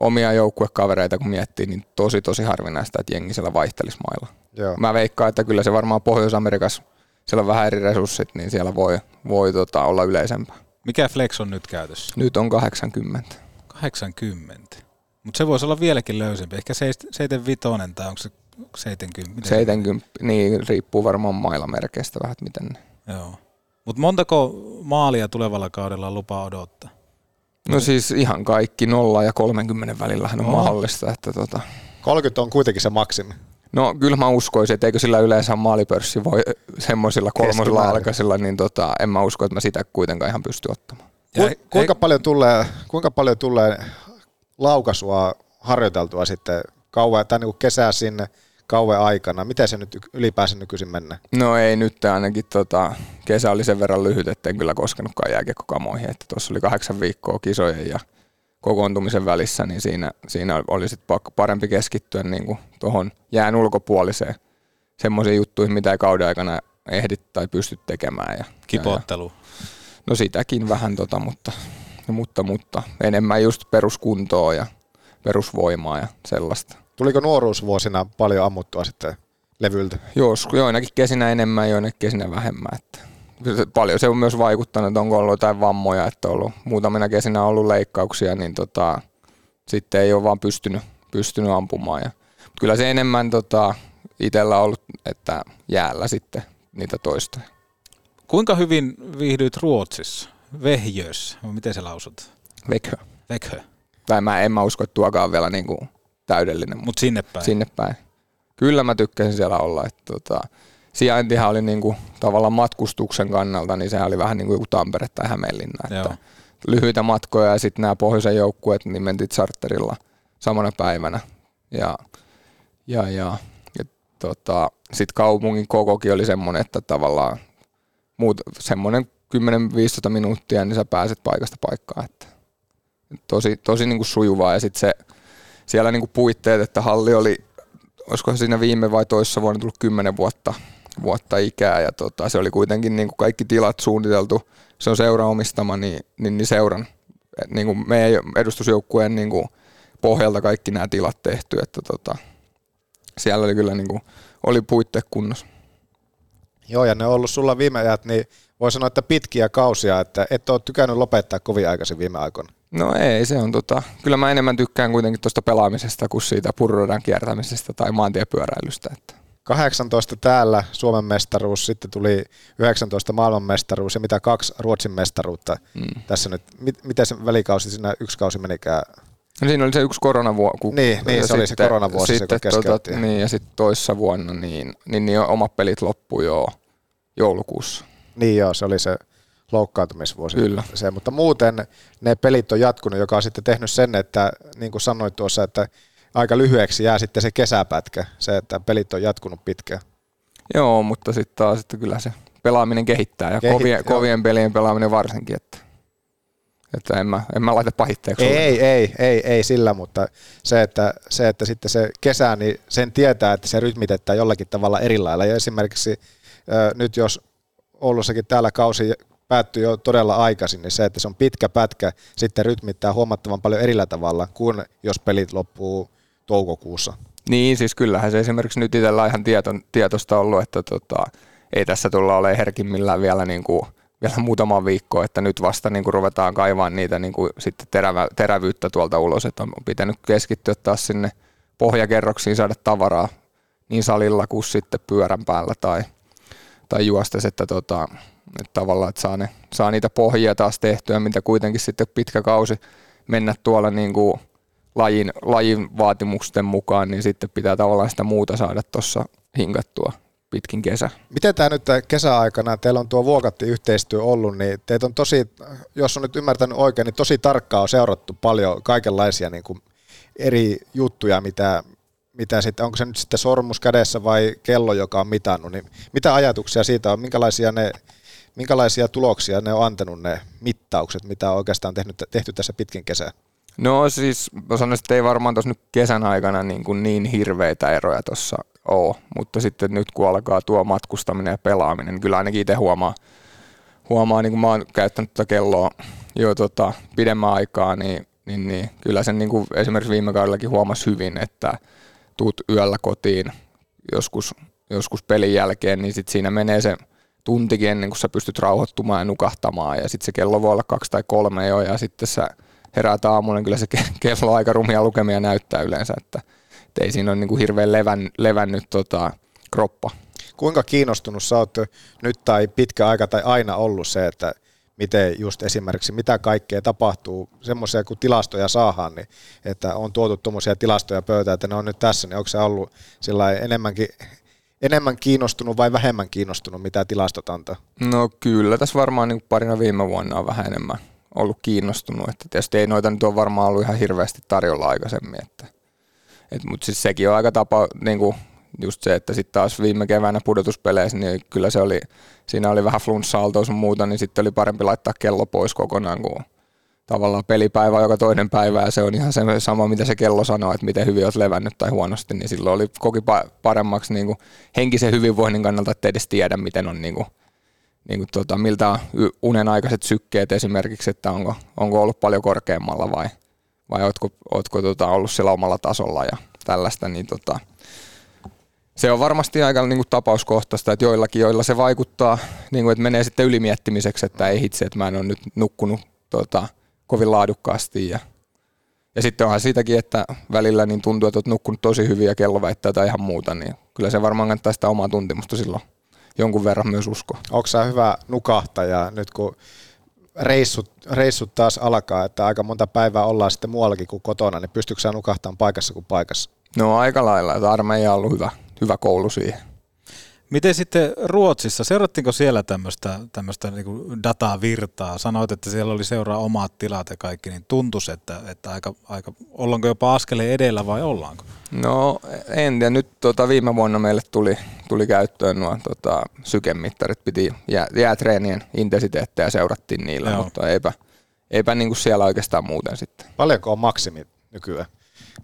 omia joukkuekavereita kun miettii, niin tosi tosi harvinaista, että jengi siellä vaihtelisi mailla. Joo. Mä veikkaan, että kyllä se varmaan Pohjois-Amerikassa, siellä on vähän eri resurssit, niin siellä voi, voi tota, olla yleisempää. Mikä flex on nyt käytössä? Nyt on 80. 80. Mutta se voisi olla vieläkin löysempi. Ehkä 75 tai onko se 70? 70, niin riippuu varmaan mailamerkeistä vähän, miten ne. Joo. Mutta montako maalia tulevalla kaudella on lupa odottaa? No siis ihan kaikki nolla ja 30 välillähän on no. mahdollista. Että tota. 30 on kuitenkin se maksimi. No kyllä mä uskoisin, että eikö sillä yleensä maalipörssi voi semmoisilla kolmosilla alkaisilla, niin tota, en mä usko, että mä sitä kuitenkaan ihan pysty ottamaan. Ku, kuinka, paljon tulee, kuinka paljon tulee laukaisua harjoiteltua sitten kauan, tai niin kesää sinne kauan aikana? Miten se nyt ylipäänsä nykyisin mennä? No ei nyt ainakin tota, kesä oli sen verran lyhyt, en kyllä koskenutkaan jääkiekkokamoihin, että tuossa oli kahdeksan viikkoa kisojen ja kokoontumisen välissä, niin siinä, siinä oli sit parempi keskittyä niin tuohon jään ulkopuoliseen semmoisiin juttuihin, mitä ei kauden aikana ehdit tai pysty tekemään. Ja, Kipottelu. Ja, no sitäkin vähän, tota, mutta, mutta, mutta enemmän just peruskuntoa ja perusvoimaa ja sellaista. Tuliko nuoruusvuosina paljon ammuttua sitten levyltä? Joskus, joinakin kesinä enemmän, joinakin kesinä vähemmän. Että paljon se on myös vaikuttanut, että onko ollut jotain vammoja, että on ollut muutamina kesinä ollut leikkauksia, niin tota, sitten ei ole vaan pystynyt, pystynyt ampumaan. Ja, kyllä se enemmän tota, itsellä ollut, että jäällä sitten niitä toista. Kuinka hyvin viihdyit Ruotsissa? Vehjössä, miten se lausut? Vekhö. Vekhö. Tai mä en mä usko, että tuokaan vielä niin kuin täydellinen. Mutta sinne päin. Sinne päin. Kyllä mä tykkäsin siellä olla. Että tota, sijaintihan oli niin kuin, tavallaan matkustuksen kannalta, niin se oli vähän niin kuin Tampere tai Hämeenlinna. Että lyhyitä matkoja ja sitten nämä pohjoisen joukkueet niin mentiin charterilla samana päivänä. Ja, ja, ja, ja tota, sitten kaupungin kokokin oli semmoinen, että tavallaan muut, semmoinen 10-15 minuuttia, niin sä pääset paikasta paikkaan. Että tosi, tosi niin kuin sujuvaa ja sitten se siellä niin kuin puitteet, että halli oli, olisiko siinä viime vai toissa vuonna tullut kymmenen vuotta, vuotta ikää ja tota, se oli kuitenkin niin kuin kaikki tilat suunniteltu, se on seura omistama, niin, niin, niin seuran, niin kuin meidän edustusjoukkueen niin kuin pohjalta kaikki nämä tilat tehty, että tota, siellä oli kyllä niin kuin, oli puitteet kunnossa. Joo, ja ne on ollut sulla viime ajat, niin voi sanoa, että pitkiä kausia, että et ole tykännyt lopettaa kovin aikaisin viime aikoina. No ei, se on tota, kyllä mä enemmän tykkään kuitenkin tuosta pelaamisesta kuin siitä purrodan kiertämisestä tai maantiepyöräilystä. Että. 18 täällä Suomen mestaruus, sitten tuli 19 maailmanmestaruus ja mitä kaksi Ruotsin mestaruutta mm. tässä nyt. Miten se välikausi siinä yksi kausi menikään? No siinä oli se yksi koronavuosi. Niin, niin se sitten, oli se koronavuosi, sitten, se tota, Niin, ja sitten toissa vuonna niin, niin, niin omat pelit loppui jo joulukuussa. Niin joo, se oli se loukkaantumisvuosi. Kyllä. Se, mutta muuten ne pelit on jatkunut, joka on sitten tehnyt sen, että niin kuin sanoit tuossa, että aika lyhyeksi jää sitten se kesäpätkä, se, että pelit on jatkunut pitkään. Joo, mutta sitten taas että kyllä se pelaaminen kehittää ja Kehit, kovien, kovien pelien pelaaminen varsinkin. Että, että en, mä, en mä laita pahitteeksi. Ei, ei, ei, ei, ei, sillä, mutta se että, se, että sitten se kesä, niin sen tietää, että se rytmitetään jollakin tavalla eri lailla. Ja esimerkiksi äh, nyt jos Oulussakin täällä kausi päättyy jo todella aikaisin, niin se, että se on pitkä pätkä, sitten rytmittää huomattavan paljon erillä tavalla kuin jos pelit loppuu toukokuussa. Niin, siis kyllähän se esimerkiksi nyt itsellä ihan tieto, tietosta ollut, että tota, ei tässä tulla ole herkimmillään vielä, niin kuin, vielä muutama viikko, että nyt vasta niin kuin ruvetaan kaivaa niitä niin kuin sitten terävä, terävyyttä tuolta ulos, että on pitänyt keskittyä taas sinne pohjakerroksiin saada tavaraa niin salilla kuin sitten pyörän päällä tai, tai juostes, että tota, että tavallaan, että saa, ne, saa niitä pohjia taas tehtyä, mitä kuitenkin sitten pitkä kausi mennä tuolla niin kuin lajin, lajin vaatimusten mukaan, niin sitten pitää tavallaan sitä muuta saada tuossa hinkattua pitkin kesä. Miten tämä nyt kesäaikana, teillä on tuo Vuokatti-yhteistyö ollut, niin teitä on tosi, jos on nyt ymmärtänyt oikein, niin tosi tarkkaan on seurattu paljon kaikenlaisia niin kuin eri juttuja, mitä, mitä sitten, onko se nyt sitten sormus kädessä vai kello, joka on mitannut, niin mitä ajatuksia siitä on, minkälaisia ne minkälaisia tuloksia ne on antanut ne mittaukset, mitä on oikeastaan tehnyt, tehty tässä pitkin kesää? No siis sanoisin, että ei varmaan tuossa nyt kesän aikana niin, kuin niin hirveitä eroja tuossa ole, mutta sitten nyt kun alkaa tuo matkustaminen ja pelaaminen, niin kyllä ainakin itse huomaa, huomaa niin kuin mä oon käyttänyt tätä kelloa jo tota, pidemmän aikaa, niin, niin, niin kyllä sen niin kuin esimerkiksi viime kaudellakin huomasi hyvin, että tuut yöllä kotiin joskus, joskus pelin jälkeen, niin sit siinä menee se tuntikin ennen kuin sä pystyt rauhoittumaan ja nukahtamaan ja sitten se kello voi olla kaksi tai kolme jo ja sitten sä heräät aamulla, niin kyllä se kello aika rumia lukemia näyttää yleensä, että, että ei siinä ole niin kuin hirveän levän, levännyt tota, kroppa. Kuinka kiinnostunut sä oot nyt tai pitkä aika tai aina ollut se, että miten just esimerkiksi mitä kaikkea tapahtuu, semmoisia kun tilastoja saadaan, niin että on tuotu tuommoisia tilastoja pöytään, että ne on nyt tässä, niin onko se ollut sillä enemmänkin enemmän kiinnostunut vai vähemmän kiinnostunut, mitä tilastot antaa? No kyllä, tässä varmaan niin parina viime vuonna on vähän enemmän ollut kiinnostunut, että tietysti ei noita nyt ole varmaan ollut ihan hirveästi tarjolla aikaisemmin, että, et, mutta siis sekin on aika tapa, niin kuin just se, että sitten taas viime keväänä pudotuspeleissä, niin kyllä se oli, siinä oli vähän flunssa sun muuta, niin sitten oli parempi laittaa kello pois kokonaan, kuin tavallaan pelipäivä joka toinen päivä ja se on ihan se sama, mitä se kello sanoo, että miten hyvin olet levännyt tai huonosti, niin silloin oli koki paremmaksi niin kuin henkisen hyvinvoinnin kannalta, että edes tiedä, miten on niin kuin, niin kuin tota, miltä on unen aikaiset sykkeet esimerkiksi, että onko, onko ollut paljon korkeammalla vai, vai ootko, ootko tota, ollut siellä omalla tasolla ja tällaista, niin tota, se on varmasti aika niin kuin tapauskohtaista, että joillakin, joilla se vaikuttaa, niin kuin, että menee sitten ylimietimiseksi, että ei hitse, että mä en ole nyt nukkunut tota, kovin laadukkaasti. Ja, ja sitten onhan siitäkin, että välillä niin tuntuu, että olet nukkunut tosi hyvin ja kello väittää tai ihan muuta, niin kyllä se varmaan kannattaa sitä omaa tuntemusta silloin jonkun verran myös uskoa. Onko sä hyvä nukahtaja nyt kun reissut, reissut taas alkaa, että aika monta päivää ollaan sitten muuallakin kuin kotona, niin pystyykö sä nukahtamaan paikassa kuin paikassa? No aika lailla, että armeija on ollut hyvä, hyvä koulu siihen. Miten sitten Ruotsissa, seurattiinko siellä tämmöistä, tämmöistä niin dataa virtaa? Sanoit, että siellä oli seuraa omat tilat ja kaikki, niin tuntuisi, että, että aika, aika, ollaanko jopa askeleen edellä vai ollaanko? No en tiedä, nyt tota, viime vuonna meille tuli, tuli käyttöön nuo tota, sykemittarit, piti jää, jäätreenien intensiteettejä seurattiin niillä, Joo. mutta eipä, eipä niin kuin siellä oikeastaan muuten sitten. Paljonko on maksimi nykyään?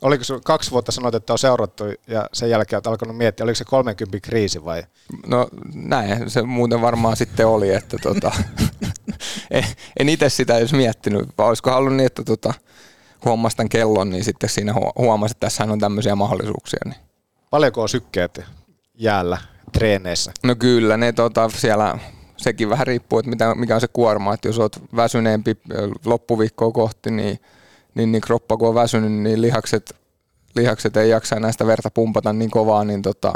Oliko se kaksi vuotta sanoit, että on seurattu ja sen jälkeen olet alkanut miettiä, oliko se 30 kriisi vai? No näin, se muuten varmaan sitten oli, että tota, en, en itse sitä edes miettinyt, vaan olisiko halunnut niin, että tota, huomasi tämän kellon, niin sitten siinä huomasi, että tässä on tämmöisiä mahdollisuuksia. Niin. Paljonko on sykkeet jäällä treeneissä? No kyllä, ne tota, siellä sekin vähän riippuu, että mitä, mikä on se kuorma, että jos olet väsyneempi loppuviikkoa kohti, niin, niin, niin kroppa kun on väsynyt, niin lihakset, lihakset ei jaksa näistä verta pumpata niin kovaa, niin tota,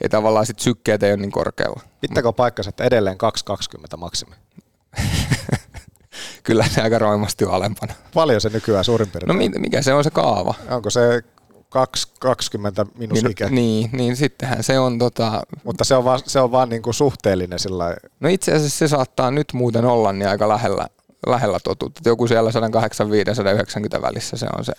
ei tavallaan sit sykkeet ei ole niin korkealla. Pitääkö paikkansa, että edelleen 2,20 maksimi? Kyllä se aika roimasti on alempana. Paljon se nykyään suurin piirtein? No mikä se on se kaava? Onko se 20 minus niin, ikä. Niin, niin sittenhän se on tota... Mutta se on vaan, se on vaan niinku suhteellinen sillä No itse asiassa se saattaa nyt muuten olla niin aika lähellä, lähellä totuutta. Joku siellä 185-190 välissä se on se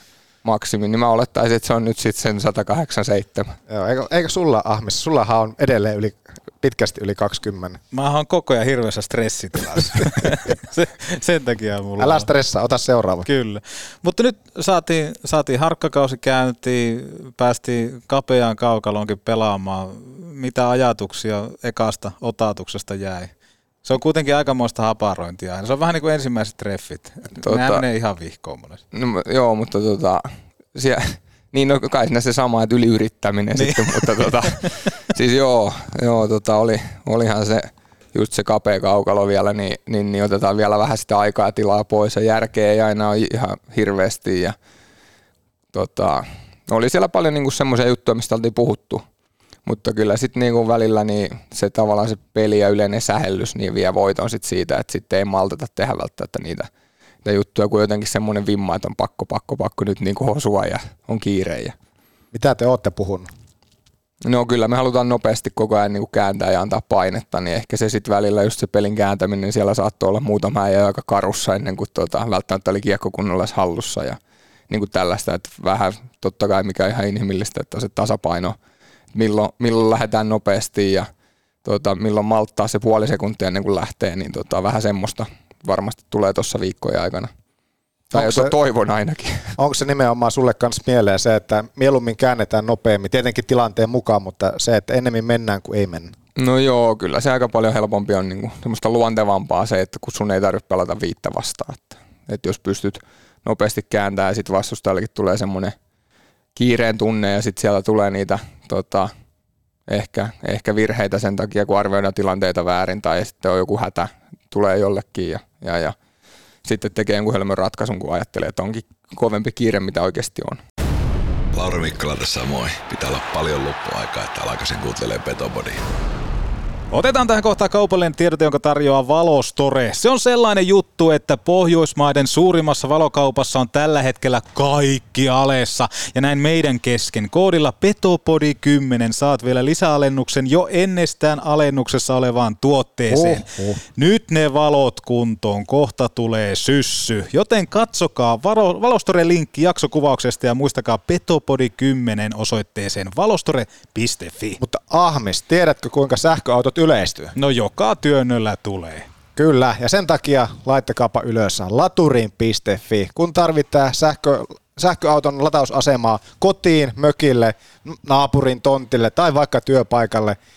maksimi, niin mä olettaisin, että se on nyt sitten sen 187. Joo, eikö, eikö sulla Ahmis, sullahan on edelleen yli, pitkästi yli 20. Mä oon koko ajan hirveässä stressitilassa. se, sen takia mulla Älä stressaa, ota seuraava. Kyllä. Mutta nyt saatiin, saatiin harkkakausi käyntiin, päästiin kapeaan kaukalonkin pelaamaan. Mitä ajatuksia ekasta otatuksesta jäi? Se on kuitenkin aikamoista haparointia. Se on vähän niin kuin ensimmäiset treffit. Tota, Nämä menee ihan vihkoon monesti. No, joo, mutta tota, siellä, niin no kai siinä se sama, että yliyrittäminen niin. sitten, mutta tota, siis joo, joo tota, oli, olihan se just se kapea kaukalo vielä, niin, niin, niin, otetaan vielä vähän sitä aikaa ja tilaa pois ja järkeä ei aina ole ihan hirveästi ja tota, oli siellä paljon niinku semmoisia juttuja, mistä oltiin puhuttu, mutta kyllä sitten niinku välillä niin se tavallaan se peli ja yleinen sähellys niin vie voiton sit siitä, että sitten ei malteta tehdä välttämättä niitä, niitä juttuja, kun jotenkin semmoinen vimma, että on pakko, pakko, pakko nyt niinku hosua ja on kiire. Ja... Mitä te olette puhunut? No kyllä me halutaan nopeasti koko ajan niin kääntää ja antaa painetta, niin ehkä se sitten välillä just se pelin kääntäminen, niin siellä saattoi olla muutama ja aika karussa ennen kuin tuota, välttämättä oli kiekko kunnolla hallussa ja niin kuin tällaista, että vähän totta kai mikä ihan inhimillistä, että se tasapaino, milloin, milloin lähdetään nopeasti ja tuota, milloin malttaa se puoli sekuntia ennen kuin lähtee, niin tuota, vähän semmoista varmasti tulee tuossa viikkojen aikana. Tai se, toivon ainakin. Onko se nimenomaan sulle kanssa mieleen se, että mieluummin käännetään nopeammin, tietenkin tilanteen mukaan, mutta se, että ennemmin mennään kuin ei mennä? No joo, kyllä se aika paljon helpompi on niin kuin, semmoista luontevampaa se, että kun sun ei tarvitse pelata viittä vastaan. Että, että jos pystyt nopeasti kääntämään ja sitten vastustajallekin tulee semmoinen kiireen tunne ja sitten siellä tulee niitä tota, ehkä, ehkä virheitä sen takia, kun arvioidaan tilanteita väärin tai sitten on joku hätä, tulee jollekin ja, ja, ja sitten tekee jonkun helmen ratkaisun, kun ajattelee, että onkin kovempi kiire, mitä oikeasti on. Lauri Mikkola tässä moi. Pitää olla paljon loppuaikaa, että alkaisin kuuntelemaan Petobody. Otetaan tähän kohtaan kaupallinen tiedote, jonka tarjoaa Valostore. Se on sellainen juttu, että Pohjoismaiden suurimmassa valokaupassa on tällä hetkellä kaikki alessa. Ja näin meidän kesken. Koodilla Petopodi10 saat vielä lisäalennuksen jo ennestään alennuksessa olevaan tuotteeseen. Oho. Nyt ne valot kuntoon. Kohta tulee syssy. Joten katsokaa Valostore-linkki jaksokuvauksesta ja muistakaa Petopodi10 osoitteeseen valostore.fi. Mutta Ahmis, tiedätkö kuinka sähköautot yleistyy? No joka työnnöllä tulee. Kyllä, ja sen takia laittakaapa ylös laturin.fi. Kun tarvitaan sähkö, sähköauton latausasemaa kotiin, mökille, naapurin tontille tai vaikka työpaikalle –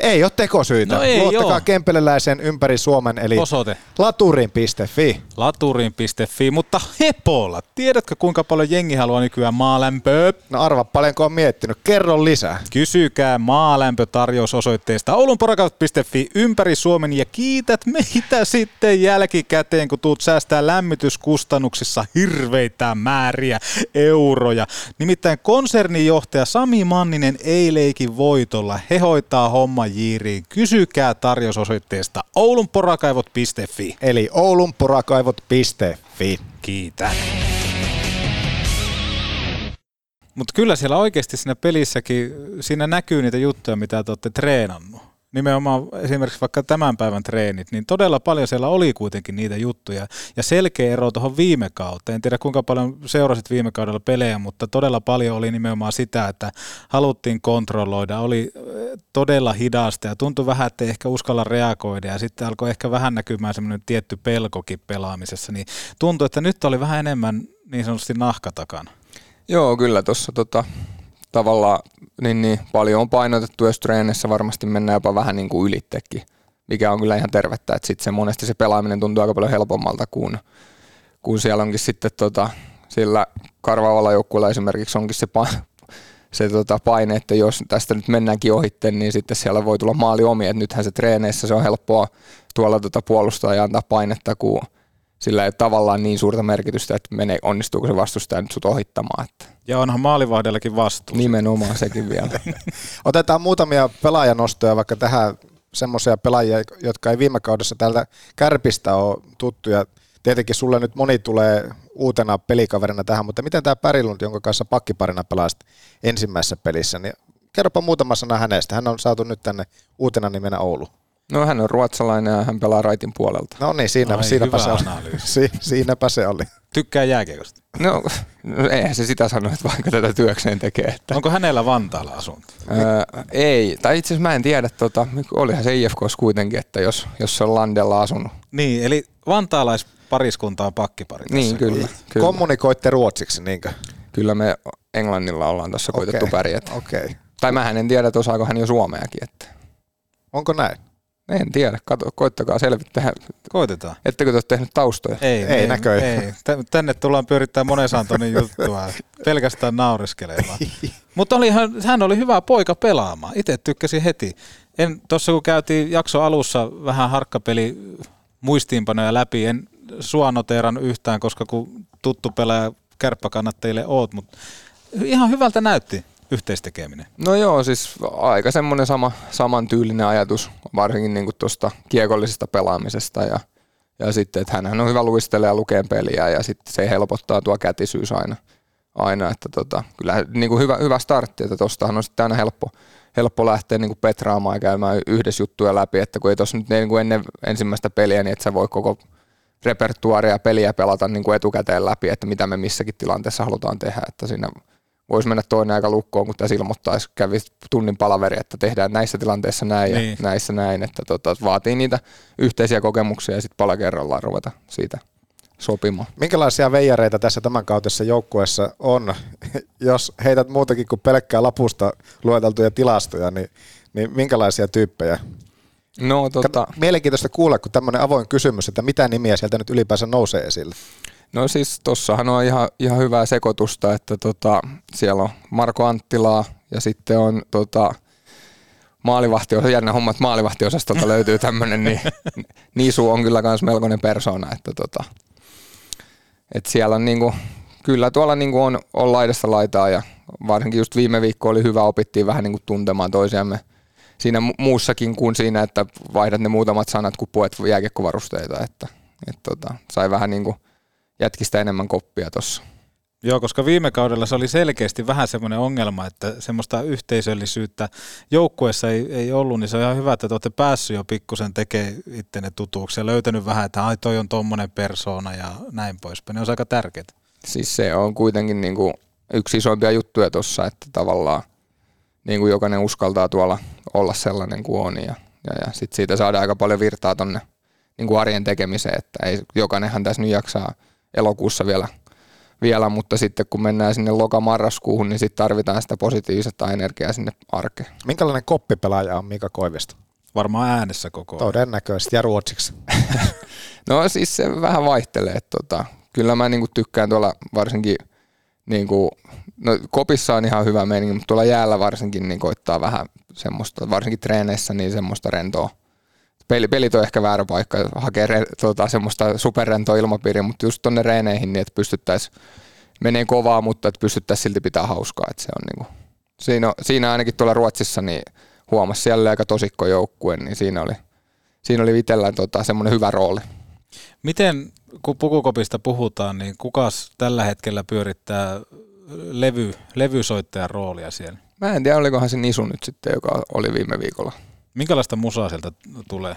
ei ole tekosyitä. No ei Luottakaa joo. kempeleläisen ympäri Suomen, eli Osoite. laturin.fi. Laturin.fi, mutta Hepolla, tiedätkö kuinka paljon jengi haluaa nykyään maalämpöä? No arva paljonko on miettinyt, kerro lisää. Kysykää maalämpötarjousosoitteesta oulunporakaut.fi ympäri Suomen ja kiität meitä sitten jälkikäteen, kun tuut säästää lämmityskustannuksissa hirveitä määriä euroja. Nimittäin konsernijohtaja Sami Manninen ei leiki voitolla, he hoitaa homma Jiiriin. Kysykää tarjousosoitteesta oulunporakaivot.fi. Eli oulunporakaivot.fi. Kiitän. Mutta kyllä siellä oikeasti siinä pelissäkin, siinä näkyy niitä juttuja, mitä te olette treenannut nimenomaan esimerkiksi vaikka tämän päivän treenit, niin todella paljon siellä oli kuitenkin niitä juttuja. Ja selkeä ero tuohon viime kauteen. En tiedä kuinka paljon seurasit viime kaudella pelejä, mutta todella paljon oli nimenomaan sitä, että haluttiin kontrolloida. Oli todella hidasta ja tuntui vähän, että ei ehkä uskalla reagoida ja sitten alkoi ehkä vähän näkymään semmoinen tietty pelkokin pelaamisessa, niin tuntui, että nyt oli vähän enemmän niin sanotusti nahka takana. Joo, kyllä tuossa tota, tavallaan niin, niin, paljon on painotettu, jos treenissä varmasti mennään jopa vähän niin kuin ylittekin, mikä on kyllä ihan tervettä, että sitten se monesti se pelaaminen tuntuu aika paljon helpommalta kuin, kun siellä onkin sitten tota, sillä karvaavalla joukkueella esimerkiksi onkin se, pa- se tota paine, että jos tästä nyt mennäänkin ohitte, niin sitten siellä voi tulla maali omi, että nythän se treeneissä se on helppoa tuolla tota puolustaa ja antaa painetta, kun sillä ei ole tavallaan niin suurta merkitystä, että menee, onnistuuko se vastustaja nyt sut ohittamaan. Että. Ja onhan maalivahdellakin vastuu. Nimenomaan sekin vielä. Otetaan muutamia pelaajanostoja vaikka tähän semmoisia pelaajia, jotka ei viime kaudessa täältä kärpistä ole tuttuja. Tietenkin sulle nyt moni tulee uutena pelikaverina tähän, mutta miten tämä Pärilund, jonka kanssa pakkiparina pelasit ensimmäisessä pelissä, niin kerropa muutama sana hänestä. Hän on saatu nyt tänne uutena nimenä Oulu. No hän on ruotsalainen ja hän pelaa raitin puolelta. No niin, siinä, Ai, siinäpä, se oli. Si, siinäpä se oli. Tykkää jääkiekosta. No, no eihän se sitä sano, että vaikka tätä työkseen tekee. Että. Onko hänellä Vantaalla asunto? Öö, ei, tai itse asiassa mä en tiedä, tota, olihan se IFKs kuitenkin, että jos, jos se on Landella asunut. Niin, eli vantaalaispariskunta on pakkipari. tässä. Niin, kyllä. kyllä. Kommunikoitte ruotsiksi, niinkö? Kyllä me Englannilla ollaan tuossa koitettu Okei, pärjätä. Okei. Tai mähän en tiedä, että osaako hän jo suomeakin. Että. Onko näin? En tiedä, Kato, koittakaa selvittää. Koitetaan. Ettekö te ole tehnyt taustoja? Ei, Ei näköjään. Ei. Tä- Tänne tullaan pyörittää monen Santonin juttua pelkästään nauriskelemaan. Mutta oli, hän, oli hyvä poika pelaamaan. Itse tykkäsin heti. En, tuossa kun käytiin jakso alussa vähän harkkapeli muistiinpanoja läpi, en sua noteerannut yhtään, koska kun tuttu pelaaja kärppäkannattajille oot, mutta ihan hyvältä näytti yhteistekeminen. No joo, siis aika semmoinen sama, samantyylinen ajatus, varsinkin niin tuosta kiekollisesta pelaamisesta ja, ja sitten, että hänhän on hyvä luistelemaan ja lukeen peliä ja sitten se helpottaa tuo kätisyys aina, aina että tota, kyllä niin kuin hyvä, hyvä startti, että tostahan on sitten aina helppo, helppo lähteä niin kuin petraamaan ja käymään yhdessä juttuja läpi, että kun ei tuossa nyt niin kuin ennen ensimmäistä peliä, niin että sä voi koko repertuaaria peliä pelata niin kuin etukäteen läpi, että mitä me missäkin tilanteessa halutaan tehdä, että siinä voisi mennä toinen aika lukkoon, kun tässä ilmoittaisi, kävi tunnin palaveri, että tehdään näissä tilanteissa näin Niin. ja näissä näin, että tota, vaatii niitä yhteisiä kokemuksia ja sitten pala kerrallaan ruveta siitä sopimaan. Minkälaisia veijareita tässä tämän kautessa joukkueessa on, jos heität muutakin kuin pelkkää lapusta lueteltuja tilastoja, niin, niin minkälaisia tyyppejä? No, tota... Mielenkiintoista kuulla, kun tämmöinen avoin kysymys, että mitä nimiä sieltä nyt ylipäänsä nousee esille. No siis tossahan on ihan, ihan hyvää sekoitusta, että tota, siellä on Marko Anttilaa ja sitten on tota, maalivahti, jännä homma, että maalivahtiosastolta löytyy tämmöinen, niin Nisu on kyllä myös melkoinen persona, että tota, et siellä on niinku, kyllä tuolla niinku on, on laidasta laitaa ja varsinkin just viime viikko oli hyvä, opittiin vähän niinku tuntemaan toisiamme siinä mu- muussakin kuin siinä, että vaihdat ne muutamat sanat, kun puet jääkiekkovarusteita, että et tota, sai vähän niinku jätkistä enemmän koppia tuossa. Joo, koska viime kaudella se oli selkeästi vähän semmoinen ongelma, että semmoista yhteisöllisyyttä joukkueessa ei, ei ollut, niin se on ihan hyvä, että te olette päässyt jo pikkusen tekemään ittenne tutuksi ja löytänyt vähän, että ai toi on tommonen persoona ja näin poispäin. Ne on aika tärkeää. Siis se on kuitenkin niinku yksi isoimpia juttuja tuossa, että tavallaan niinku jokainen uskaltaa tuolla olla sellainen kuin on ja, ja, ja sit siitä saadaan aika paljon virtaa tonne niinku arjen tekemiseen, että ei, jokainenhan tässä nyt jaksaa elokuussa vielä, vielä, mutta sitten kun mennään sinne loka-marraskuuhun, niin sitten tarvitaan sitä positiivista energiaa sinne arkeen. Minkälainen koppipelaaja on Mika Koivisto? Varmaan äänessä koko ajan. Todennäköisesti ja ruotsiksi. No siis se vähän vaihtelee. että Tota, kyllä mä niinku tykkään tuolla varsinkin, niinku, no kopissa on ihan hyvä meininki, mutta tuolla jäällä varsinkin niin koittaa vähän semmoista, varsinkin treeneissä, niin semmoista rentoa. Peli, pelit on ehkä väärä paikka hakea re, tota, semmoista superrentoa ilmapiiriä, mutta just tonne reeneihin niin, että pystyttäisiin menee kovaa, mutta että pystyttäisiin silti pitää hauskaa. Että se on niinku, siinä, on- siinä ainakin tuolla Ruotsissa niin huomasi siellä aika tosikko joukkue, niin siinä oli, siinä oli itsellä tota, semmoinen hyvä rooli. Miten, kun pukukopista puhutaan, niin kukas tällä hetkellä pyörittää levy, levysoittajan roolia siellä? Mä en tiedä, olikohan se Nisu nyt sitten, joka oli viime viikolla. Minkälaista musaa sieltä tulee?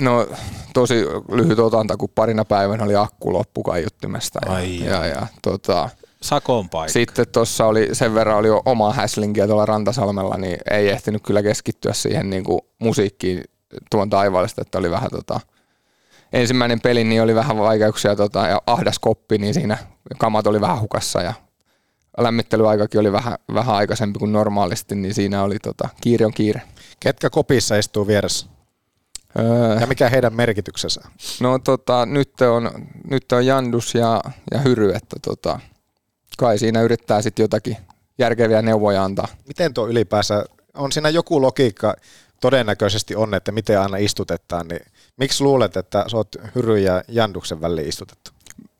No tosi lyhyt otanta, kun parina päivänä oli akku loppu kaiuttimesta. Ja, Ai ja, ja, tota, sakon paikka. Sitten tuossa oli sen verran oli jo omaa häslinkiä tuolla Rantasalmella, niin ei ehtinyt kyllä keskittyä siihen niin kuin musiikkiin tuon taivaallista, että oli vähän tota, ensimmäinen peli niin oli vähän vaikeuksia tota, ja ahdas koppi, niin siinä kamat oli vähän hukassa ja lämmittelyaikakin oli vähän, vähän aikaisempi kuin normaalisti, niin siinä oli tota, kiire on kiire. Ketkä kopissa istuu vieressä? Öö, Ja mikä heidän merkityksensä? No tota, nyt on, nyt on Jandus ja, ja Hyry, että tota, kai siinä yrittää sitten jotakin järkeviä neuvoja antaa. Miten tuo ylipäänsä, on siinä joku logiikka, todennäköisesti on, että miten aina istutetaan, niin miksi luulet, että sä oot Hyry ja Janduksen väliin istutettu?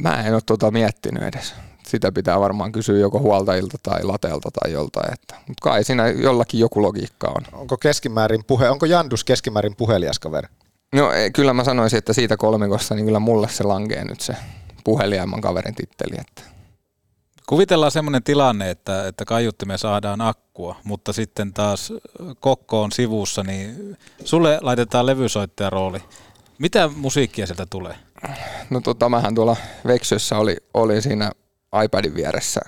Mä en ole tota miettinyt edes. Sitä pitää varmaan kysyä joko huoltajilta tai latelta tai joltain. Että, mutta kai siinä jollakin joku logiikka on. Onko keskimäärin puhe, onko Jandus keskimäärin puhelias kaveri? No ei, kyllä mä sanoisin, että siitä kolmikossa niin kyllä mulle se lankee nyt se puheliaimman kaverin titteli. Että. Kuvitellaan semmoinen tilanne, että, että kaiuttimeen saadaan akkua, mutta sitten taas kokko on sivussa, niin sulle laitetaan levysoittajan rooli. Mitä musiikkia sieltä tulee? No tota, mähän tuolla Veksössä oli, oli siinä iPadin vieressä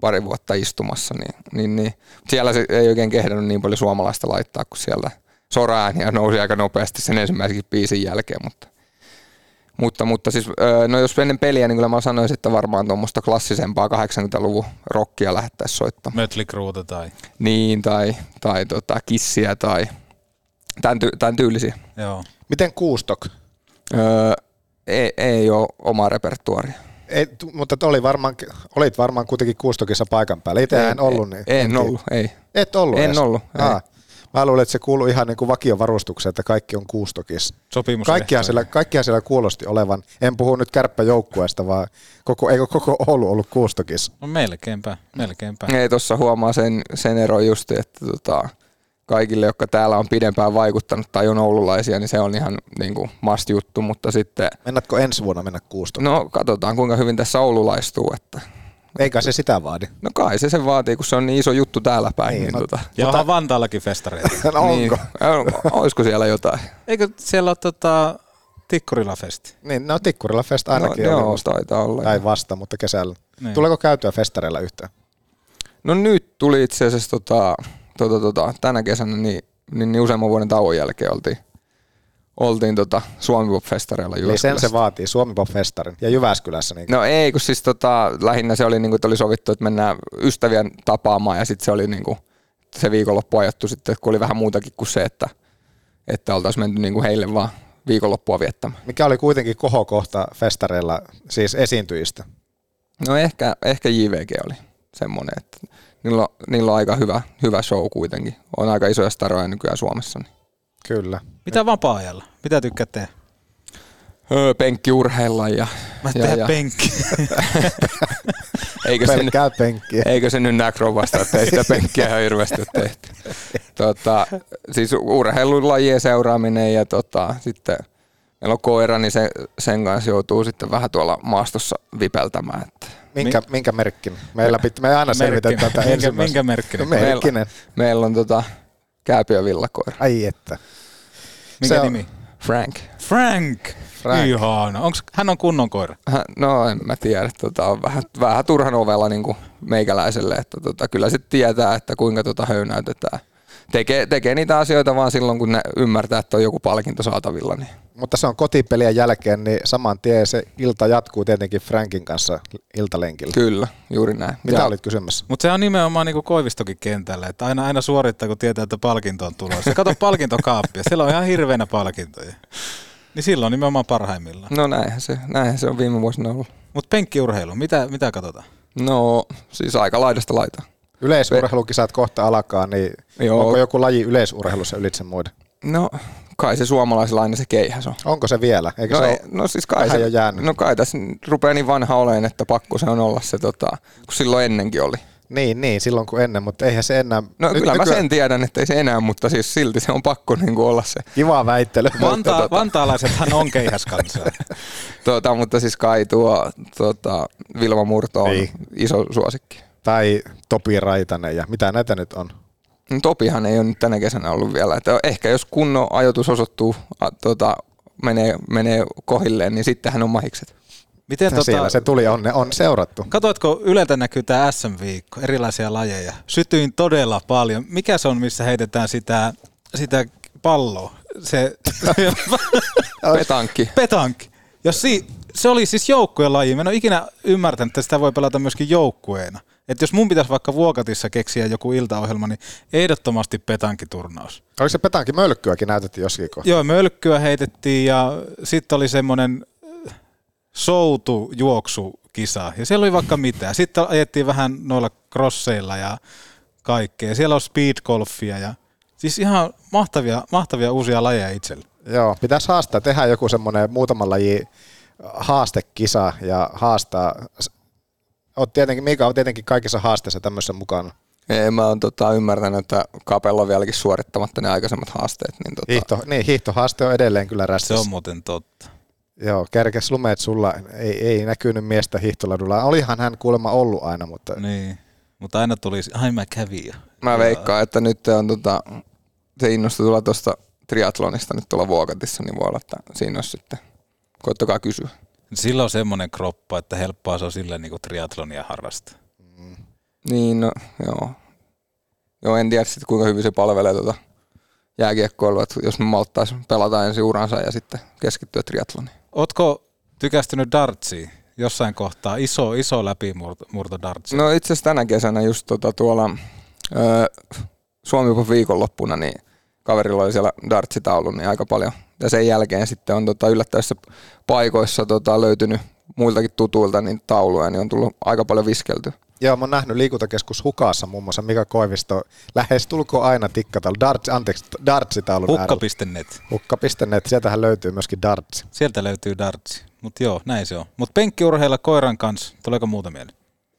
pari vuotta istumassa, niin, niin, niin. siellä se ei oikein kehdannut niin paljon suomalaista laittaa, kun siellä soraääniä nousi aika nopeasti sen ensimmäisen biisin jälkeen, mutta mutta, mutta siis, no jos ennen peliä, niin kyllä mä sanoisin, että varmaan tuommoista klassisempaa 80-luvun rockia lähettäisiin soittamaan. Mötley Crueta tai... Niin, tai, tai tota, kissiä tai tämän, ty- tämän tyylisiä. Joo. Miten Kuustok? Öö, ei, ei ole omaa repertuaria. Ei, tu- mutta oli varmaan, olit varmaan kuitenkin Kuustokissa paikan päällä. Itse en ollut. Niin En tiedä. ollut, ei. Et ollut En edes? ollut, ei. Aa. Mä luulen, että se kuuluu ihan niin kuin vakiovarustukseen, että kaikki on Kuustokissa. Sopimus Kaikkihan siellä, kaikkihan siellä kuulosti olevan. En puhu nyt kärppäjoukkueesta, vaan koko, eikö koko Oulu ollut Kuustokissa? No melkeinpä, melkeinpä. Ei tuossa huomaa sen, sen eron just, että tota, kaikille, jotka täällä on pidempään vaikuttanut tai on oululaisia, niin se on ihan niin kuin must juttu, mutta sitten... Mennätkö ensi vuonna mennä Kuustokissa? No katsotaan, kuinka hyvin tässä oululaistuu, että... Eikä se sitä vaadi. No kai se sen vaatii, kun se on niin iso juttu täällä päin. Niin, Niin, no- tota, Ja onhan Vantaallakin festareita. No onko? Niin, olisiko siellä jotain? Eikö siellä ole tota, Tikkurila festi? Niin, no Tikkurilla Fest ainakin No, joo, musta. taitaa olla. Tai vasta, mutta kesällä. Niin. Tuleeko käytyä festareilla yhtään? No nyt tuli itse asiassa tota, tota, tota, tänä kesänä, niin, niin, niin useamman vuoden tauon jälkeen oltiin, oltiin tota Suomi Pop Festareilla Eli sen Jyväskylässä. se vaatii, Suomi Pop Festarin. Ja Jyväskylässä. Niin No ei, kun siis tota, lähinnä se oli niin kuin, että oli sovittu, että mennään ystävien tapaamaan ja sitten se oli niin kuin, se viikonloppu ajattu sitten, kun oli vähän muutakin kuin se, että, että oltaisiin menty niin kuin heille vaan viikonloppua viettämään. Mikä oli kuitenkin kohokohta festareilla, siis esiintyjistä? No ehkä, ehkä JVG oli semmoinen, että niillä on, niillä on aika hyvä, hyvä show kuitenkin. On aika isoja staroja nykyään Suomessa. Niin. Kyllä. Mitä vapaa-ajalla? Mitä tykkäät tehdä? Öö, penkkiurheilla ja... Mä ja, ja, penkki. eikö, se, nyt- penkkiä. eikö se nyt näe vasta, että ei sitä penkkiä ihan hirveästi tehty. tota, siis urheilulajien seuraaminen ja tota, sitten meillä on koira, niin se, sen kanssa joutuu sitten vähän tuolla maastossa vipeltämään. Että Minkä, minkä merkkinen? Meillä pit, me aina selvitetään tätä Minkä- ensimmäisenä. minkä merkkinen? No, merkkinen. Meillä, meillä on tota, kääpiö villakoira. Ai että. Mikä Se on- nimi? Frank. Frank. Frank. Ihana. Onks, hän on kunnon koira. Hän- No en mä tiedä, tota, on vähän, vähän turhan ovella niin kuin meikäläiselle, että tota, kyllä se tietää, että kuinka tota höynäytetään. Tekee, tekee niitä asioita vaan silloin, kun ne ymmärtää, että on joku palkinto saatavilla. Niin. Mutta se on kotipelien jälkeen, niin saman tien se ilta jatkuu tietenkin Frankin kanssa iltalenkillä. Kyllä, juuri näin. Mitä Ja- olit kysymässä? Mutta se on nimenomaan niinku Koivistokin kentällä, että aina, aina suorittaa, kun tietää, että palkinto on tulossa. Kato palkintokaappia, siellä on ihan hirveänä palkintoja. Niin silloin nimenomaan parhaimmillaan. No näinhän se, näinhän se on viime vuosina ollut. Mutta penkkiurheilu, mitä, mitä katsotaan? No siis aika laidasta laita. Yleisurheilukisat kohta alkaa, niin Joo. onko joku laji yleisurheilussa ylitse muiden? No kai se suomalaisilla aina se keihäs on. Onko se vielä? Eikö no, se ei, ole no siis kai se, jo jäänyt? no kai tässä rupeaa niin vanha oleen, että pakko se on olla se, tota, kun silloin ennenkin oli. Niin, niin, silloin kun ennen, mutta eihän se enää... No Nyt kyllä mä nykyään- sen tiedän, että ei se enää, mutta siis silti se on pakko niin kuin olla se. Kiva väittely. Vanta, tota- vantaalaisethan on keihäskansaa. Tota, mutta siis kai tuo tota, Vilma Murto on Niin. iso suosikki. Tai Topi Raitanen ja mitä näitä nyt on? No, Topihan ei ole nyt tänä kesänä ollut vielä. Että ehkä jos kunnon ajoitus osoittuu, a, tota, menee, menee kohilleen, niin sittenhän on mahikset. Miten Ja siellä se tuli, on, on seurattu. Katoitko Yleltä näkyy tämä SM-viikko, erilaisia lajeja. Sytyin todella paljon. Mikä se on, missä heitetään sitä, sitä palloa? Se, Petankki. Petankki. Jos si, se oli siis joukkueen laji. Mä en ole ikinä ymmärtänyt, että sitä voi pelata myöskin joukkueena. Että jos mun pitäisi vaikka Vuokatissa keksiä joku iltaohjelma, niin ehdottomasti petankiturnaus. Oliko se petankin mölkkyäkin näytettiin jossakin kohtaa? Joo, mölkkyä heitettiin ja sitten oli semmoinen soutu juoksukisa. Ja siellä oli vaikka mitä. Sitten ajettiin vähän noilla crosseilla ja kaikkea. Siellä on speed golfia ja siis ihan mahtavia, mahtavia uusia lajeja itselle. Joo, pitäisi haastaa, tehdä joku semmoinen muutaman laji haastekisa ja haastaa. Oot tietenkin, Mika on tietenkin kaikissa haasteissa tämmöisessä mukana. Ei, mä oon tota, ymmärtänyt, että Kapella on vieläkin suorittamatta ne aikaisemmat haasteet. Niin, tota... Hiihto, niin, hiihtohaaste on edelleen kyllä rästissä. Se on muuten totta. Joo, kerkes lumeet sulla, ei, ei näkynyt miestä hiihtoladulla. Olihan hän kuulemma ollut aina, mutta... Niin, mutta aina tuli, ai mä kävin jo. Mä veikkaan, että nyt on tota, se innostu tulla tuosta triatlonista nyt tuolla Vuokatissa, niin voi olla, että siinä olisi sitten, koittakaa kysyä. Sillä on semmoinen kroppa, että helppoa se on sillä niin kuin triatlonia harrastaa. Niin, no joo. Joo, en tiedä sitten kuinka hyvin se palvelee tuota jääkiekkoilua, että jos me malttaisi pelata ensin uransa ja sitten keskittyä triatloniin. Ootko tykästynyt dartsiin jossain kohtaa? Iso, iso läpimurto murto dartsi. No itse asiassa tänä kesänä just tota, tuolla ö, Suomi viikonloppuna, niin kaverilla oli siellä dartsitaulu niin aika paljon. Ja sen jälkeen sitten on tota, yllättävissä paikoissa tota, löytynyt muiltakin tutuilta niin tauluja, niin on tullut aika paljon viskelty. Joo, mä oon nähnyt liikuntakeskus Hukassa muun muassa Mika Koivisto lähes tulkoon aina tikkataulu, darts, anteeksi, dartsitaulun Hukka.net. Hukka.net, sieltähän löytyy myöskin darts. Sieltä löytyy dartsi, mutta joo, näin se on. Mutta penkkiurheilla koiran kanssa, tuleeko muuta mieleen?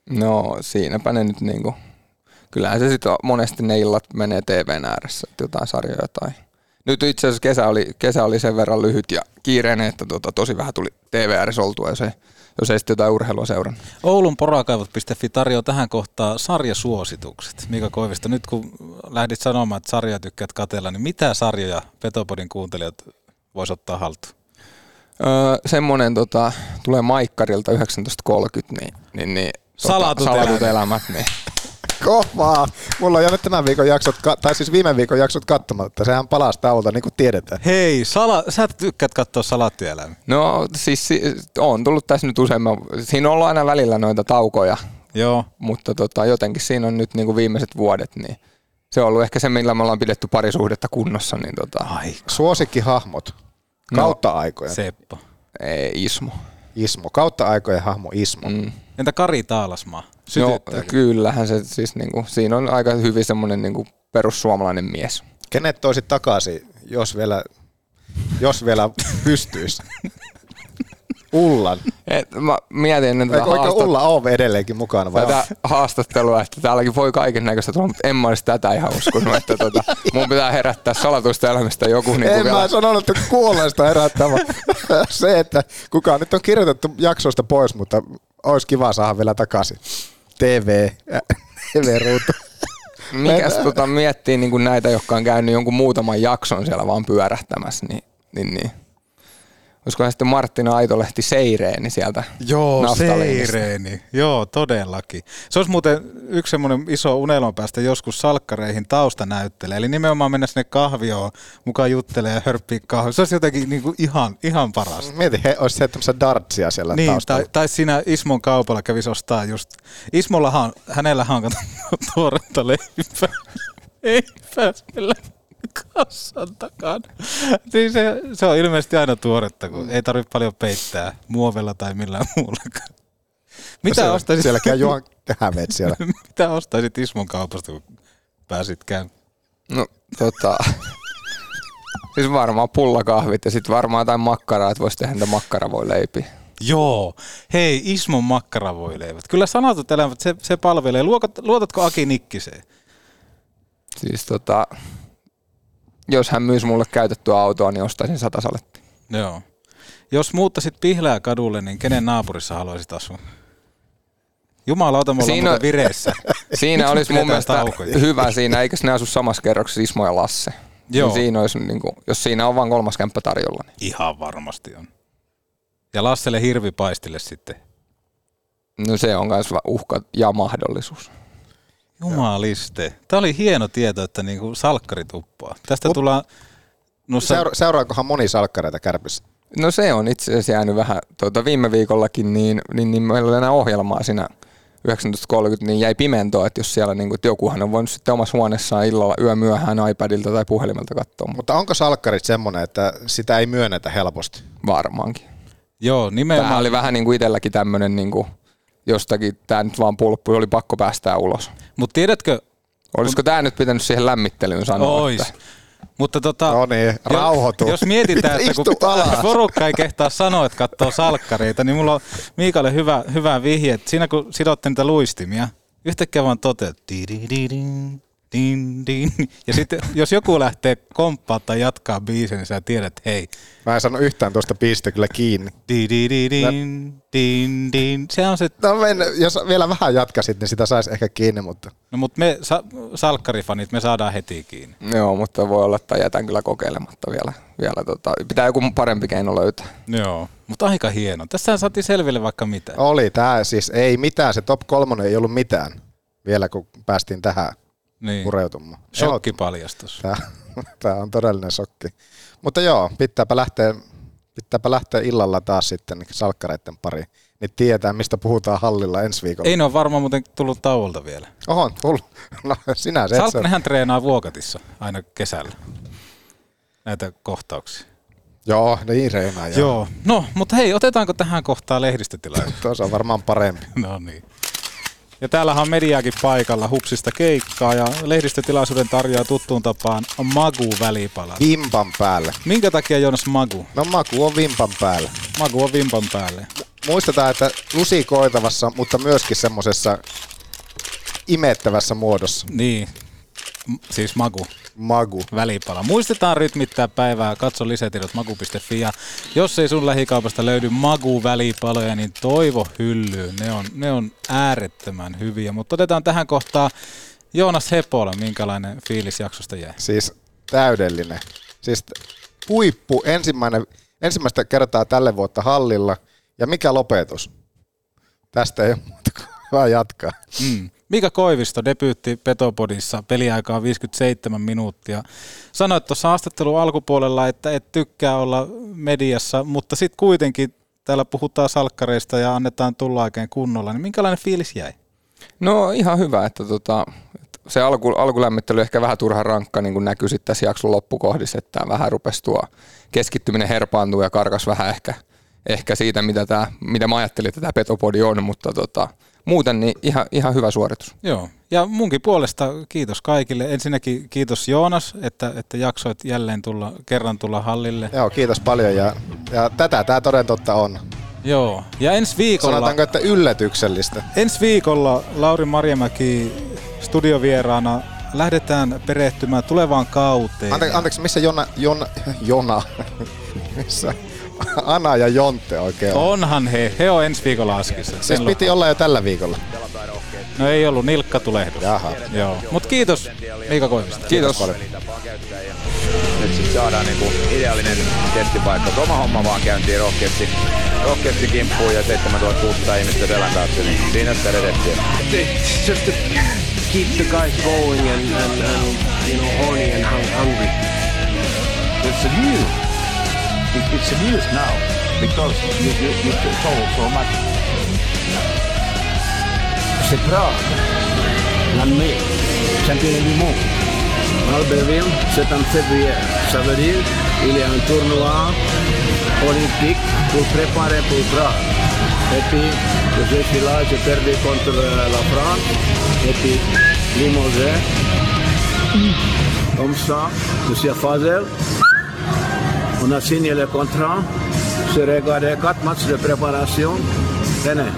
No siinäpä ne nyt niinku, kyllähän se sitten monesti ne illat menee TVn ääressä, jotain sarjoja tai... Nyt itse asiassa kesä oli, kesä oli sen verran lyhyt ja kiireinen, että tota, tosi vähän tuli TV ääressä oltua, jos ei, jos ei sitten jotain urheilua seurannut. Oulun porakaivot.fi tarjoaa tähän kohtaan sarjasuositukset. Mika Koivisto, nyt kun lähdit sanomaan, että sarjaa tykkäät katella, niin mitä sarjoja Petopodin kuuntelijat vois ottaa haltuun? Öö, semmonen tota, tulee Maikkarilta 1930, niin, niin, niin Salatut tota, salatut elämät. elämät niin. Kovaa! Mulla on jäänyt tämän viikon jaksot, tai siis viime viikon jaksot katsomatta. Sehän palasi taulta, niin kuin tiedetään. Hei, sala, sä tykkäät katsoa salattieläimiä. No siis si- on tullut tässä nyt useamman, siinä on ollut aina välillä noita taukoja, Joo. mutta tota, jotenkin siinä on nyt niinku viimeiset vuodet, niin se on ollut ehkä se, millä me ollaan pidetty parisuhdetta kunnossa. Niin tota, Ai. Suosikkihahmot. Kautta aikojen. Seppo. Ei, Ismo. Ismo. Kautta aikojen hahmo Ismo. Mm. Entä Kari Taalasmaa? No, Sytyttääkö? kyllähän se siis niinku, siinä on aika hyvin semmoinen niinku perussuomalainen mies. Kenet toisit takaisin, jos vielä, jos vielä pystyisi? Ullan. Et mä mietin että Eikö, eikö Ulla ole edelleenkin mukana? Vai tätä haastattelua, että täälläkin voi kaiken näköistä tulla, mutta en mä olisi tätä ihan uskonut, että tota, mun pitää herättää salatuista elämästä joku niin en vielä. mä sanonut, että kuolleesta herättävä. Se, että kukaan nyt on kirjoitettu jaksoista pois, mutta olisi kiva saada vielä takaisin. TV, TV-ruutu. Mikäs tota, miettii niin kuin näitä, jotka on käynyt jonkun muutaman jakson siellä vaan pyörähtämässä, niin, niin, niin. Olisikohan sitten Marttina Aitolehti Seireeni sieltä Joo? Seireeni. Joo, todellakin. Se olisi muuten yksi semmoinen iso unelma päästä joskus salkkareihin taustanäyttelee. Eli nimenomaan mennä sinne kahvioon, mukaan juttelee ja hörppii kahvia. Se olisi jotenkin niin kuin ihan, ihan paras. Mieti, he olisi tämmöistä dartsia siellä Niin, taustalla. tai, tai siinä Ismon kaupalla kävisi ostaa just, Ismollahan, hänellähän on tuoretta leipää. Ei pääsellä kassan takana. Niin se, se, on ilmeisesti aina tuoretta, kun ei tarvitse paljon peittää muovella tai millään muullakaan. Mitä siellä, ostaisit? Siellä käy Kähämet siellä. Mitä ostaisit Ismon kaupasta, kun pääsit käymään? No tota, siis varmaan pullakahvit ja sitten varmaan jotain makkaraa, että voisi tehdä niitä makkaravoileipiä. Joo. Hei, Ismon makkaravoileivät. Kyllä sanotut elämät, se, se palvelee. Luotat, luotatko Aki Nikkiseen? Siis tota, jos hän myisi mulle käytettyä autoa, niin ostaisin satasalettia. Joo. Jos muuttaisit Pihlää kadulle, niin kenen naapurissa haluaisit asua? Jumalauta, me ollaan Siinä- muuten vireessä. Siinä olisi mun mielestä taukoja? hyvä siinä, eikä ne asu samassa kerroksessa Ismo ja Lasse. Joo. Niin siinä olisi, niin kuin, jos siinä on vain kolmas kämppä tarjolla. Niin. Ihan varmasti on. Ja Lasselle hirvipaistille sitten. No se on myös uhka ja mahdollisuus. Jumaliste. Tämä oli hieno tieto, että niinku salkkari tuppaa. Tästä Mut- tullaan... Noissa... Seura- seuraakohan moni salkkareita kärpissä? No se on itse asiassa jäänyt vähän, tuota, viime viikollakin niin, niin, niin meillä oli enää ohjelmaa siinä 19.30, niin jäi pimentoa, että jos siellä niin kuin, että jokuhan on voinut sitten omassa huoneessaan illalla yö myöhään iPadilta tai puhelimelta katsoa. Mutta onko salkkarit semmoinen, että sitä ei myönnetä helposti? Varmaankin. Joo, nimenomaan. Tämä oli vähän niin kuin itselläkin tämmöinen niin kuin, jostakin, tämä nyt vaan pulppui, oli pakko päästää ulos. Mutta tiedätkö... Olisiko tämä nyt pitänyt siihen lämmittelyyn sanoa? Ois. Että, Mutta tota, No niin, rauhoitu. Jos mietitään, että kun porukka ei kehtaa sanoa, että katsoo salkkareita, niin mulla on Miikalle hyvä, hyvä vihje, että siinä kun sidotte niitä luistimia, yhtäkkiä vaan toteat, "Di-di-di-din, din, din. ja sitten jos joku lähtee komppaa tai jatkaa biisin, niin sä tiedät, että hei, Mä en sano yhtään tuosta biisistä kyllä kiinni. di-di-di-din, din, din. se on se, No men, jos vielä vähän jatkasit, niin sitä saisi ehkä kiinni, mutta no mutta me sa- salkkarifanit, me saadaan heti kiinni. joo, mutta voi olla, että jätän kyllä kokeilematta vielä. vielä tota, pitää joku parempi keino löytää. Joo, mutta aika hieno. Tässä saatiin selville vaikka mitä. oli tää siis ei mitään, se top kolmonen ei ollut mitään vielä kun päästiin tähän Niin. pureutumaan. Shokkipaljastus. Tää, tää on todellinen shokki. Mutta joo, pitääpä lähteä, pitääpä lähteä illalla taas sitten salkkareiden pari. Niin tietää, mistä puhutaan hallilla ensi viikolla. Ei ne ole varmaan muuten tullut tauolta vielä. Oho, tullut. No sinä se. et Salk, se- nehän treenaa Vuokatissa aina kesällä. Näitä kohtauksia. Joo, niin reinaa. Joo. Joo. No, mutta hei, otetaanko tähän kohtaan lehdistötilaisuus? Tuossa on varmaan parempi. no niin. Ja täällähän on mediaakin paikalla, hupsista keikkaa ja lehdistötilaisuuden tarjoaa tuttuun tapaan Magu välipala. Vimpan päälle. Minkä takia Joonas Magu? No maku on vimpan päällä. Magu on vimpan päälle. Muistetaan, että lusikoitavassa, mutta myöskin semmoisessa imettävässä muodossa. Niin, siis Magu. Magu. Välipala. Muistetaan rytmittää päivää, katso lisätiedot magu.fi ja jos ei sun lähikaupasta löydy Magu-välipaloja, niin toivo hyllyyn. Ne on, ne on äärettömän hyviä, mutta otetaan tähän kohtaan Joonas Hepola, minkälainen fiilis jaksosta jäi? Siis täydellinen. Siis huippu ensimmäinen, ensimmäistä kertaa tälle vuotta hallilla. Ja mikä lopetus? Tästä ei ole muuta kuin jatkaa. Mm. Mika Koivisto debyytti Petopodissa, peliaikaa 57 minuuttia. Sanoit tuossa haastattelun alkupuolella, että et tykkää olla mediassa, mutta sitten kuitenkin täällä puhutaan salkkareista ja annetaan tulla oikein kunnolla, niin minkälainen fiilis jäi? No ihan hyvä, että tota, se alku, alkulämmittely ehkä vähän turha rankka, niin kuin näkyy sitten tässä jakson loppukohdissa, että vähän rupesi tuo keskittyminen herpaantuu ja karkas vähän ehkä, ehkä siitä, mitä, tää, mitä mä ajattelin, että tämä petopodi on, mutta tota, muuten niin ihan, ihan hyvä suoritus. Joo, ja munkin puolesta kiitos kaikille. Ensinnäkin kiitos Joonas, että, että jaksoit jälleen tulla, kerran tulla hallille. Joo, kiitos paljon. Ja, ja tätä tämä toden totta on. Joo, ja ensi viikolla... Sanotaanko, että yllätyksellistä. Ensi viikolla Lauri Marjamäki studiovieraana lähdetään perehtymään tulevaan kauteen. Ante, anteeksi, missä Jona, Jona, Jona, missä Ana ja Jonte oikein on? Onhan he, he on ensi viikolla Askissa. Siis Sen piti olla jo tällä viikolla. No ei ollut, nilkka tulehdus. Jaha. Joo. Mut kiitos Miika Koivisto. Kiitos. paljon. Nyt sit saadaan niinku ideaalinen testipaikka. Oma homma vaan käyntiin rohkeasti, rohkeasti kimppuun ja 7600 ihmistä selän taakse, niin siinä sitä redettiä. Just to keep the guys going and, and, and you know horny and hung- hungry. It's a news. It, it's a news now because you, you, told so much. C'est Prague, l'année, championnat du monde. Albertville, c'est en février. Ça veut dire il y a un tournoi olympique pour préparer pour Prague. Et puis, je suis là, j'ai perdu contre euh, la France. Et puis, Limousin. Comme ça, je suis à Fazel. On a signé le contrat. J'ai regardé quatre matchs de préparation. Tenez,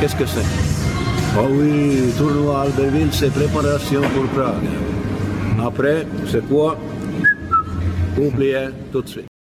qu'est-ce que c'est? Oh oui, tournoi Albertville, c'est préparation pour Prague. Après, c'est quoi? Oubliez tout de suite.